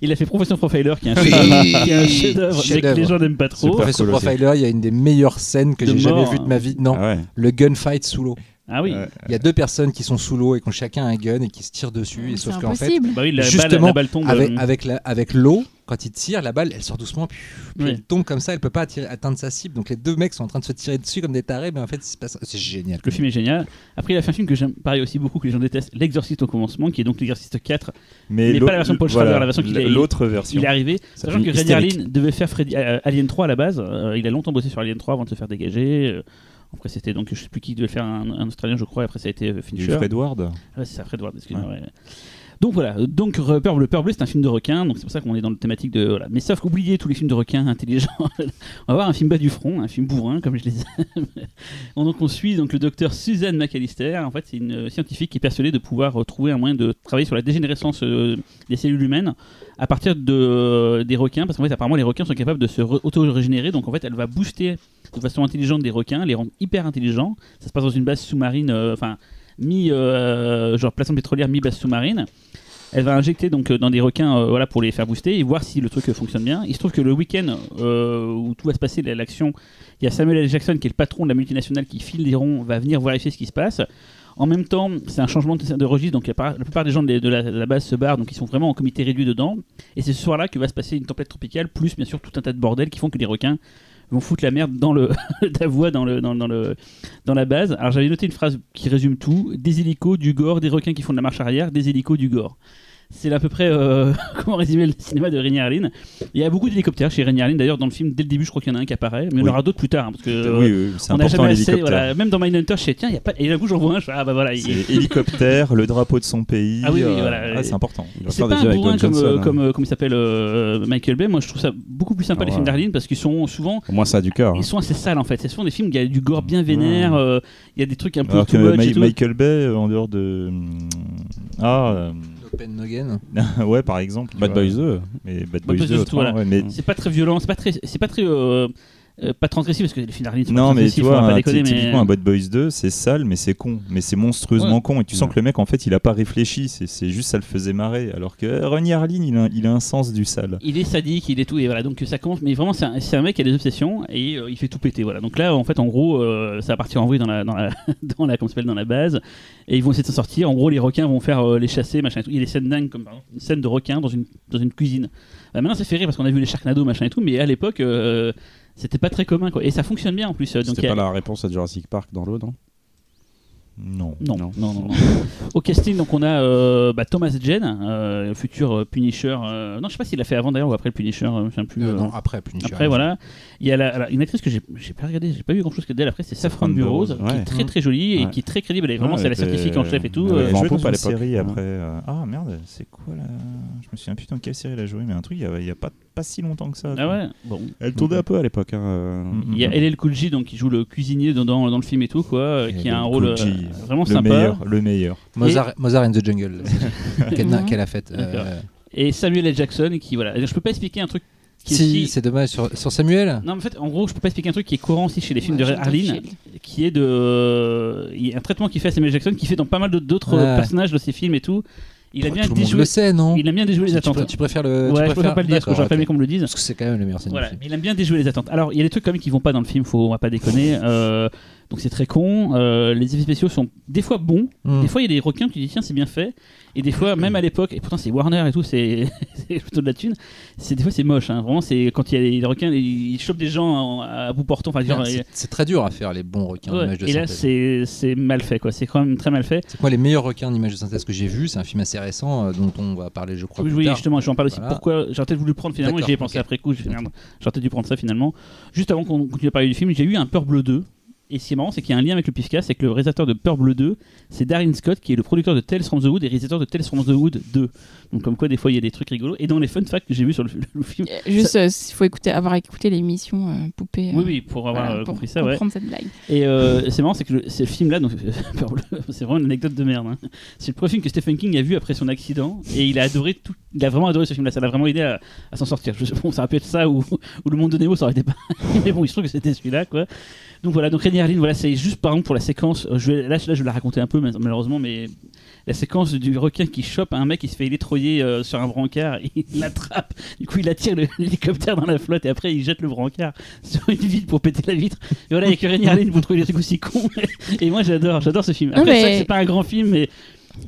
Il a fait Profession Profiler, qui est un chef-d'œuvre, mais que les gens n'aiment pas trop. Aussi. Profiler, il y a une des meilleures scènes que j'ai jamais vues de ma vie. Non, Ah ouais. le gunfight sous l'eau. Ah oui. Il y a deux personnes qui sont sous l'eau et qui ont chacun un gun et qui se tirent dessus. Et C'est sauf qu'en fait, impossible. Bah oui, la balle, Justement, la balle tombe. avec, euh, avec, la- avec l'eau, quand il tire, la balle, elle sort doucement, puis, puis Oui. elle tombe comme ça, elle peut pas attirer- atteindre sa cible. Donc les deux mecs sont en train de se tirer dessus comme des tarés, mais en fait, c'est génial. Le film est génial. Après, il a fait un film que j'aime pareil aussi beaucoup, que les gens détestent, L'Exorciste au commencement, qui est donc L'Exorciste 4. Mais l'au- pas la version de Paul Schrader, la version qu'il a- L'autre version. Il est arrivé. Sachant que. Harlin devait faire Freddy- euh, Alien 3 à la base. Euh, il a longtemps bossé sur Alien 3 avant de se faire dégager. Euh, Après, c'était donc, je sais plus qui devait faire, un, un Australien, je crois. et Après, ça a été euh, Fincher. Fred Ward. Ah ouais, c'est ça, Fred Ward, excuse-moi. ouais. Donc voilà, donc Peur, le Peur c'est un film de requin, donc c'est pour ça qu'on est dans le thématique de. Mais sauf qu'oubliez tous les films de requins intelligents. on va voir un film bas du front, un film bourrin, comme je les aime. donc on suit donc le docteur Suzanne McAllister. En fait, c'est une scientifique qui est persuadée de pouvoir trouver un moyen de travailler sur la dégénérescence euh, des cellules humaines à partir de, euh, des requins, parce qu'en fait, apparemment, les requins sont capables de se re- auto-régénérer. Donc en fait, elle va booster de façon intelligente des requins, les rendre hyper intelligents. Ça se passe dans une base sous-marine, euh, enfin, mi, euh, genre plateforme pétrolière, mi-base sous-marine. Elle va injecter donc euh, dans des requins euh, voilà, pour les faire booster et voir si le truc euh, fonctionne bien. Il se trouve que le week-end où tout va se passer, la- l'action, il y a Samuel L. Jackson qui est le patron de la multinationale qui file des ronds, va venir vérifier ce qui se passe. En même temps, c'est un changement de, registre, donc la, par- la plupart des gens de, la, de base se barrent, donc ils sont vraiment en comité réduit dedans. Et c'est ce soir-là que va se passer une tempête tropicale, plus bien sûr tout un tas de bordel qui font que les requins vont foutre la merde dans le la voie dans le dans le dans la base. Alors j'avais noté une phrase qui résume tout des hélicos, du gore, des requins qui font de la marche arrière, des hélicos, du gore. C'est à peu près euh, comment résumer le cinéma de Rainier Harlin. Il y a beaucoup d'hélicoptères chez Rainier Harlin. D'ailleurs, dans le film, dès le début, je crois qu'il y en a un qui apparaît, mais il y en aura d'autres plus tard. hein, parce que oui, oui, c'est important l'hélicoptère. Voilà, même dans Mindhunter, je sais, tiens, il y a pas. Et d'un coup, j'en vois un, je fais, ah bah voilà. il- hélicoptère, le drapeau de son pays. Ah oui, oui, euh, voilà. ah, c'est important. C'est pas un bourrin comme, Johnson. hein. comme, euh, comment il s'appelle euh, Michael Bay. Moi, je trouve ça beaucoup plus sympa Ah les films d'Harlin parce qu'ils sont souvent Au moins ça a du cœur. hein. ils sont assez sales en fait. C'est souvent des films où il y a du gore bien vénère, il y a des trucs un peu Alors que. Michael Bay, en dehors de. hum, Ah, Open Noggin. ouais, par exemple. Bad. Boys 2. Mais Bad Bad Boys Boys 2, 2, autrement, voilà. ouais, mais C'est pas très violent, c'est pas très, c'est pas très, euh, euh, pas transgressif parce que les films d'Harlin sont Non, mais tu vois, un- déconner, ty- mais typiquement un Bad Boys 2, c'est sale, mais c'est con. Mais c'est monstrueusement Ouais. con. Et tu sens Ouais. que le mec, en fait, il a pas réfléchi. C'est juste ça le faisait marrer. Alors que euh, Ronnie Harlin, il a, il a un sens du sale. il est sadique, il est tout et voilà donc ça commence. Mais vraiment c'est un, mec qui a des obsessions et euh, il fait tout péter voilà. Donc là en fait en gros euh, ça va partir en vrille dans la dans la dans la comment ça dans la base et ils vont essayer de s'en sortir. En gros les requins vont faire euh, les chasser machin. Et tout. Il y a des scènes dingues comme par exemple, une scène de requins dans une dans une cuisine. Bah, maintenant ça fait rire parce qu'on a vu les Sharknado machin et tout, mais à l'époque euh, c'était pas très commun quoi. Et ça fonctionne bien en plus. euh, C'était pas la réponse à Jurassic Park dans l'eau, non? Non. Non, Non. non. Au casting, donc on a euh, bah, Thomas Jane, euh, le futur euh, Punisher. euh, non, je sais pas s'il l'a fait avant d'ailleurs ou après le Punisher. euh, je plus. Euh, euh, non, après, Punisher. après, voilà. Il y a la- alors, une actrice que j'ai j'ai pas regardé, j'ai pas vu grand chose que d'elle après, c'est Saffron Saffron Burrows, qui est très très jolie et Ouais. qui est très crédible. Elle est vraiment, Ouais, c'est la scientifique en chef et tout. elle euh, Vampo dans une série après. euh, Ah merde, c'est quoi là? Je me souviens plus dans quelle série elle a joué, mais un truc il y a, a pas, pas si longtemps que ça. ah ouais, bon. Elle tournait un peu à l'époque. hein, euh, Il y a LL Cool J donc qui joue le cuisinier dans, dans, dans le film et tout quoi, euh, qui a un rôle euh, vraiment le sympa. meilleur, le meilleur. Mozart, Mozart in the Jungle, qu'elle a fait. euh, D'accord. Et Samuel L. Jackson qui voilà. Je peux pas expliquer un truc qui Si, c'est dommage. Sur, sur Samuel? Non, mais en fait, en gros, je peux pas expliquer un truc qui est courant aussi chez les films Ouais, de Harlin, qui est de. Il y a un traitement qu'il fait à Samuel Jackson, qui fait dans pas mal d'autres Ouais. euh, personnages de ses films et tout. Il a bien Tout déjoué, le sait, non il a bien déjoué les Tu- attentes. Tu, tu préfères le. tu ouais, je préfère pas le dire, parce que j'aurais pas qu'on me le dise. Parce que c'est quand même le meilleur scène Voilà, du film. mais il aime bien déjouer les attentes. Alors, il y a des trucs quand même qui vont pas dans le film, faut, on va pas déconner. Euh, donc c'est très con. Euh, les effets spéciaux sont des fois bons, Hmm. des fois il y a des requins tu dis tiens c'est bien fait, et des fois même à l'époque, et pourtant c'est Warner et tout, c'est plutôt de la thune. C'est des fois c'est moche, hein. vraiment c'est quand il y a les, requins, ils chopent des gens en- à bout portant. Enfin, genre, c'est- très dur à faire les bons requins ouais, de et là synthèse. c'est mal fait quoi. C'est quand même très mal fait. C'est quoi les meilleurs requins en images de synthèse que j'ai vu C'est un film assez récent euh, dont on va parler, je crois. Oui, plus oui, tard. justement, je vais en parler aussi. Pourquoi? J'aurais peut-être voulu le prendre finalement et j'y ai pensé après coup. J'ai j'aurais peut-être dû prendre ça finalement. Juste avant qu'on continue à parler du film, j'ai eu un Peur Bleu 2. Et ce qui est marrant, c'est qu'il y a un lien avec le Pifka, c'est que le réalisateur de Peur Bleu 2, c'est Darren Scott, qui est le producteur de Tales from the Wood et réalisateur de Tales from the Wood 2. Donc, comme quoi, des fois, il y a des trucs rigolos. Et dans les fun facts que j'ai vus sur le, le film. Euh, Juste, euh, il faut écouter, avoir écouté l'émission euh, Poupée. euh, Oui, oui, pour avoir voilà, pour compris ça, ouais. cette blague. Et c'est marrant, c'est que le, ce film-là, donc c'est vraiment une anecdote de merde. hein. C'est le premier film que Stephen King a vu après son accident, et il a adoré tout. Il a vraiment adoré ce film-là. Ça l'a vraiment aidé à, à s'en sortir. Je bon, ça aurait pu être ça ou, ou le monde de Nemo, ça aurait été pas. Mais bon, il se trouve que c'était celui-là, quoi. Donc voilà, donc Rainier Voilà, c'est juste par exemple pour la séquence. euh, Je vais, là, là, je vais la raconter un peu, malheureusement, mais la séquence du requin qui chope un mec qui se fait électroyer euh, sur un brancard, il l'attrape, du coup il attire l'hélicoptère dans la flotte et après il jette le brancard sur une vitre pour péter la vitre. Et voilà, avec Rainier Arline, vous trouvez des trucs aussi cons. et moi j'adore, j'adore ce film. Après, mais- c'est pas un grand film, mais.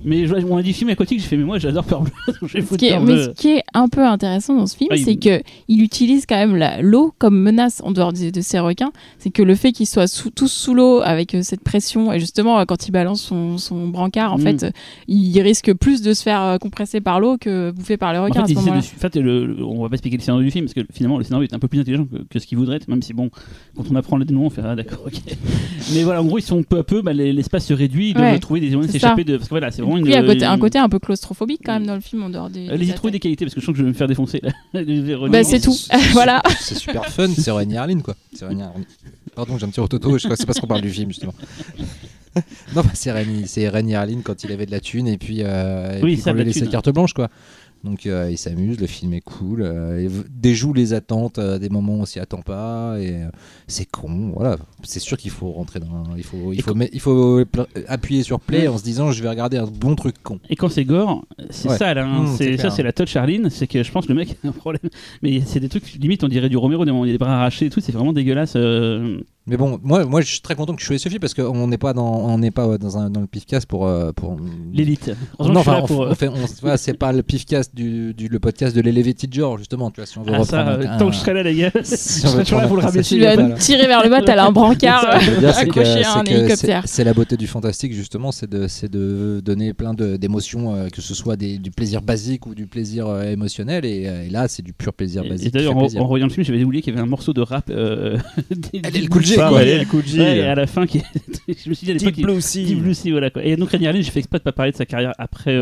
Mais on a dit film aquatique, j'ai fait, mais moi j'adore Peur Bleue, Ce qui est- mais ce qui est un peu intéressant dans ce film, Ah, il- c'est que il utilise quand même l'eau comme menace en dehors de, de ces requins. C'est que le fait qu'ils soient sous- tous sous l'eau avec euh, cette pression, et justement euh, quand il balance son, son brancard, en Mm. fait, euh, il risque plus de se faire euh, compresser par l'eau que bouffer par les En requins fait, à ce de- en fait, le- le- on va pas expliquer le scénario du film parce que finalement le scénario est un peu plus intelligent que, que ce qu'il voudrait même si bon, quand on apprend le dénouement, on fait ah d'accord, ok. Mais voilà, en gros, ils sont peu à peu, bah, les- l'espace se réduit, ils doivent Ouais, trouver des moyens de s'échapper de. Parce que voilà, c'est vraiment une. Puis il y a un côté, un une- côté un peu claustrophobique quand même dans le film en dehors des. Allez-y, des trouver des qualités parce que je sens que je vais me faire défoncer. Bah, c'est tout. voilà. C'est super fun, c'est Rainier Arline quoi. C'est. Pardon, j'ai un petit rototo, je crois que c'est parce qu'on parle du film justement. non, bah, c'est Arline quand il avait de la thune et puis, euh, et Oui, puis ça, lui la laissait carte blanche quoi. Donc euh, il s'amuse, le film est cool, euh, il déjoue les attentes euh, des moments où on s'y attend pas et euh, c'est con, voilà. C'est sûr qu'il faut rentrer dans, il faut, il Et faut, quand- met- il faut appuyer sur play en se disant je vais regarder un bon truc con. Et quand c'est gore, c'est Ouais. ça là. hein. Mmh, c'est c'est ça, c'est la touch Charline. C'est que je pense que le mec a un problème. Mais c'est des trucs limite, on dirait du Romero, il y a des bras arrachés et tout. C'est vraiment dégueulasse. euh. Mais bon, moi, moi je suis très content que je choisisse ce film parce qu'on n'est pas dans, on n'est pas dans, un, dans le pifcast pour, euh, pour L'élite. Non, enfin, on, pour, f- on fait, on- voilà, c'est pas le pifcast du, du le podcast de l'Elevated Genre justement, tu vois, si on veut Ah, ça, euh, un- tant que je serai là, les gars, je Si on toujours là pour le Tu vas tirer vers le bas, t'as là un brancard accroché à un hélicoptère. c'est- la beauté du fantastique justement, c'est de, c'est de donner plein d'émotions, euh, que ce soit des- du plaisir basique ou du plaisir euh, émotionnel, et, euh, et là c'est du pur plaisir Et- basique. Et d'ailleurs, en, voyant le film, j'avais oublié qu'il y avait un morceau de rap. Elle est le coup de à la fin, qui... je me suis dit à l'époque, Deep il- Blue Sea. Deep Blue Sea, voilà quoi. Et donc Rainier Arline, j'ai fait exprès de pas parler de sa carrière après,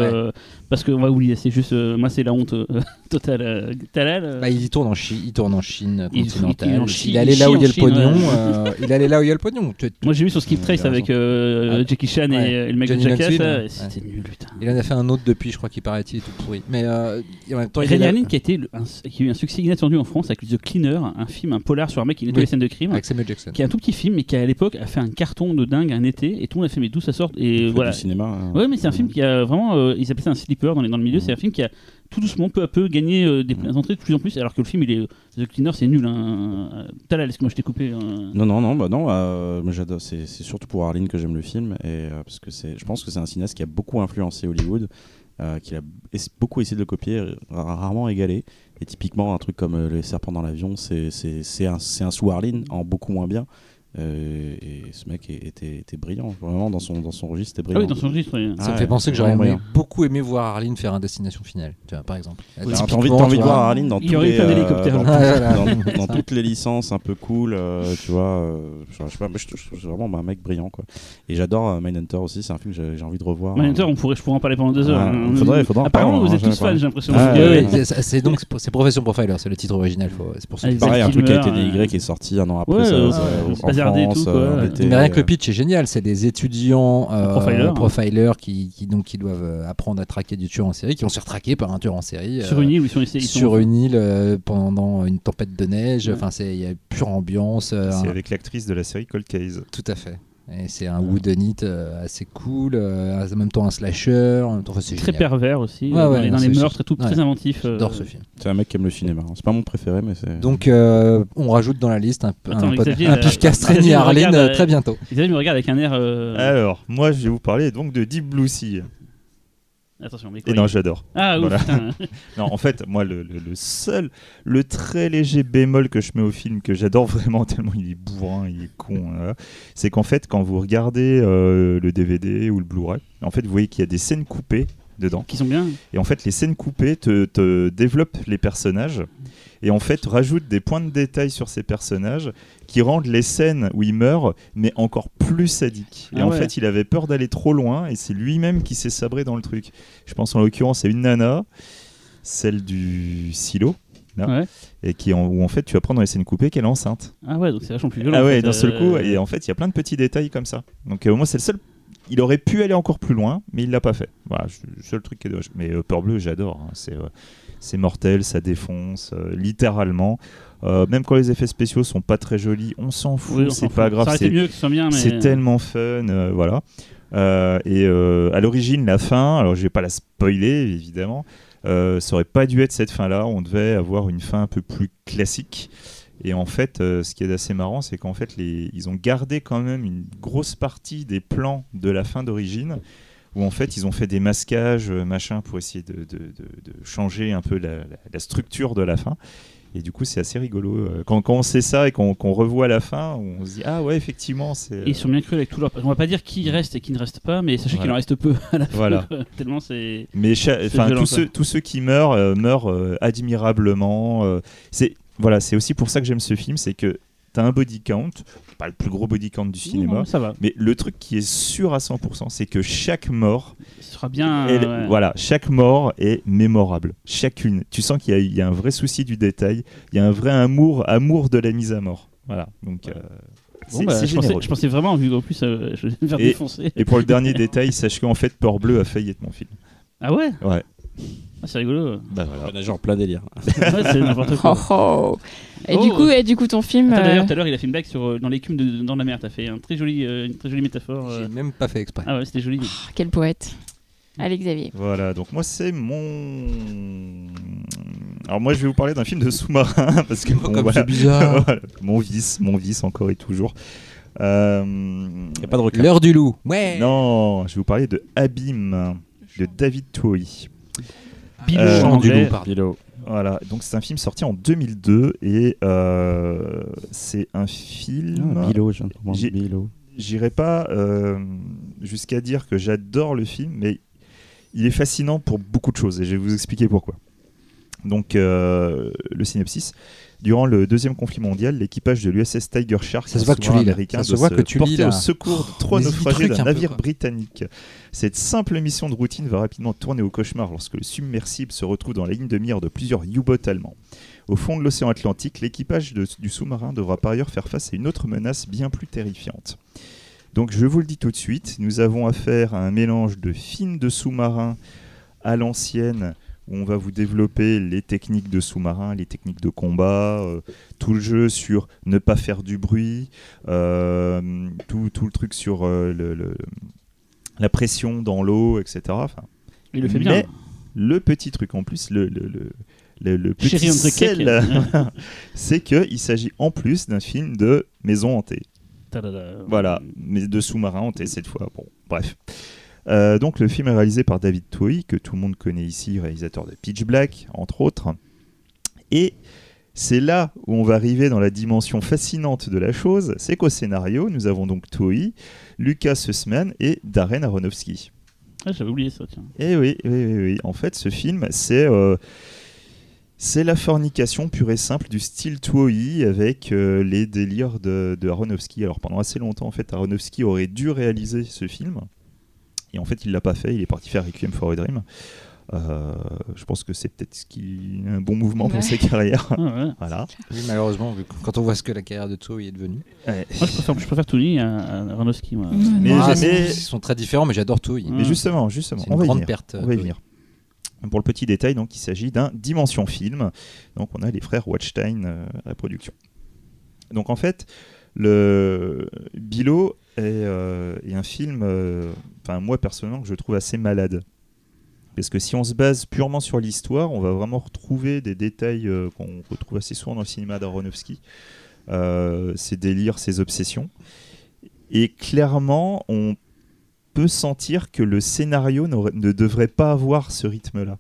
parce qu'on va oublier. C'est juste, moi, c'est la honte euh, totale. euh, Talal, euh, Bah, il tourne en Chine, il tourne en Chine Il- continentale. il- il là où il y a le Chine, pognon. euh, il est allé là où il y a le pognon. Moi, j'ai vu sur Skip Mmh, Trace avec euh, Ah, Jackie Chan ouais. et, le mec Johnny de Jackass. Ouais. C'était nul, putain. Il en a fait un autre depuis, je crois qu'il paraît-il est tout pourri. Mais euh, en même temps, il Arline qui a, été le- un- qui a eu un succès inattendu en France avec The Cleaner, un film, un polar sur un mec qui nettoie Oui. les scènes de crime. avec Samuel Jackson. Qui est un tout petit film, mais qui à l'époque a fait un carton de dingue un été, et tout le monde a fait mais d'où ça sort Et voilà. du cinéma. hein. Ouais, mais c'est un film qui a vraiment. ils appelaient ça un sleeper dans, le milieu. Mhm. C'est un film qui a tout doucement, peu à peu, gagné euh, des Mhm. entrées de plus en plus. Alors que le film, il est. The Cleaner, c'est nul. Hein. Euh, Talal, est-ce que moi je t'ai coupé hein Non, non, non, bah non. euh, j'adore. C'est c'est surtout pour Arline que j'aime le film et euh, parce que c'est. Je pense que c'est un cinéaste qui a beaucoup influencé Hollywood, euh, qu'il a beaucoup essayé de le copier, ra- rarement égalé. Et typiquement, un truc comme euh, Les serpents dans l'avion, c'est c'est c'est un, c'est un sous Arline en beaucoup moins bien. Euh, et ce mec est- était, était brillant, vraiment dans son, dans son registre, c'était Ah brillant. oui, dans son registre. oui. Ça me Ouais, fait penser que j'aurais aimé- beaucoup aimé voir Arline faire un destination finale, tu vois, par exemple. T'as envie, envie de voir Arline dans, eu les, euh, d'hélicoptères. dans, dans- dans toutes les licences un peu cool, euh, tu vois. euh, je, je sais pas, mais je, je trouve vraiment un mec brillant, quoi. Et j'adore euh, Mindhunter aussi, c'est un film que j'ai envie de revoir. Mindhunter, on pourrait, je pourrais en parler pendant deux heures. Ah, hein. faudrait- faudrait en Apparemment, parler, vous on êtes tous fans, j'ai l'impression. Ah, Oui, oui, c'est- donc c'est Profession Profiler, c'est le titre original. faut- C'est pour ça. Ah, Pareil, un truc qui a été dénigré qui est sorti un an après. Et France, tout, quoi. euh, était, Mais rien que le pitch est génial, c'est des étudiants euh, Profilers. profilers qui, qui, donc, qui doivent euh, apprendre à traquer du tueur en série, qui vont se faire traquer par un tueur en série. Sur euh, une île ils sont- sur une île euh, pendant une tempête de neige. Ouais. Enfin, c'est il y a pure ambiance. euh, C'est avec l'actrice de la série Cold Case. Tout à fait. Et c'est un whodunit euh, assez cool, euh, en même temps un slasher, en même temps, enfin, c'est Très génial. pervers aussi, Ouais, euh, ouais, dans les, non, dans les c'est- meurtres et tout, très inventif. J'adore ce film. C'est un mec qui aime le cinéma. C'est pas mon préféré, mais c'est. Donc, euh, on rajoute dans la liste un, Attends, un, Xavier, un euh, pif très bientôt. Xavier me regarde avec un air. euh, Alors, moi, je vais vous parler donc de Deep Blue Sea. Attention, mais Et non, j'adore. Ah, ouf, Voilà. Non, en fait, moi, le, le- le seul, le très léger bémol que je mets au film, que j'adore vraiment tellement il est bourrin, il est con, hein, c'est qu'en fait, quand vous regardez euh, le DVD ou le Blu-ray, en fait, vous voyez qu'il y a des scènes coupées dedans. Qui sont bien. Et en fait, les scènes coupées te, te développent les personnages et en fait rajoutent des points de détail sur ces personnages qui rendent les scènes où ils meurent mais encore plus sadiques. Et Ah en fait, il avait peur d'aller trop loin et c'est lui-même qui s'est sabré dans le truc. Je pense en l'occurrence à une nana, celle du silo. là, Ouais. Et qui en, où en fait tu apprends dans les scènes coupées qu'elle est enceinte. Ah ouais, donc c'est vachement plus violent. Ah ouais, d'un seul coup. euh, Et en fait, il y a plein de petits détails comme ça. Donc euh, moi, c'est le seul. Il aurait pu aller encore plus loin, mais il l'a pas fait. Voilà, le seul truc qui est dommage. Mais euh, Peur Bleu, j'adore. hein. C'est euh, c'est mortel, ça défonce, euh, littéralement. Euh, même quand les effets spéciaux sont pas très jolis, on s'en fout, oui, c'est pas fout. grave. Ça c'est- mieux que ce soit bien, mais. c'est tellement fun, voilà. Et à l'origine, la fin, alors je vais pas la spoiler évidemment, ça aurait pas dû être cette fin-là. On devait avoir une fin un peu plus classique. Et en fait, euh, ce qui est assez marrant, c'est qu'en fait, les, ils ont gardé quand même une grosse partie des plans de la fin d'origine, où en fait, ils ont fait des masquages, euh, machin, pour essayer de, de- de- de changer un peu la, la- la structure de la fin. Et du coup, c'est assez rigolo. Euh, Quand, quand on sait ça et qu'on revoit la fin, on se dit Ah ouais, effectivement, c'est. Ils sont bien crus avec tout leur. On va pas dire qui reste et qui ne reste pas, mais sachez qu'il en reste peu à la fin. Voilà. Tellement c'est. Mais cha- enfin, violent, tous, ceux, tous ceux qui meurent euh, meurent euh, admirablement. c'est voilà, c'est aussi pour ça que j'aime ce film, c'est que t'as un body count, pas le plus gros body count du cinéma, Non, ça va. mais le truc qui est sûr à 100%, c'est que chaque mort, sera bien. ouais. voilà, chaque mort est mémorable, chacune. Tu sens qu'il y, a- il y a un vrai souci du détail, il y a un vrai amour, amour de la mise à mort. Voilà, donc euh, Bon, c'est bah, je, pensais, je pensais vraiment, vu qu'en plus, euh, je vais me faire Et- défoncer. Et pour le dernier détail, sache qu'en fait, Peur Bleu a failli être mon film. Ah ouais? Ouais. Ah, C'est rigolo. Bah voilà. On a genre plein délire. ouais, c'est n'importe Oh, quoi. oh. Et, Oh. du coup, et du coup, ton film. Attends, D'ailleurs, euh, tout à l'heure, il a fait une blague sur euh, dans l'écume de dans la mer. T'as fait un très joli, euh, une très jolie métaphore. euh. J'ai même pas fait exprès. Ah ouais, c'était joli. oh, quel poète. Allez, Xavier. Voilà, donc moi c'est mon. Alors moi je vais vous parler d'un film de sous-marin parce que bon, Comme voilà. c'est bizarre. Voilà, mon vice, mon vice encore et toujours. Euh, Y a pas de requin. L'heure du loup. Ouais. Non, je vais vous parler de Abîme de David Toei. Bilo Euh, anglais. Dilo. Voilà, donc c'est un film sorti en 2002 et euh, c'est un film. Ah. J'irai pas euh, jusqu'à dire que j'adore le film, mais il est fascinant pour beaucoup de choses et je vais vous expliquer pourquoi. Donc, euh, le synopsis. Durant le deuxième conflit mondial, l'équipage de l'USS Tiger Shark, Ça se voit que tu lis, américain, se voit que tu lis, au secours de trois naufragés d'un navire britannique. Cette simple mission de routine va rapidement tourner au cauchemar lorsque le submersible se retrouve dans la ligne de mire de plusieurs U-boats allemands. Au fond de l'océan Atlantique, l'équipage du sous-marin devra par ailleurs faire face à une autre menace bien plus terrifiante. Donc je vous le dis tout de suite, nous avons affaire à un mélange de film de sous-marin à l'ancienne, où on va vous développer les techniques de sous-marin, les techniques de combat, euh, tout le jeu sur ne pas faire du bruit, euh, tout, tout le truc sur euh, le- le- la pression dans l'eau, etc. Enfin, Il le fait bien. Mais le petit truc en plus, le, le, petit sel, c'est qu'il s'agit en plus d'un film de maison hantée. Tadada. Voilà, mais de sous-marin hanté cette fois. Bon, bref. Euh, donc le film est réalisé par David Toei, que tout le monde connaît ici, réalisateur de Pitch Black, entre autres. Et c'est là où on va arriver dans la dimension fascinante de la chose, c'est qu'au scénario, nous avons donc Toei, Lucas Sussman et Darren Aronofsky. Ah, J'avais oublié ça, tiens. Eh oui, oui, oui, oui. En fait, ce film, c'est euh, c'est la fornication pure et simple du style Toei avec euh, les délires de, de Aronofsky. Alors pendant assez longtemps, en fait, Aronofsky aurait dû réaliser ce film. Et en fait, il l'a pas fait. Il est parti faire Requiem for a Dream. Euh, je pense que c'est peut-être ce qui un bon mouvement pour Ouais. sa carrière. Ah, ouais. voilà. Oui, malheureusement, vu que- quand on voit ce que la carrière de Toei est devenue. Moi, je préfère, je préfère Tony à, à moi. Mais Ah, jamais- Ils sont très différents, mais j'adore. Ouais. Mais justement, justement, C'est on une va y grande venir. perte. On va y venir. Pour le petit détail, donc, il s'agit d'un Dimension Film. Donc, on a les frères Watchstein euh, à la production. Donc, en fait, le Bilo est, euh, est un film, euh, enfin moi personnellement, que je trouve assez malade. Parce que si on se base purement sur l'histoire, on va vraiment retrouver des détails euh, qu'on retrouve assez souvent dans le cinéma d'Aronofsky. Euh, ses délires, ses obsessions. Et clairement, on peut sentir que le scénario ne devrait pas avoir ce rythme-là.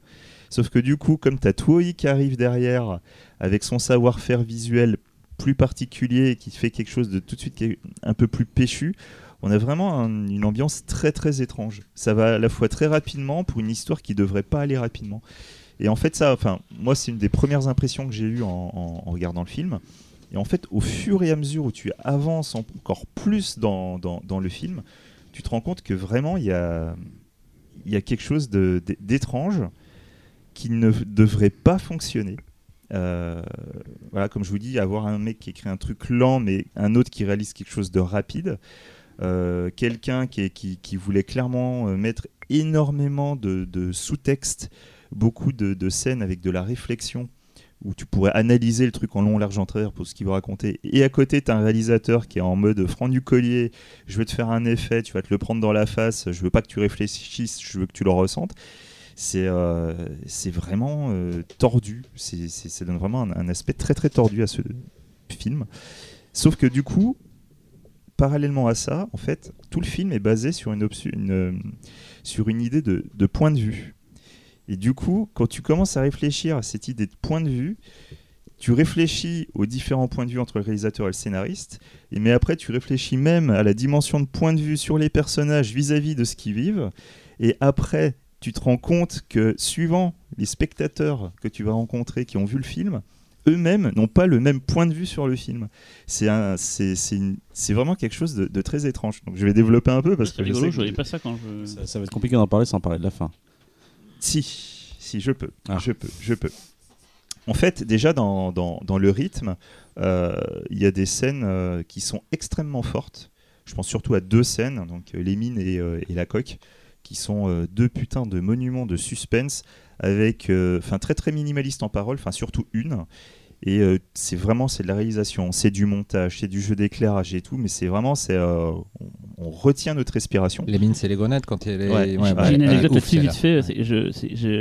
Sauf que du coup, comme tu as qui arrive derrière, avec son savoir-faire visuel plus particulier qui fait quelque chose de tout de suite un peu plus péchu, on a vraiment un- une ambiance très très étrange. Ça va à la fois très rapidement pour une histoire qui devrait pas aller rapidement. Et en fait, ça, enfin, moi, c'est une des premières impressions que j'ai eues en, regardant le film. Et en fait, au fur et à mesure où tu avances encore plus dans, dans- le film, tu te rends compte que vraiment, il y a, y a quelque chose d'étrange qui ne devrait pas fonctionner. Euh, voilà, comme je vous dis, avoir un mec qui écrit un truc lent, mais un autre qui réalise quelque chose de rapide. Euh, Quelqu'un qui, voulait clairement euh, mettre énormément de, sous-texte, beaucoup de, scènes avec de la réflexion, où tu pourrais analyser le truc en long, large, en travers pour ce qu'il veut raconter. Et à côté, tu as un réalisateur qui est en mode franc du collier, je veux te faire un effet, tu vas te le prendre dans la face, je veux pas que tu réfléchisses, je veux que tu le ressentes. C'est euh, vraiment euh, tordu, ça donne vraiment un aspect très très tordu à ce film. Sauf que du coup, parallèlement à ça, en fait, tout le film est basé sur une, euh, sur une idée de, point de vue. Et du coup, quand tu commences à réfléchir à cette idée de point de vue, tu réfléchis aux différents points de vue entre le réalisateur et le scénariste, et mais après tu réfléchis même à la dimension de point de vue sur les personnages vis-à-vis de ce qu'ils vivent, et après tu te rends compte que suivant les spectateurs que tu vas rencontrer qui ont vu le film, eux-mêmes n'ont pas le même point de vue sur le film. C'est un- c'est c'est une- c'est vraiment quelque chose de, de très étrange. Donc je vais développer un peu parce C'est que je rigolo, sais je que- voyais pas ça quand je. Ça, ça va être compliqué d'en parler sans parler de la fin. Si, si, je peux, Ah. je peux, je peux. En fait, déjà dans, dans, dans le rythme, euh, il y a des scènes euh, qui sont extrêmement fortes. Je pense surtout à deux scènes, donc euh, les mines et, euh, et la coque, qui sont euh, deux putains de monuments de suspense, avec, euh, enfin très très minimaliste en parole, enfin surtout une. Et euh, c'est vraiment c'est de la réalisation, c'est du montage, c'est du jeu d'éclairage et tout, mais c'est vraiment c'est euh, on, on retient notre respiration. Les mines, c'est les grenades quand il y a les. Ouais, ouais, j'ai une ouais, anecdote ouf, là-dessus vite fait.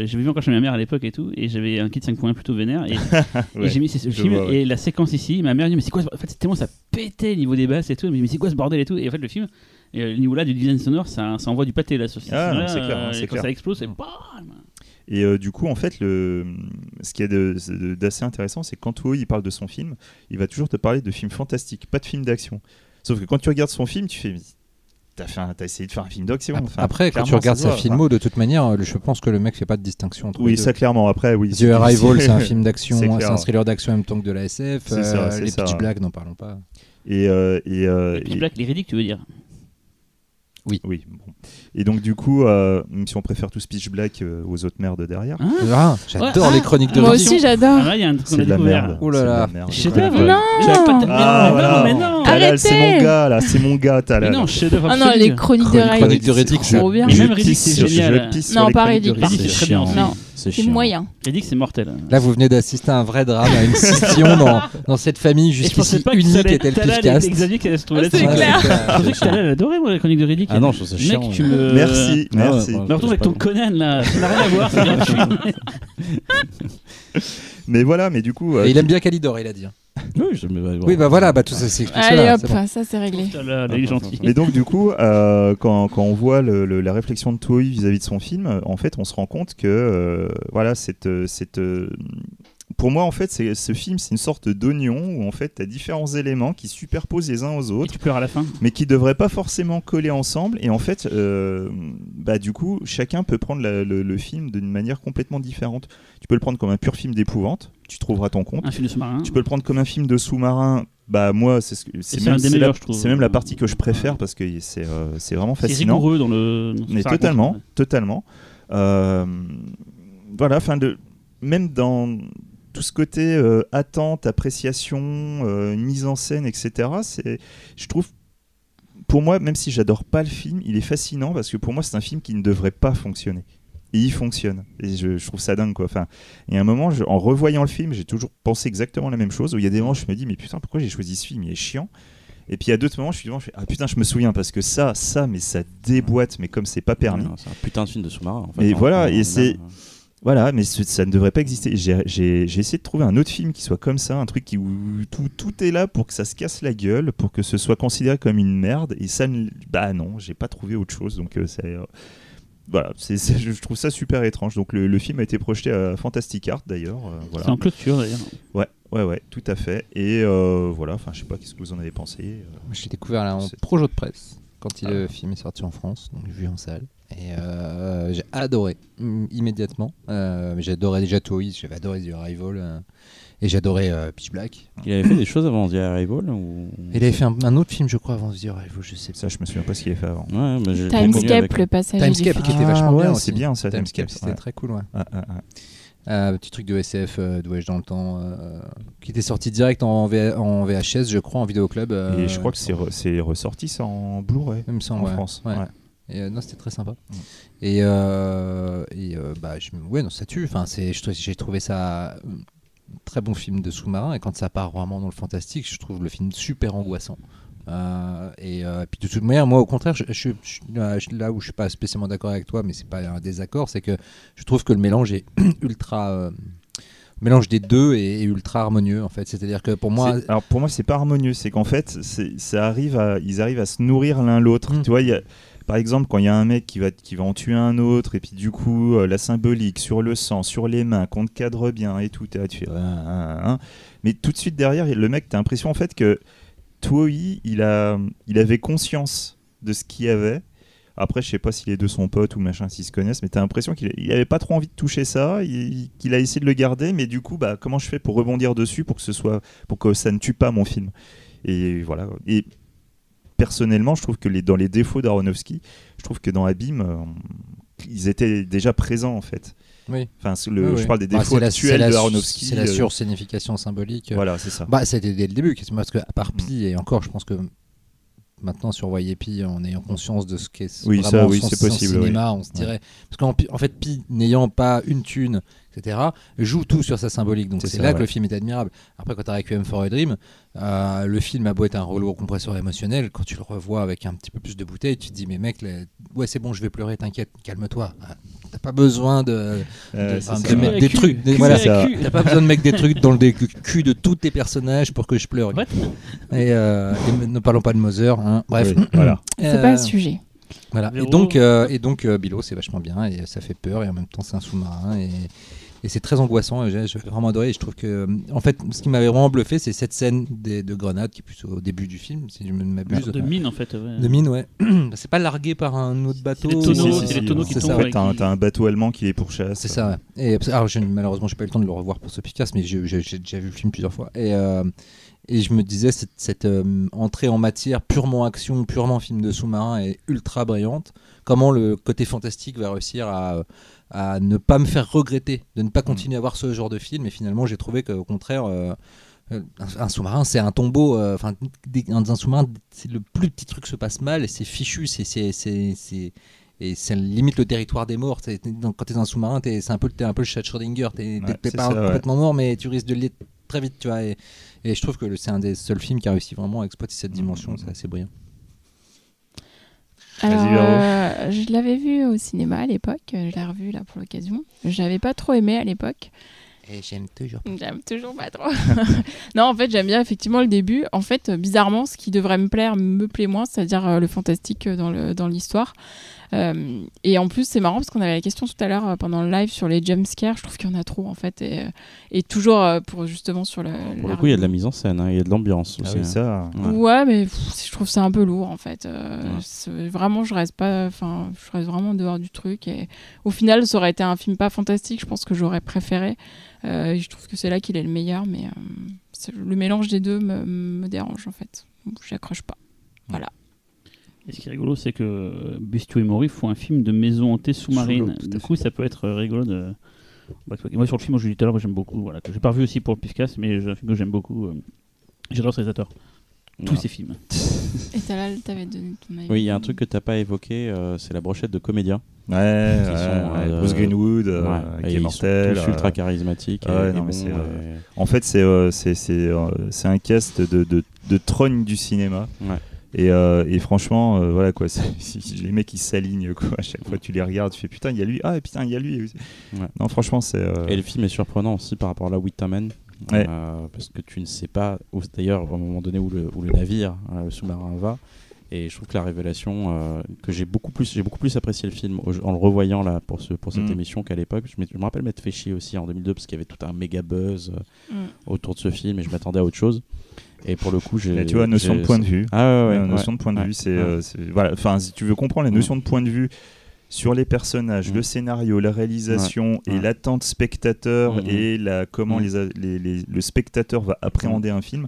J'ai vu encore chez ma mère à l'époque et tout, et j'avais un kit 5.1 plutôt vénère. Et, Ouais, et j'ai mis ce film vois, ouais. et la séquence ici. Ma mère dit mais c'est quoi ce- En fait, c'est tellement ça pétait au niveau des basses et tout. Mais, mais c'est quoi ce bordel et tout Et en fait, le film, et, euh, le niveau là du design sonore, ça, ça envoie du pâté là. Sur ce Ah, c'est clair, euh, et quand clair. ça explose, c'est Et euh, du coup, en fait, le, ce qui est d'assez intéressant, c'est que quand Toei il parle de son film, il va toujours te parler de films fantastiques, pas de films d'action. Sauf que quand tu regardes son film, tu fais, t'as fait un- t'as essayé de faire un film d'action. Enfin, Après, quand tu regardes sa filmo, de toute manière, je pense que le mec fait pas de distinction entre oui, les deux. ça clairement. Après, oui. The Arrival, c'est un film d'action, c'est un thriller d'action en même temps que de la SF. C'est ça, euh, les ça, Pitch. Black, n'en parlons pas. Et, euh, et, euh, puis et- Black, les tu veux dire? Oui. bon. Et donc du coup, euh, même si on préfère tous Pitch Black euh, aux autres merdes derrière, Hein Ah, j'adore Ouais. les chroniques de Moi aussi, j'adore. Ah là, qu'on c'est de la merde. Oh là là. Chef-d'œuvre Non mais Ah, non, mais c'est mon gars là, c'est mon gars, Talal. non, chef-d'œuvre Ah non, les chroniques de Chronique- Riddick, chronique de Riddick, c'est trop bien. Même pisse c'est génial. Non, les pas chroniques. Riddick, c'est très bien. Non, C'est c'est chiant. moyen. Riddick, c'est mortel. Là, vous venez d'assister à un vrai drame, à une scission dans, dans cette famille jusqu'ici que unique et Pifcast. Xavier qui allaient se trouver Ah, là-dessus. c'est clair. Je pensais que Talal adorait moi la chronique de Riddick. Ah non, je trouve ça Mec, chiant. tu me. Merci, Ah merci. Me retrouve avec ton Conan là, ça n'a rien à voir, c'est gratuit. Mais voilà, mais du coup, euh, Et il aime bien Calidor, il a dit. Oui, je me- Oui, bah voilà, bah tout ça s'explique Allez hop, c'est bon. ça c'est réglé. Là, est gentil. Mais donc du coup, euh, quand, quand on voit le- le- la réflexion de Toei vis-à-vis de son film, en fait, on se rend compte que euh, voilà, cette, euh, cette, euh, pour moi, en fait, c'est- ce film, c'est une sorte d'oignon où en fait, tu as différents éléments qui se superposent les uns aux Et autres, tu pleures à la fin. mais qui devraient pas forcément coller ensemble. Et en fait, euh, bah du coup, chacun peut prendre la- le, le film d'une manière complètement différente. Tu peux le prendre comme un pur film d'épouvante, tu trouveras ton compte. Un film de sous-marin. Tu peux le prendre comme un film de sous-marin. Bah moi, c'est ce c'est c'est même, c'est la- c'est même la partie que je préfère parce que c'est euh, c'est vraiment C'est fascinant. rigoureux dans le. dans Mais raconte. totalement, totalement. Euh, voilà, enfin de même dans tout ce côté euh, attente, appréciation, euh, mise en scène, etc. C'est, je trouve, pour moi, même si j'adore pas le film, il est fascinant parce que pour moi, c'est un film qui ne devrait pas fonctionner. Et il fonctionne. Et je, je trouve ça dingue, quoi. Enfin, il y a un moment, je- en revoyant le film, j'ai toujours pensé exactement la même chose. Où il y a des moments, où je me dis, mais putain, pourquoi j'ai choisi ce film? Il est chiant. Et puis à d'autres moments, je suis devant, je fais ah putain, je me souviens parce que ça, ça, mais ça déboîte, mais comme c'est pas permis. C'est un putain de film de sous-marin. En fait, Et hein. voilà, et c'est- Voilà, mais ça ne devrait pas exister. J'ai j'ai- j'ai essayé de trouver un autre film qui soit comme ça, un truc qui, où tout, tout est là pour que ça se casse la gueule, pour que ce soit considéré comme une merde. Et ça, ne- bah non, j'ai pas trouvé autre chose. Donc euh, c'est, euh, voilà, je trouve ça super étrange. Donc le, le film a été projeté à Fantastic Art d'ailleurs. euh, voilà. C'est en clôture d'ailleurs. Ouais, ouais, ouais, tout à fait. Et euh, voilà, enfin, je sais pas, qu'est-ce que vous en avez pensé euh, je l'ai découvert là en projet de presse quand il, Ah. le film est sorti en France, donc j'ai vu en salle. Et euh, j'ai adoré mm, immédiatement. Euh, j'adorais déjà Toys, j'avais adoré The Arrival euh, et j'adorais euh, Pitch Black. Il avait fait des choses avant The Arrival ou... Il avait fait un, un autre film, je crois, avant The Arrival, je sais pas. Ça, je me souviens pas ce qu'il avait fait avant. Ouais, Timescape, avec- le passager. Timescape, du qui était Ah, vachement ouais, bien. c'est aussi. bien, ça, Timescape, c'était ouais. très cool, ouais. Ah, ah, ah. Euh, petit truc de SF, euh, de voyage dans le temps, euh, qui était sorti direct en, V- en VHS, je crois, en vidéoclub. euh, Et je crois que c'est re- c'est ressorti ça en Blu-ray. en ouais. France. Ouais. Et, euh, non, c'était très sympa. Mm. Et, euh, et euh, bah, je, ouais, non, ça tue. Enfin, j'ai trouvé ça euh, très bon film de sous-marin. Et quand ça part vraiment dans le fantastique, je trouve le film super angoissant. Euh, et euh, puis de toute manière, moi au contraire, je, je- je- là, où je suis pas spécialement d'accord avec toi, mais c'est pas un désaccord, c'est que je trouve que le mélange est ultra, euh, mélange des deux est, est ultra harmonieux en fait. C'est-à-dire que pour moi, alors pour moi, c'est pas harmonieux. C'est qu'en fait, ça arrive à, ils arrivent à se nourrir l'un l'autre. Mm. Tu vois, il y a, par exemple, quand il y a un mec qui va, qui va en tuer un autre, et puis du coup, euh, la symbolique sur le sang, sur les mains, qu'on te cadre bien et tout, tu fais. Ah. Mais tout de suite derrière, le mec, t'as l'impression en fait que Toei, il a, il avait conscience de ce qu'il y avait. Après, je sais pas si les deux sont potes ou machin, s'ils se connaissent, mais t'as l'impression qu'il il avait pas trop envie de toucher ça, il- qu'il a essayé de le garder, mais du coup, bah, comment je fais pour rebondir dessus pour que ce soit, pour que ça ne tue pas mon film? Et voilà. Et personnellement, je trouve que les, dans les défauts d'Aronofsky, je trouve que dans Abîme, euh, ils étaient déjà présents en fait. oui. Enfin, c'est le, Oui, je parle des Bah, défauts c'est la- actuels c'est la- de Aronofsky. C'est la euh, sursignification symbolique. Voilà, c'est ça. Bah, c'était dès le début, parce que à part Mm. Pi, et encore, je pense que maintenant sur Voyez Pi, en ayant conscience de ce qu'est Oui, vraiment ça, oui, son, possible, cinéma, on se dirait. Parce qu'en en fait, Pi, n'ayant pas une thune, etc., joue tout sur sa symbolique. Donc C'est c'est là ouais. que le film est admirable. Après, quand tu as Requiem for a Dream, euh, le film a beau être un rouleau compresseur émotionnel, quand tu le revois avec un petit peu plus de bouteille, tu te dis, mais mec, là, ouais, c'est bon, je vais pleurer, t'inquiète, calme-toi. Ah, T'as pas besoin de, Euh, de- c'est enfin, ça, de ouais. mettre des trucs. des- voilà. T'as pas besoin de mettre des trucs dans le cul de tous tes personnages pour que je pleure. What Et, euh, et ne parlons pas de Mother. hein. Bref. Oui, voilà. C'est Euh, pas le sujet. Voilà. Et donc, euh, et donc euh, Bilo, c'est vachement bien et ça fait peur et en même temps c'est un sous-marin et, et c'est très angoissant. et J'ai vraiment adoré. Et je trouve que, euh, en fait, ce qui m'avait vraiment bluffé, c'est cette scène des, de grenade qui est plus au début du film, si je ne m'abuse. De mine en fait. ouais. De mine, ouais. c'est pas largué par un autre bateau. les Si, tonneaux, si, c'est si, les tonneaux qui c'est tombent ça. avec T'as un, qui- t'as un bateau allemand qui les pourchasse. C'est ça, ouais. Et, alors, je, malheureusement, j'ai pas eu le temps de le revoir pour ce podcast, mais j'ai déjà vu le film plusieurs fois. Et, euh, et je me disais, cette, cette, euh, entrée en matière purement action, purement film de sous-marin est ultra brillante. Comment le côté fantastique va réussir à, à ne pas me faire regretter de ne pas continuer à voir ce genre de film. Et finalement, j'ai trouvé qu'au contraire, euh, euh, un, un sous-marin, c'est un tombeau. euh, Enfin, dans un sous-marin, le plus petit truc se passe mal et c'est fichu. C'est et c'est limite le territoire des morts. Quand tu es dans un sous-marin, t'es- c'est un peu, t'es un peu le chat de Schrödinger. Tu n'es pas ça, ouais. complètement mort, mais tu risques de l'être très vite. Tu vois, et, et je trouve que c'est un des seuls films qui a réussi vraiment à exploiter cette dimension. Mhm. C'est assez brillant. Alors, euh, je l'avais vu au cinéma à l'époque. Je l'ai revu là pour l'occasion. J'avais pas trop aimé à l'époque. Et j'aime toujours. J'aime toujours pas trop. non, en fait, j'aime bien effectivement le début. En fait, euh, bizarrement, ce qui devrait me plaire me plaît moins, c'est-à-dire euh, le fantastique euh, dans le- dans l'histoire. Euh, et en plus, c'est marrant parce qu'on avait la question tout à l'heure euh, pendant le live sur les jumpscares. Je trouve qu'il y en a trop en fait. Et, euh, et toujours euh, pour justement sur le. Pour le coup, il y a de la mise en scène, hein, il y a de l'ambiance Ah aussi. oui, hein. ça. Ouais. Ouais, mais pff, je trouve ça un peu lourd en fait. Euh, Ouais. Vraiment, je reste pas. Enfin, je reste vraiment dehors du truc. Et au final, ça aurait été un film pas fantastique. Je pense que j'aurais préféré. Euh, et je trouve que c'est là qu'il est le meilleur, mais euh, le mélange des deux me, me dérange en fait. J'y accroche pas. Et ce qui est rigolo, c'est que Bestiaux et Maury font un film de maison hantée sous-marine. Sous Du fait. coup, ça peut être euh, rigolo de. Bah, moi, sur le film, je l'ai dit tout à l'heure, j'aime beaucoup. Voilà, que j'ai pas revu aussi pour le Pifcast, mais c'est un film que j'aime beaucoup. euh. J'adore ce réalisateur. Tous Voilà. ses films. Et Talal, t'avais donné ton avis. Oui, il y a un truc que tu n'as pas évoqué, euh, c'est la brochette de comédiens. Ouais, ouais, Qui sont, ouais, euh, Bruce Greenwood, euh, Ouais, et qui est mortel. sont tous euh, ultra charismatiques. ouais, et, non, euh, et- En fait, c'est euh, c'est c'est, euh, c'est un cast de, de, de trogne du cinéma. Et, euh, et franchement, euh, voilà quoi, les mecs ils s'alignent quoi. À chaque fois tu les regardes, tu fais putain, il y a lui, ah putain, il y a lui. Ouais. Non, franchement, c'est. euh, Et le film est surprenant aussi par rapport à la Witterman. Ouais. euh, parce que tu ne sais pas, où- d'ailleurs, au moment donné où le, où le navire, euh, le sous-marin va. Et je trouve que la révélation, euh, que j'ai beaucoup plus, j'ai beaucoup plus apprécié le film en le revoyant là pour ce, pour cette Mm. émission qu'à l'époque. Je, me rappelle m'être fait chier aussi en 2002 parce qu'il y avait tout un méga buzz euh, Mm. autour de ce film et je m'attendais à autre chose. Et pour le coup, j'ai. mais tu vois, notion de point de vue. Ah ouais, ouais, notion de point de vue, c'est euh, c'est- voilà. Enfin, si tu veux comprendre la notion de point de vue sur les personnages, Mm. le scénario, la réalisation et l'attente spectateur Mm, mm. et la comment Mm. les, les- les- le spectateur va appréhender un film.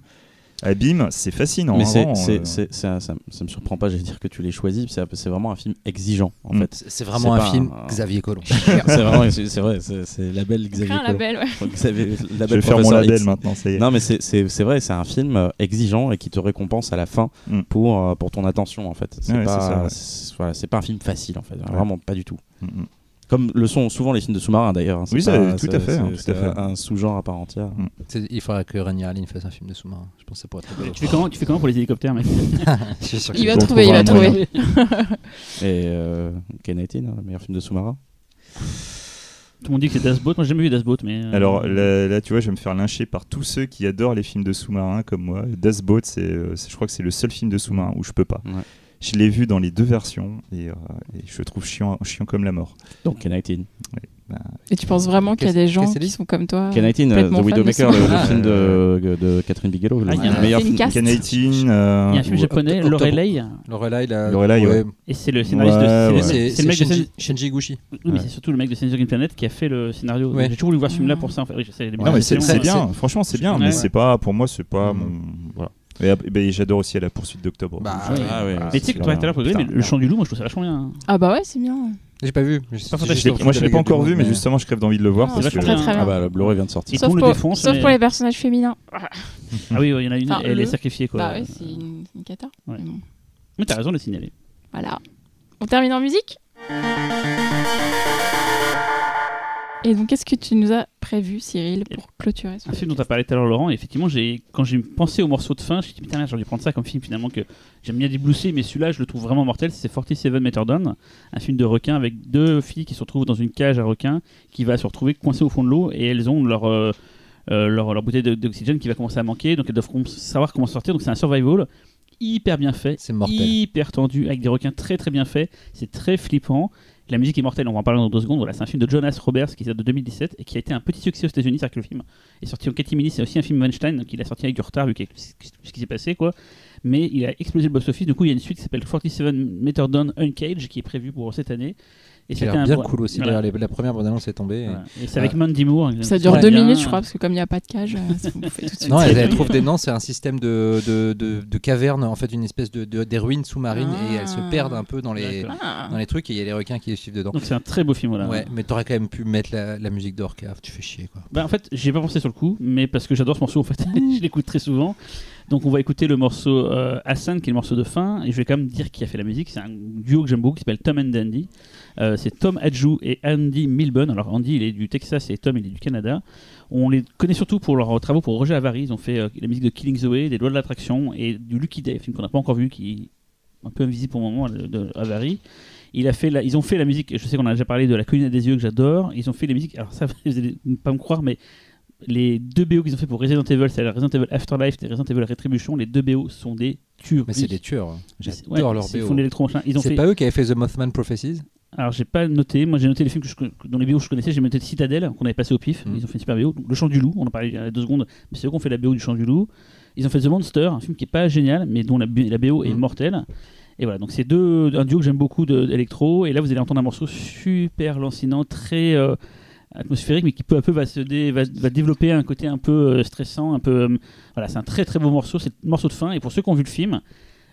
Abîme, c'est fascinant. Mais hein, euh. ça, ça, ça me surprend pas, j'allais dire que tu l'aies choisi, c'est, c'est vraiment un film exigeant en Mm. fait. C'est vraiment un film un- Xavier Collomb. c'est vraiment, c'est, c'est vrai, c'est, label Xavier Collomb. label, ouais. Xavier- Je label vais faire mon label X. maintenant, ça y est. Non mais c'est, vrai, c'est un film euh, exigeant et qui te récompense à la fin Mm. pour, euh, pour ton attention en fait. C'est, Ouais, pas, c'est ouais. voilà, pas un film facile en fait, vraiment pas du tout. Mm, mm. Comme le sont souvent les films de sous-marins d'ailleurs. hein. Oui, ça, pas- tout à fait, hein, c'est- tout à c'est fait. un sous-genre à part entière. Mm. Il faudrait que Rania Aline fasse un film de sous-marin. Je pense que ça pourrait être très Tu fais comment, tu fais comment pour les hélicoptères, mec Je suis sûr Il va trouver, il va trouver. Et euh, K-19, hein, le meilleur film de sous-marin. Tout le monde dit que c'est Das Boat. Moi, j'ai jamais vu Das Boat, mais. euh, Alors là, là, tu vois, je vais me faire lyncher par tous ceux qui adorent les films de sous-marins comme moi. Das Boat, c'est, euh, c'est- je crois que c'est le seul film de sous-marin où je peux pas. Ouais. Je l'ai vu dans les deux versions et, euh, et je le trouve chiant, chiant comme la mort. Donc K-19. Et tu penses vraiment qu'il y a des gens qui sont comme toi K-19, euh, complètement The de Widowmaker, le, film de, de Catherine Bigelow, le Ah, meilleur film. K-19. euh, Il y a un film ou- japonais. Lorelei, Lorelai, là. Lorelai, ouais. et c'est le scénariste Ouais, de. ouais. c'est- C'est C'est c'est le mec de. Shinji. Oui, mais c'est surtout le mec de Sense Green Planet qui a fait le scénario. Ouais. J'ai toujours voulu voir ce film-là pour ça. En fait. C'est, Ouais, bien, franchement, c'est bien, Ouais, mais ouais. c'est pas, pour moi, c'est pas mon. Et, et ben, j'adore aussi à la poursuite d'octobre. Bah, Ouais. Ah ouais, Mais tu sais que toi, tout à l'heure, Putain. mais le chant du loup, moi, je trouve ça vachement bien. Ah bah ouais, c'est bien. J'ai pas vu. Moi, je l'ai pas encore vu, mais justement, je crève d'envie de le voir. Parce c'est que très, très Ah bien. bah le Blu-ray vient de sortir. Sauf pour, défonce, sauf mais- pour les personnages féminins. Ah oui, il y en a une, elle le- est sacrifiée, quoi. Bah ouais, c'est une, cata. Mais t'as raison de le signaler. Voilà. On termine en musique? Et donc, qu'est-ce que tu nous as prévu, Cyril, pour clôturer ce Un film dont tu as parlé tout à l'heure, Laurent, et effectivement, quand j'ai pensé au morceau de fin, je me suis dit, putain, merde, j'ai envie de prendre ça comme film finalement que j'aime bien déblousser, mais celui-là, je le trouve vraiment mortel. C'est 47 Meter Down, un film de requins avec deux filles qui se retrouvent dans une cage à requins, qui va se retrouver coincées au fond de l'eau, et elles ont leur, euh, euh, leur, leur bouteille d'oxygène qui va commencer à manquer, donc elles doivent savoir comment sortir. Donc c'est un survival hyper bien fait, hyper tendu, avec des requins très très bien faits. C'est très flippant. La musique est mortelle, on va en parler dans deux secondes. Voilà, c'est un film de Jonas Roberts qui date de 2017 et qui a été un petit succès aux États-Unis. C'est-à-dire que le film est sorti en catimini, c'est aussi un film Weinstein, donc a sorti avec du retard vu ce qui s'est passé, quoi. Mais il a explosé le box-office. Du coup, il y a une suite qui s'appelle 47 Meter Down Uncaged qui est prévue pour cette année. Et Qui a c'était bien cool aussi. Voilà. D'ailleurs, la première bande-annonce est tombée. et- Voilà. Et c'est avec Mandy Moore. Ça dure deux Bien. minutes, je crois, parce que comme il n'y a pas de cage, euh, ça vous fait tout de suite. Non, elle, elle trouve des noms, c'est un système de, de, de, de caverne, en fait, une espèce de, de- des ruines sous-marines, et elles se Ah. perdent un peu dans les. Ah. dans les trucs, et il y a les requins qui les suivent dedans. Donc c'est un très beau film. Voilà. Ouais, mais t'aurais quand même pu mettre la, la musique d'Orcave, tu fais chier quoi. Bah, en fait, j'ai pas pensé sur le coup, mais parce que j'adore ce morceau, en fait, je l'écoute très souvent. Donc, on va écouter le morceau euh, Hassan, qui est le morceau de fin, et je vais quand même dire qui a fait la musique. C'est un duo que j'aime beaucoup qui s'appelle Tom and Dandy. Euh, c'est Tom Adjou et Andy Milburn. Alors, Andy, il est du Texas et Tom, il est du Canada. On les connaît surtout pour leurs travaux pour Roger Avary. Ils ont fait euh, la musique de Killing Zoe, des Lois de l'attraction et du Lucky Day, film qu'on n'a pas encore vu, qui est un peu invisible pour le moment, de, Avary. La- ils ont fait la musique, je sais qu'on a déjà parlé de La colline des yeux que j'adore. Ils ont fait les musiques, alors ça, vous allez pas me croire, mais les deux BO qu'ils ont fait pour Resident Evil, c'est Resident Evil Afterlife et Resident Evil Retribution. Les deux BO sont des tueries. Mais c'est des tueurs. hein. Ouais, J'adore leur c'est- Ils BO. font de l'électro. Ils ont C'est fait. pas eux qui avaient fait The Mothman Prophecies? Alors j'ai pas noté. Moi j'ai noté les films que je, con- dans les BO que je connaissais. J'ai noté Citadel qu'on avait passé au pif. Mm. Ils ont fait une super BO. Le Chant du Loup. On en parlait il y a deux secondes. Mais c'est eux qui ont fait la BO du Chant du Loup. Ils ont fait The Monster, un film qui est pas génial, mais dont la, BO est Mm. mortelle. Et voilà, donc c'est deux, un duo que j'aime beaucoup de- d'électro. Et là, vous allez entendre un morceau super lancinant, très euh, atmosphérique, mais qui peu à peu va, se va, développer un côté un peu euh, stressant. Un peu, euh, voilà, c'est un très très beau morceau. C'est le morceau de fin. Et pour ceux qui ont vu le film,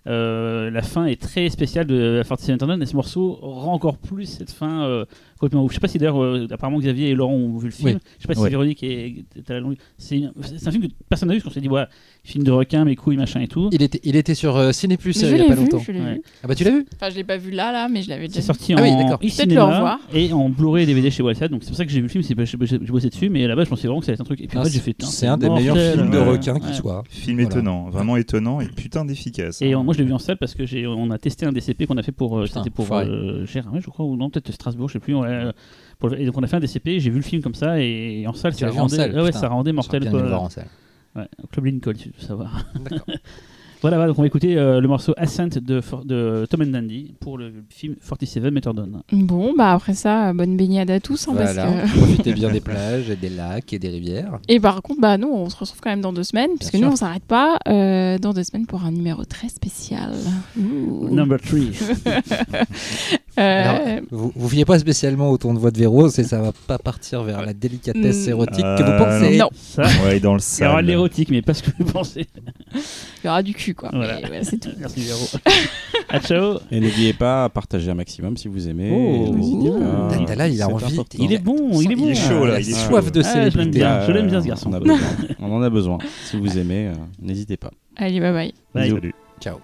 Euh, la fin est très spéciale de 47 Thunderdome et ce morceau rend encore plus cette fin complètement ouf. Je sais pas si d'ailleurs, euh, apparemment Xavier et Laurent ont vu le film. Oui. Je sais pas si Oui. Véronique est, est à la longue. C'est un film que personne n'a vu parce qu'on s'est dit, ouais, film de requin, mes couilles, machin et tout. Il était, il était sur euh, Ciné Plus Mais il je y a l'ai pas vu, longtemps. je l'ai Ouais. vu. Ah bah tu l'as vu? Enfin, je l'ai pas vu là, là, mais je l'avais déjà C'est vu. sorti Ah oui, en d'accord. Peut-être le e-cinéma revoir. et en Blu-ray et DVD chez Wildcat. Donc c'est pour ça que j'ai vu le film, c'est pas- j'ai bossé dessus, mais là-bas je pensais vraiment que ça allait être un truc. Et puis Ah, après j'ai fait. C'est un des meilleurs films de Ouais. requins qui soit. Film étonnant, vraiment étonnant et putain d'efficace. Et hein. euh, moi je l'ai vu en salle parce que j'ai on a testé un DCP qu'on a fait pour euh, c'était pour euh, Gérard, je crois ou non peut-être Strasbourg je sais plus ouais, euh, pour le- et donc on a fait un DCP j'ai vu le film comme ça et, en salle ça rendait salle, ouais, ouais, ça rendait mortel quoi. le voir en salle. Ouais, Club Lincoln tu veux savoir D'accord. voilà, voilà, donc on va écouter euh, le morceau Ascent de, For- de Tom and Dandy pour le film 47 Meterdon Bon, bah après ça, bonne baignade à tous. hein, parce que- profitez bien des plages et des lacs et des rivières. Et par contre, bah nous, on se retrouve quand même dans deux semaines, puisque sûr. nous, on s'arrête pas euh, dans deux semaines pour un numéro très spécial. Number 3 Euh, Alors, vous, vous fiez pas spécialement au ton de voix de Véro, c'est ça va pas partir vers la délicatesse Mm. érotique Euh, que vous pensez. non, ça Ouais, dans le il y aura de sale. l'érotique mais pas ce que vous pensez il y aura du cul, quoi. Voilà. Mais ouais, c'est tout. merci Véro à ciao Et n'oubliez pas à partager un maximum si vous aimez. Oh. Pas. Là, il a envie. il est bon il est bon Il est chaud là, il est soif de Ah, je l'aime célébrité. bien. je l'aime bien, ce garçon. On, a besoin. On en a besoin. Si vous aimez, euh, n'hésitez pas. Allez, bye bye. Bye. Ciao.